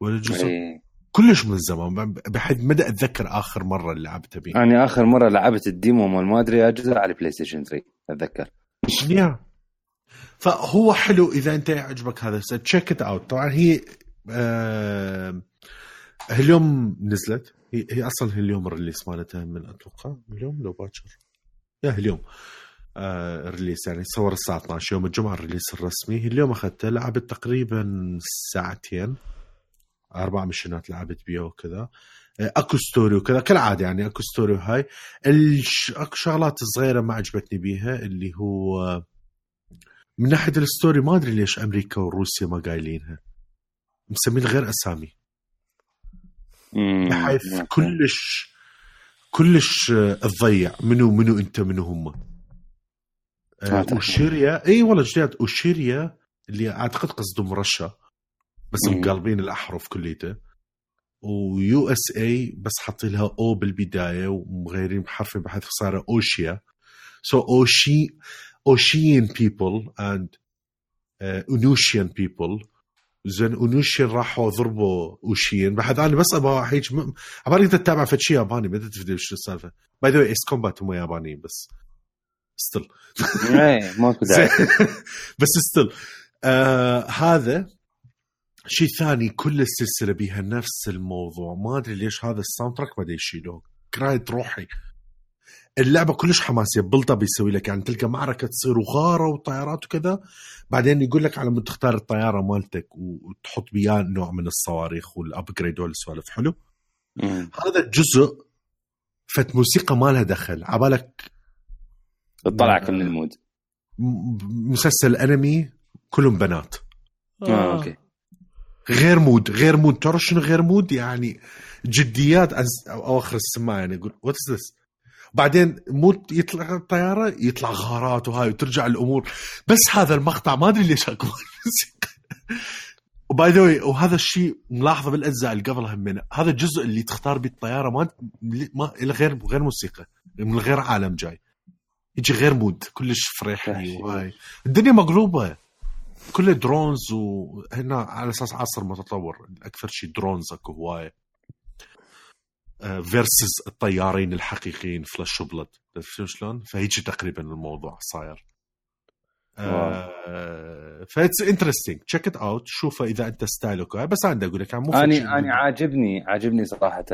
ولا جزء؟ إيه. كلش من زمان. بحد مدى أتذكر آخر مرة اللي لعبتها بيه أنا آخر مرة لعبت ال demo مال ما أدري أجزاء على ال PlayStation 3 أتذكر. yeah. فهو حلو إذا أنت يعجبك هذا. check it out طبعا هي آه اليوم نزلت. هي, هي أصلا هي اليوم ال release مالتها من أتوقع. اليوم لو باكر. yeah اليوم آه release يعني صور الساعة 12 يوم الجمعة ال release الرسمي. اليوم أخذته لعبت تقريبا ساعتين. أربع mission ات لعبت بيها وكذا. آه، أكو story وكذا. كالعادة يعني أكو story وهاي. الش... أكو شغلات صغيرة ما عجبتني بيها اللي هو من ناحية ال story ما أدري ليش أمريكا وروسيا ما قايلينها. مسمين غير أسامي. بحيث. كلش كلش آه، تضيع. منو منو أنت منو هم. آه، آه تحكي. وشيريا إي والله جديد. وشيريا اللي أعتقد قصدهم رشا. بس. مقلبين الأحرف كليته. ويو إس اي بس حاطين لها أو بالبداية ومغيرين بحرف بحيث صار أوشيا. سو اوشي اوشيان بيبل اند اونوشيان بيبل زين اونوشيان راحوا ضربوا اوشيان بحيث أنا بس أبغى هيك م- عبالي أنت تتابع فد شيء ياباني ما تفهم شو السالفة. باي ذا إيس كومبات هم يابانيين بس ستيل إيه ماكو داعي. بس ستيل آه هذا شيء ثاني كل السلسلة بيها نفس الموضوع. ما أدري ليش هذا الساوند تراك ما يشيلوه كراية روحي. اللعبة كلش حماسية. بلطة بيسوي لك يعني تلقى معركة تصير وغارة وطيارات وكذا. بعدين يقول لك على مود تختار الطيارة مالتك وتحط بياه نوع من الصواريخ والابجريد والسوالف. حلو؟ مم. هذا الجزء فت موسيقى ما لها دخل. عبالك تطلعك من المود. مسلسل أنمي كلهم بنات. آه أوكي. غير مود غير مود ترى شنو غير مود يعني جديات أواخر السماعه يعني أقول وات از ذس بعدين مود يطلع الطيارة يطلع غارات وهاي وترجع الأمور. بس هذا المقطع ما أدري ليش اكو و by the way هذا الشيء ملاحظة بالأجزاء اللي قبلها من هذا الجزء اللي تختار بيه الطيارة ما ما غير غير موسيقى. من غير عالم جاي. يجي غير mood. كلش فريحي. وهاي. الدنيا مقلوبة. كله drones وهنا على أساس عصر متطور أكثر شيء drones أكو هوايه versus الطيارين الحقيقيين flesh and blood شو شلون؟ فهيجي تقريبا الموضوع صاير. ف it's interesting check it out شوفه إذا أنت style ك. بس أنا أقول لك يعني مو اني اني عاجبني عاجبني صراحة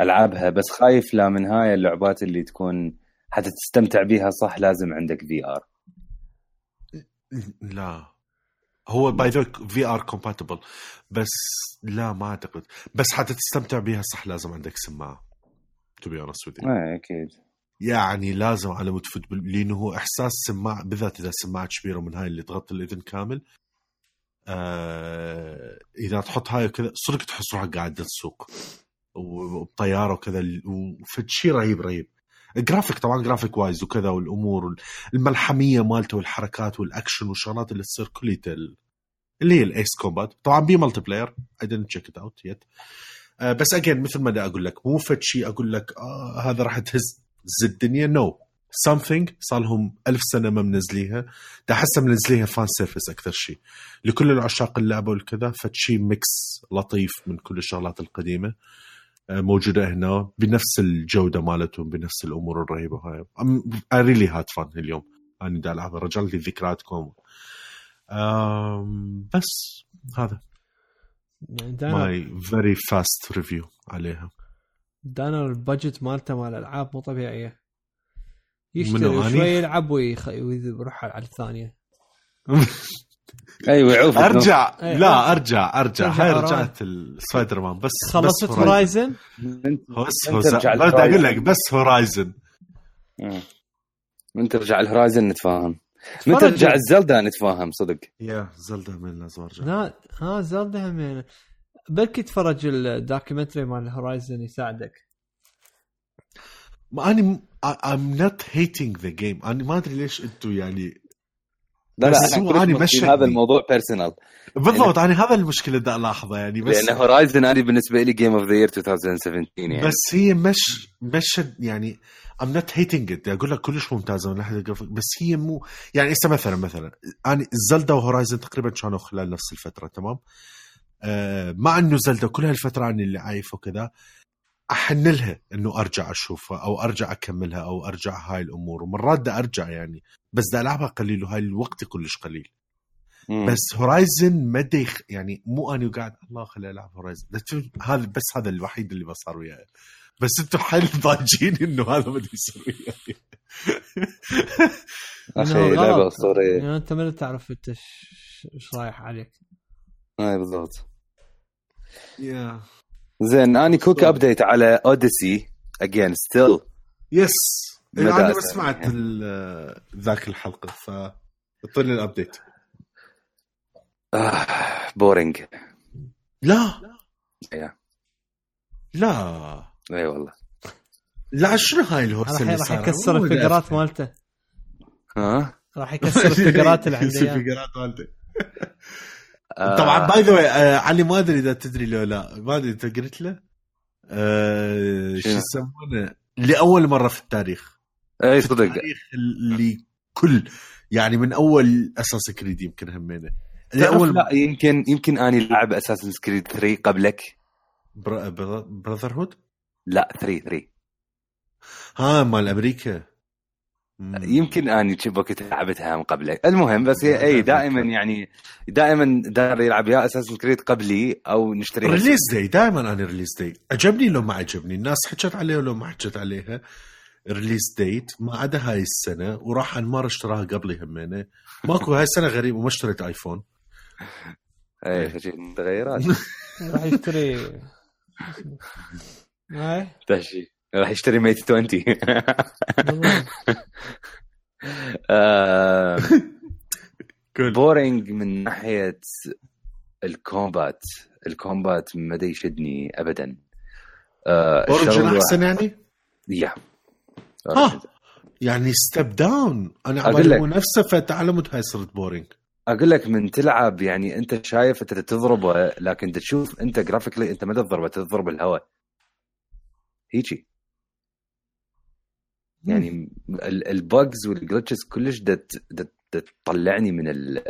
ألعابها. بس خايف لا من هاي اللعبات اللي تكون حتى تستمتع بيها صح لازم عندك VR لا. هو by the way VR compatible بس لا ما أعتقد. بس حتى تستمتع بيها صح لازم عندك سماعة. to be honest with أكيد. يعني لازم على مود تفوت لأنه هو إحساس سماعه بالذات إذا سماعة كبيرة من هاي اللي تغطي الإذن كامل. آه إذا تحط هاي كذا صدق تحس روحك قاعد تسوق. وبطيارة وكذا وفد شيء رهيب رهيب. جرافيك طبعا graphic wise وكذا والأمور الملحمية مالته والحركات والأكشن والشغلات اللي تصير كليتها ال- اللي هي ال Ace Combat طبعا بي multiplayer I didn't check it out yet بس again مثل ما دا أقول لك مو فد شيء أقول لك آه هذا راح تهز الدنيا. no no. something صار لهم ألف سنة ما منزليها. دا منزليها fan service أكثر شيء لكل العشاق اللعبه والكذا فد شيء mix لطيف من كل الشغلات القديمة. آه، موجودة هنا بنفس الجودة مالتهم بنفس الأمور الرهيبة هاي. I really had fun اليوم. أنا دا العبها رجعت لي ذكرياتكم بس هذا. my very fast review عليها. دانا ال budget مالته مال الألعاب مو طبيعية. يشتري؟ شوي يلعب ويخ- ويروح على الثانية. أيوه يعوف أرجع. لا أرجع أرجع. هاي. رجعت السبايدر مان بس خلصت بس Horizon؟ من بس من بدي. أقول لك بس Horizon. من ترجع ال Horizon نتفاهم. من. ترجع ال Zelda نتفاهم صدق. يا Zelda من لازم ارجع لا ها Zelda هم بلكي تفرج ال documentary مال Horizon يساعدك. ما اني I'm not hating the game. أنا ما أدري ليش أنتم يعني لا لا أنا مخفي مشتني. هذا الموضوع personal بالضبط أنا هذا المشكلة بدي ألاحظه يعني بس لأن Horizon هذه بالنسبة لي game of the year 2017 يعني. بس هي مش مشهد يعني I'm not hating it. أقول لك كلش ممتازة من ناحية الجرافيك بس هي مو يعني هسه مثلا مثلا أنا Zelda و Horizon تقريبا كانوا خلال نفس الفترة تمام؟ آه مع إنه Zelda كل هالفترة اني اللي عايفه وكذا احن لها إنه أرجع أشوفها أو أرجع أكملها أو أرجع هاي الأمور. ومرات دا أرجع يعني بس دا ألعبها قليل وهاي الوقت كلش قليل. مم. بس هورايزن ما يخ- يعني مو أنا وقاعد الله خليني ألعب هورايزن هذا بس هذا الوحيد اللي بصار وياي. بس أنتم حيل ضاجين إنه هذا ما يصير وياي. أخي لعبة. أسطورية. يعني أنت ما تعرف أنت إيش رايح عليك. اي بالضبط. yeah زين اني quick update على Odyssey again still yes أنا ما سمعت ذاك الحلقة ف اعطيني ال update boring لا. yeah. لا. اي والله. لا شنو هاي راح الهرسه اللي راح صار يكسر الفقرات مالته. ها؟ راح يكسر الفقرات اللي عنده. الفقرات مالته. آه، طبعا by the way علي ما أدري إذا تدري لو لا. ما أدري أنت قلت له؟ آه، شو؟ يسمونه؟ لأول مرة في التاريخ. اي صدق. التاريخ اللي كل يعني من أول Assassin's Creed يمكن همينه. لأول لا يمكن يمكن أني لاعب Assassin's Creed 3 قبلك. Brotherhood لا 3 3 ها مال أمريكا. يمكن اني وقت لعبتها من قبلك. المهم بس هي أي دائما يعني دائما دار يلعب يا اساسن كريد قبلي أو نشتريها. ريليز داي دائما أنا ريليز داي عجبني لو ما عجبني. الناس حكت عليه ولو ما حكت عليها. ريليز ديت ما عدا هاي السنة وراح انمار اشتراها قبلي همينة. ماكو هاي السنة غريب وما اشتريت ايفون اي فشي متغيرات راح يشتري. هاي راح يشتري ميت 20 بالضبط. آه، كل boring من ناحية ال combat. ال combat ما يشدني ابدا. آه، Origins الشغلة- أحسن يعني؟ yeah. ها يعني step down أنا عبالي لك. نفسه فتعلمت هاي صرت boring أقول لك من تلعب يعني أنت شايف أنت تضربه لكن تشوف أنت graphically أنت ما تضربه؟ تضرب الهواء. هيجي. يعني ال bugs وال glitches كلش دت دت دت تطلعني من ال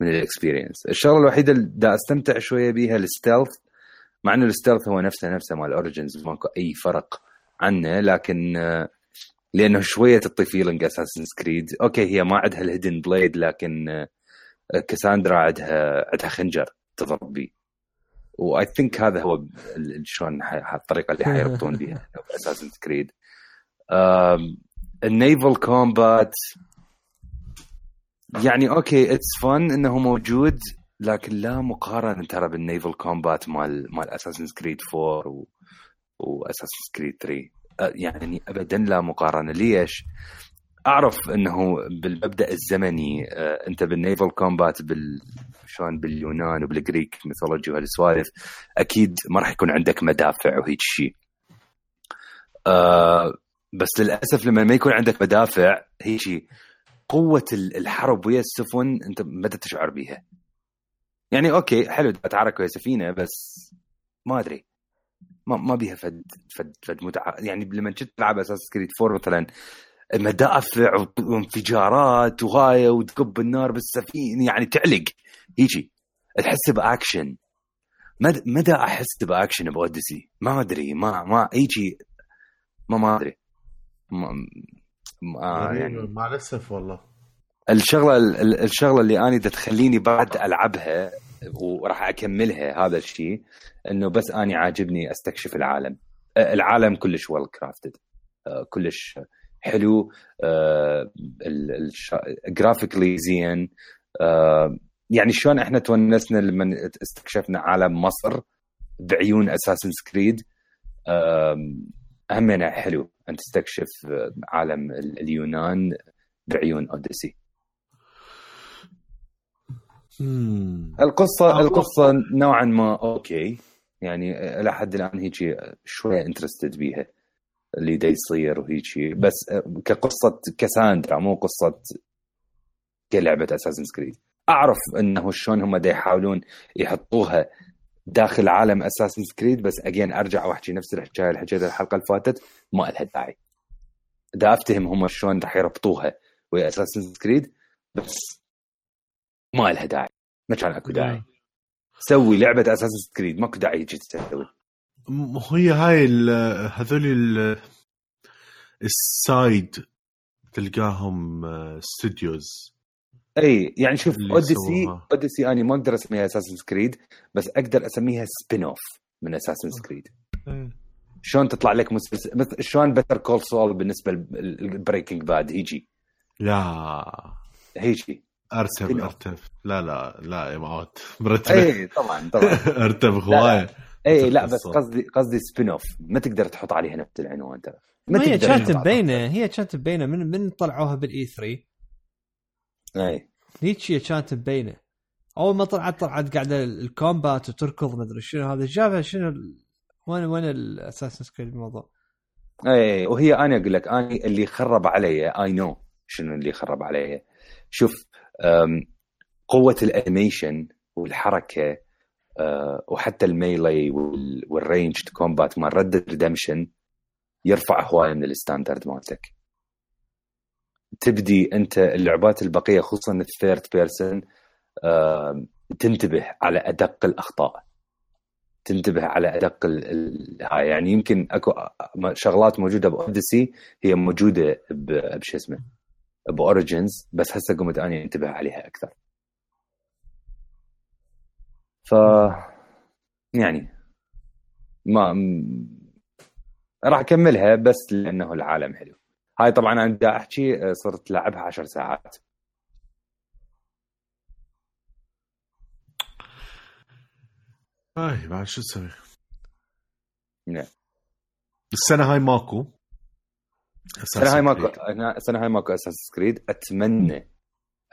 من ال experience الشغلة الوحيدة اللي دا أستمتع شوية بيها ال stealth مع إنه ال stealth هو نفسه نفسه مال Origins ماكو اي فرق عنه لكن لأنه شوية تعطي feeling Assassin's Creed okay هي ما عندها ال hidden blade لكن كاساندرا عندها عندها خنجر تضرب بيه. و I think هذا هو شلون الطريقة اللي حيربطون بها Assassin's Creed ال naval combat يعني okay it's fun إنه موجود لكن لا مقارنة ترى بال naval combat مال مال Assassin's Creed 4 و و Assassin's Creed 3 أه، يعني ابدا لا مقارنة ليش؟ أعرف إنه بالمبدأ الزمني أنت بال naval combat بال شلون باليونان وبال Greek mythology وهالسوالف أكيد ما راح يكون عندك مدافع وهيك شيء. بس للأسف لما ما يكون عندك مدافع هي شيء قوة ال- الحرب ويا السفن أنت ما تشعر بيها. يعني أوكي حلو تتعارك ويا سفينة بس ما أدري. ما ما بيها فد فد فد متعه يعني لما كنت تلعب Assassin's Creed 4 مثلا مدافع وانفجارات وهاي وتكب النار بالسفينة يعني تعلق. هيجي تحس بأكشن. مد- مدى أحس بأكشن بأوديسي؟ ما أدري ما ما يجي ما ما أدري. ما ما يعني مع الاسف والله. الشغلة ال- ال- الشغلة اللي اني تخليني بعد ألعبها وراح أكملها هذا الشيء إنه بس اني عاجبني أستكشف العالم. آه، العالم كلش ويل كرافتد كلش حلو graphically زين آه، يعني شلون إحنا تونسنا لما استكشفنا عالم مصر بعيون Assassin's Creed همنا حلو. ان تستكشف عالم ال- اليونان بعيون Odyssey. مم. القصة آه، القصة نوعا ما أوكي. يعني إلى حد الآن هيك شوية interested بيها. اللي دا يصير وهيك. بس كقصة كاساندرا مو قصة كلعبة Assassin's Creed أعرف إنه شلون هم دا يحاولون يحطوها داخل عالم Assassin's Creed بس again أرجع واحكي نفس الحكاية اللي حكيتها الحلقة اللي فاتت ما لها داعي. دا أفتهم هم شلون راح يربطوها ويا Assassin's Creed بس ما لها داعي. ما كان أكو داعي. سوي لعبة Assassin's Creed ماكو داعي هيك تسوي. هي هاي ال- هذول ال- ال side تلقاهم آه، studios إي يعني شوف Odyssey سووها. Odyssey أنا ما أقدر أسميها Assassin's Creed بس أقدر أسميها spin-off من Assassin's Creed شلون تطلع لك مسلسل مثل شلون Better Call Saul بالنسبة لل Breaking Bad هيجي. لا هيجي. أرتب Spin-off. أرتب. لا لا لا يا معود مرتب. إي طبعا طبعا. أرتب هواية. إي لا بس. قصدي قصدي spin-off ما تقدر تحط عليها نفس العنوان ترى. ما هي تقدر كانت مبينه هي كانت مبينه من من طلعوها بالاي 3 اي. هي كانت مبينه أول ما طلعت طلعت قاعدة ال combat وتركض مدري شنو هذا. جابها شنو وين وين ال Assassin's Creed الموضوع؟ اي وهي أنا أقول لك أنا اللي خرب علي you know شنو اللي خرب علي. شوف قوة ال animation والحركة آه، وحتى ال melee وال range combat مال Red Redemption يرفع هواية من ال standard مالتك. تبدي أنت اللعبات البقية خصوصا ال third person تنتبه على أدق الأخطاء. تنتبه على أدق هاي يعني يمكن أكو شغلات موجودة ب Odyssey هي موجودة بشو اسمه؟ باوريجنز بس هسه قمت اني أنتبه عليها أكثر. ف يعني ما راح أكملها بس لأنه العالم حلو. هاي طبعا أنا بدي أحكي صرت لعبها عشر ساعات. هاي بعد شو تسوي؟ نعم. السنة هاي ماكو. السنة هاي ماكو السنة هاي ماكو Assassin's Creed أتمنى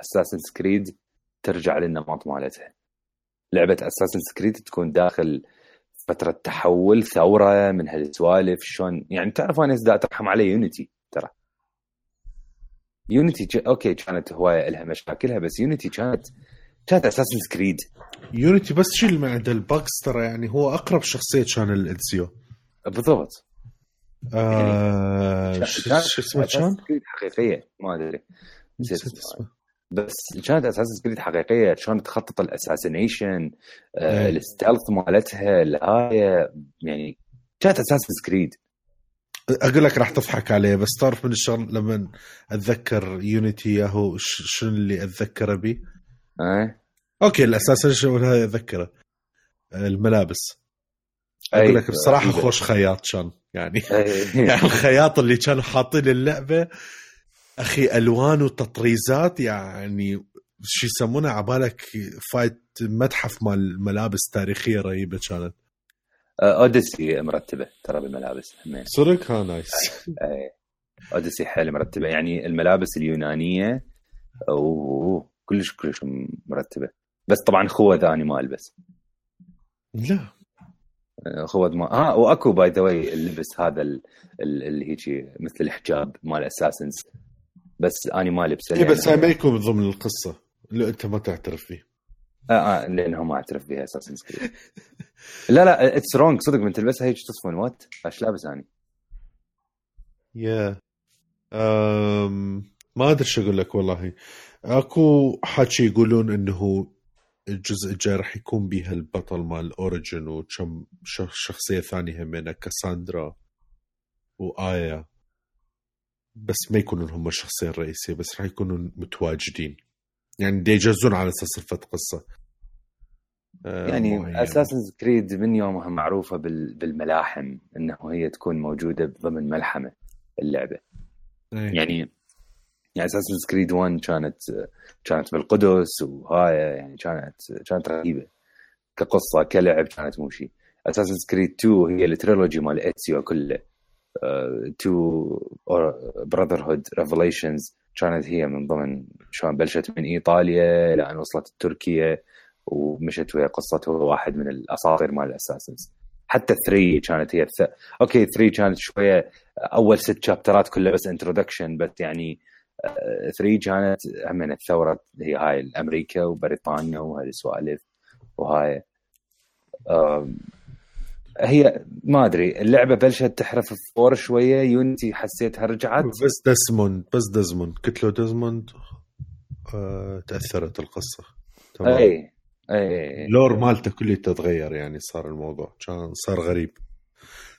Assassin's Creed ترجع للنمط مالتها. لعبة Assassin's Creed تكون داخل فترة تحول ثورة من هالسوالف شلون؟ يعني تعرف أنا دا أترحم على Unity ترى. Unity ج... أوكي كانت هواية لها مشاكلها بس Unity كانت كانت Assassin's Creed يونيتي بس شيل من عند الباكس ترى يعني هو أقرب شخصية كان الادزيو بالضبط. آه... شو اسمه كان؟ حقيقية ما أدري. بس كانت أساس كريد حقيقية شلون تخطط الاساسينيشن آه الستيلث مالتها الآية يعني كانت أساس كريد أقول لك راح تضحك عليه بس تعرف من الشغل لما أتذكر يونيتي ياهو شنو اللي أتذكره به؟ إيه. أوكي ال assassination هذا أتذكره. الملابس. أقول لك بصراحة خوش خياط كان يعني. يعني الخياط اللي كانوا حاطين اللعبة. أخي ألوان وتطريزات يعني شو يسمونه؟ عبالك فايت متحف مال ملابس تاريخية رهيبة كانت. Odyssey مرتبة ترى بالملابس. صدق؟ ها nice Odyssey حيل مرتبة. يعني الملابس اليونانية وكلش كلش مرتبة. بس طبعا خوذ أني ما البس لا. خوذ ما آه وأكو باي ذا واي اللبس هذا اللي هيك مثل الحجاب مال اساسنز بس أني ما لبسه اي بس ما يكون ضمن القصة. اللي أنت ما تعترف فيه. آه آه لأنه ما أعترف فيها أساسا لا لا اتس رونج صدق من تلبسها هيك تصفن. وات إيش لابس اني يا ما أدري شو أقول لك والله. أكو حكي يقولون إنه الجزء الجاي راح يكون بيها البطل مال Origins وكم شخصية ثانية همينة كاساندرا وآيا. بس ما يكونون هم الشخصية الرئيسية بس راح يكونون متواجدين. يعني دي يجهزون على أساس قصة. يعني Assassin's Creed من يومها معروفة بالملاحم إنه هي تكون موجودة ضمن ملحمة اللعبة. أيه. يعني يعني Assassin's Creed 1 كانت كانت بالقدس وهاي يعني كانت كانت رهيبة. كقصة كلعب كانت مو شيء Assassin's Creed 2 هي ال trilogy مال Ezio كله. two Brotherhood Revelations كانت هي من ضمن شلون بلشت من إيطاليا إلى أن وصلت تركيا. ومشت ويا قصته واحد من الاساطير مال ال assassins حتى 3 كانت هي الث... okay 3 كانت شوية أول ست chapterات كلها بس introduction بس يعني 3 كانت من الثورة هي هاي أمريكا وبريطانيا وهاي السوالف وهاي. هي ما أدري اللعبة بلشت تحرف فور شوية Unity حسيتها رجعت بس ديزموند بس ديزموند قلت له ديزموند آه تأثرت القصة. تمام. اي اي ال lore مالته كله تتغير يعني صار الموضوع. كان صار غريب.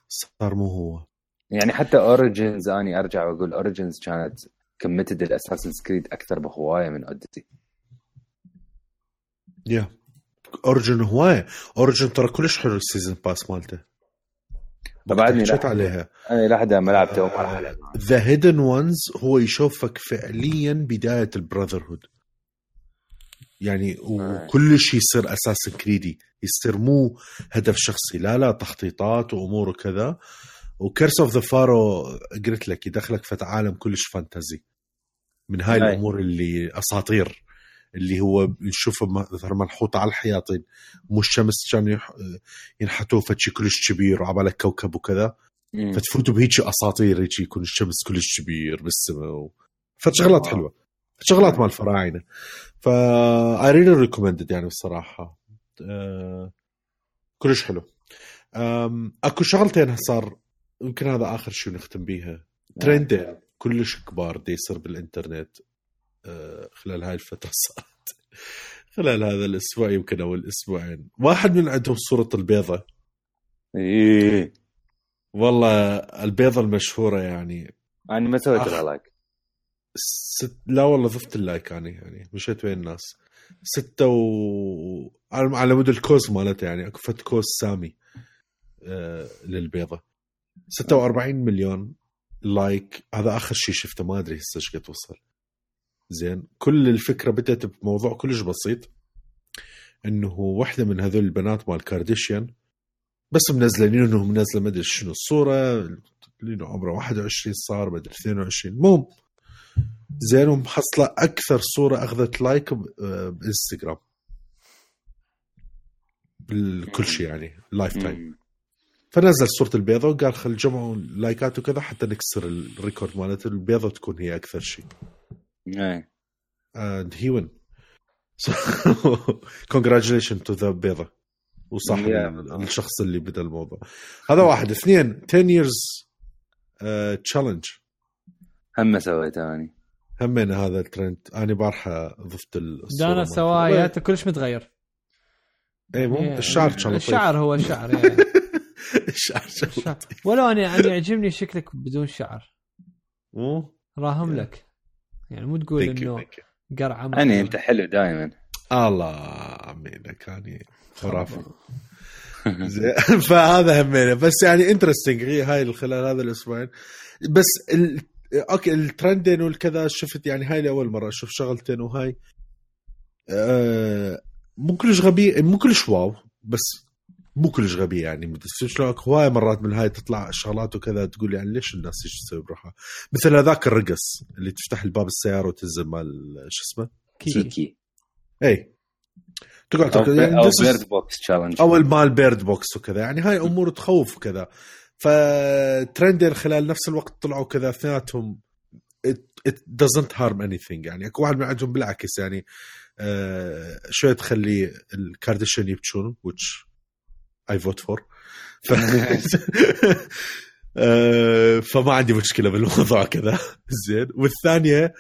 صار مو هو. يعني حتى Origins اني أرجع وأقول Origins كانت committed ال Assassin's Creed أكثر بهواية من اوديتي يا. اورجن هواية. اورجن ترى كلش حلو ال season pass مالته. بعدني شفت عليها. أنا لحد ما لعبته The Hidden Ones هو يشوفك فعليا بداية ال brotherhood يعني وكل شيء يصير Assassin's Creed. يصير مو هدف شخصي. لا لا تخطيطات وأمور وكذا. و Curse of the Pharaohs قلت لك يدخلك في عالم كلش fantasy من هاي الأمور اللي أساطير. اللي هو نشوفه مثلا منحوط على الحياطين. مو الشمس كان ينحتوا فشي كلش كبير وعبالك كوكب وكذا. فتفوتوا بهيك أساطير هيك يكون الشمس كلش كبير بالسماء. فشغلات حلوة. شغلات مال الفراعنه ف I really recommend it يعني بصراحه آه، كلش حلو. أم، أكو شغلتين صار يمكن هذا آخر شيء نختم بيها. trendين كلش كبار دي يصير بالإنترنت. آه، خلال هاي الفترة صارت. خلال هذا الأسبوع يمكن أو الأسبوعين. واحد من عندهم صورة البيضة. إيه. والله البيضة المشهورة يعني. أنا ما سويت like ست... لا والله ضفت ال like يعني يعني مشيت وين الناس. ستة و على مود ال cause مالته يعني أكو فت cause سامي آه للبيضة. 46 مليون لايك. هذا آخر شيء شفته ما أدري هسه إيش قد وصل. زين كل الفكرة بدأت بموضوع كلش بسيط إنه واحدة من هذول البنات مال كارديشيان بس منزلين إنه منزلة ما أدري شنو الصورة اللي عمره 21 صار ما أدري 22 المهم زين ومحصله أكثر صورة أخذت like بإنستغرام. بالكل شيء يعني lifetime. فنزل صورة البيضة وقال خل جمعوا likeات وكذا حتى نكسر ال record مالت البيضة تكون هي أكثر شيء. إيه. And he won so congratulations to the بيضة وصاحب Yeah. الشخص اللي بدأ الموضوع. هذا واحد. اثنين. 10 years challenge هم ما سويت اني همين هذا الترند. أنا بارحة ضفت دانا. سواياته كلش متغير. اي مو؟ يعني الشعر كان لطيف. الشعر هو الشعر يعني الشعر كان الشعر. لطيف. ولو أنا أنا يعجبني شكلك بدون شعر. مو؟ راهم Yeah. لك. يعني مو تقول إنه. قرعه اني أنت حلو دائما الله عمي لك اني خرافي. زين فهذا همينة. بس يعني interesting هاي خلال هذا الأسبوعين. بس ال... okay ال trendين والكذا شفت يعني هاي لأول مرة أشوف شغلتين وهاي. آه مو كلش غبي مو كلش واو بس مو كلش غبي يعني. بس شلون هواي مرات من هاي تطلع شغلات وكذا تقول يعني ليش الناس إيش تسوي بروحها مثل هذاك الرقص اللي تفتح الباب السيارة وتنزل مال شو اسمه؟ كيكي كيكي اي تقعد أو, تركض يعني أو بيرد بوكس تشالنج أو المال Bird Box وكذا. يعني هاي أمور تخوف وكذا. ف trendين خلال نفس الوقت طلعوا كذا اثنيناتهم. It, it doesn't harm anything. يعني أكو واحد من عندهم بالعكس يعني آه شوية تخلي الكارديشن يبكون؟ which I vote for. ف... آه فما عندي مشكلة بالموضوع كذا. زين. والثانية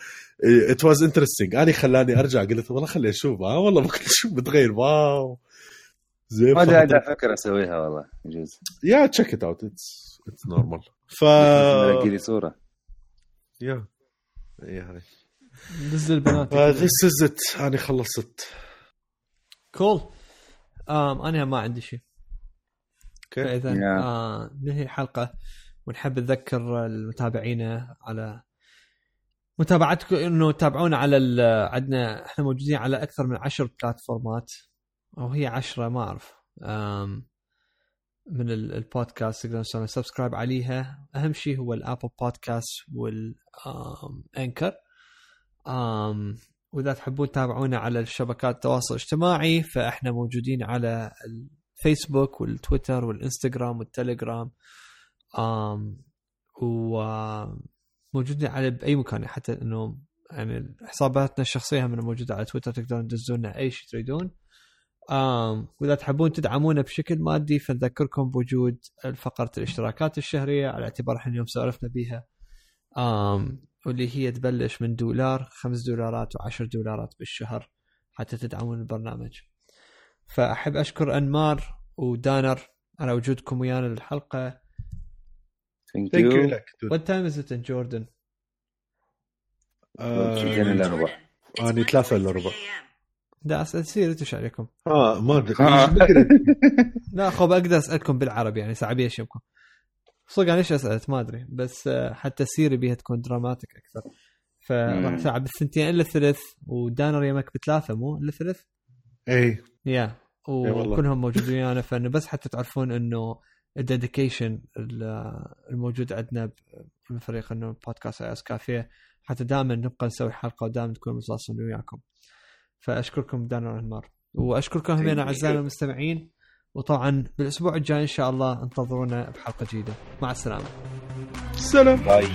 it was interesting أنا خلاني أرجع قلت والله خليني أشوف والله كل شيء متغير. wow. زين ما قاعد أفكر أسويها والله يجوز yeah check it out it's it's normal ف لي صورة. yeah. هي هاي. دز البنات. this is it أنا خلصت. cool um أنا ما عندي شيء. okay. فإذا Yeah. آه ننهي الحلقة. ونحب نذكر المتابعين على متابعتكم إنه تابعونا على ال- عندنا إحنا موجودين على أكثر من عشر platformات أو هي عشرة ما أعرف. من ال- البودكاست تقدرون تسوون subscribe عليها. أهم شيء هو ال Apple Podcast وال Anchor وإذا تحبون تتابعونا على الشبكات التواصل الاجتماعي فإحنا موجودين على الفيسبوك والتويتر والإنستغرام والتليجرام. وموجودين على بأي مكان حتى إنه يعني حساباتنا الشخصية هم موجودة على تويتر تقدرون تدزون أي شيء تريدون. آم وإذا تحبون تدعمونا بشكل مادي فنذكركم بوجود فقره الاشتراكات الشهرية على اعتبار إحنا اليوم سولفنا بيها. um واللي هي تبلش من دولار خمس دولارات وعشر دولارات بالشهر حتى تدعمون البرنامج. فأحب أشكر أنمار ودانر على وجودكم ويانا للحلقة. thank thank you لك What time is it in Jordan? اثنين الا ربع أنا ثلاثة الا ربع لا أسأل تصير إيش عليكم؟ آه ما أدري. آه. لا خو بقدر أسألكم بالعربي يعني صعب يشمكم صدق أنا إيش أسألت؟ ما أدري. بس آه، حتى سيري بيها تكون dramatic أكثر. فراح. ساعة بالثنتين إلا ثلث ودانر يمك بثلاثة مو؟ إلا ثلث؟ اي يا. والله. وكلهم موجودين ويانا فإنه بس حتى تعرفون إنه ال dedication الموجود عندنا من فريق إنه بودكاست اي اس كافية. حتى دائما نبقى نسوي حلقة ودائما نكون متواصلين وياكم. فأشكركم دانا انمار وأشكركم همين اعزائنا المستمعين. وطبعا بالأسبوع الجاي إن شاء الله انتظرونا بحلقة جديدة. مع السلامة. سلام. باي.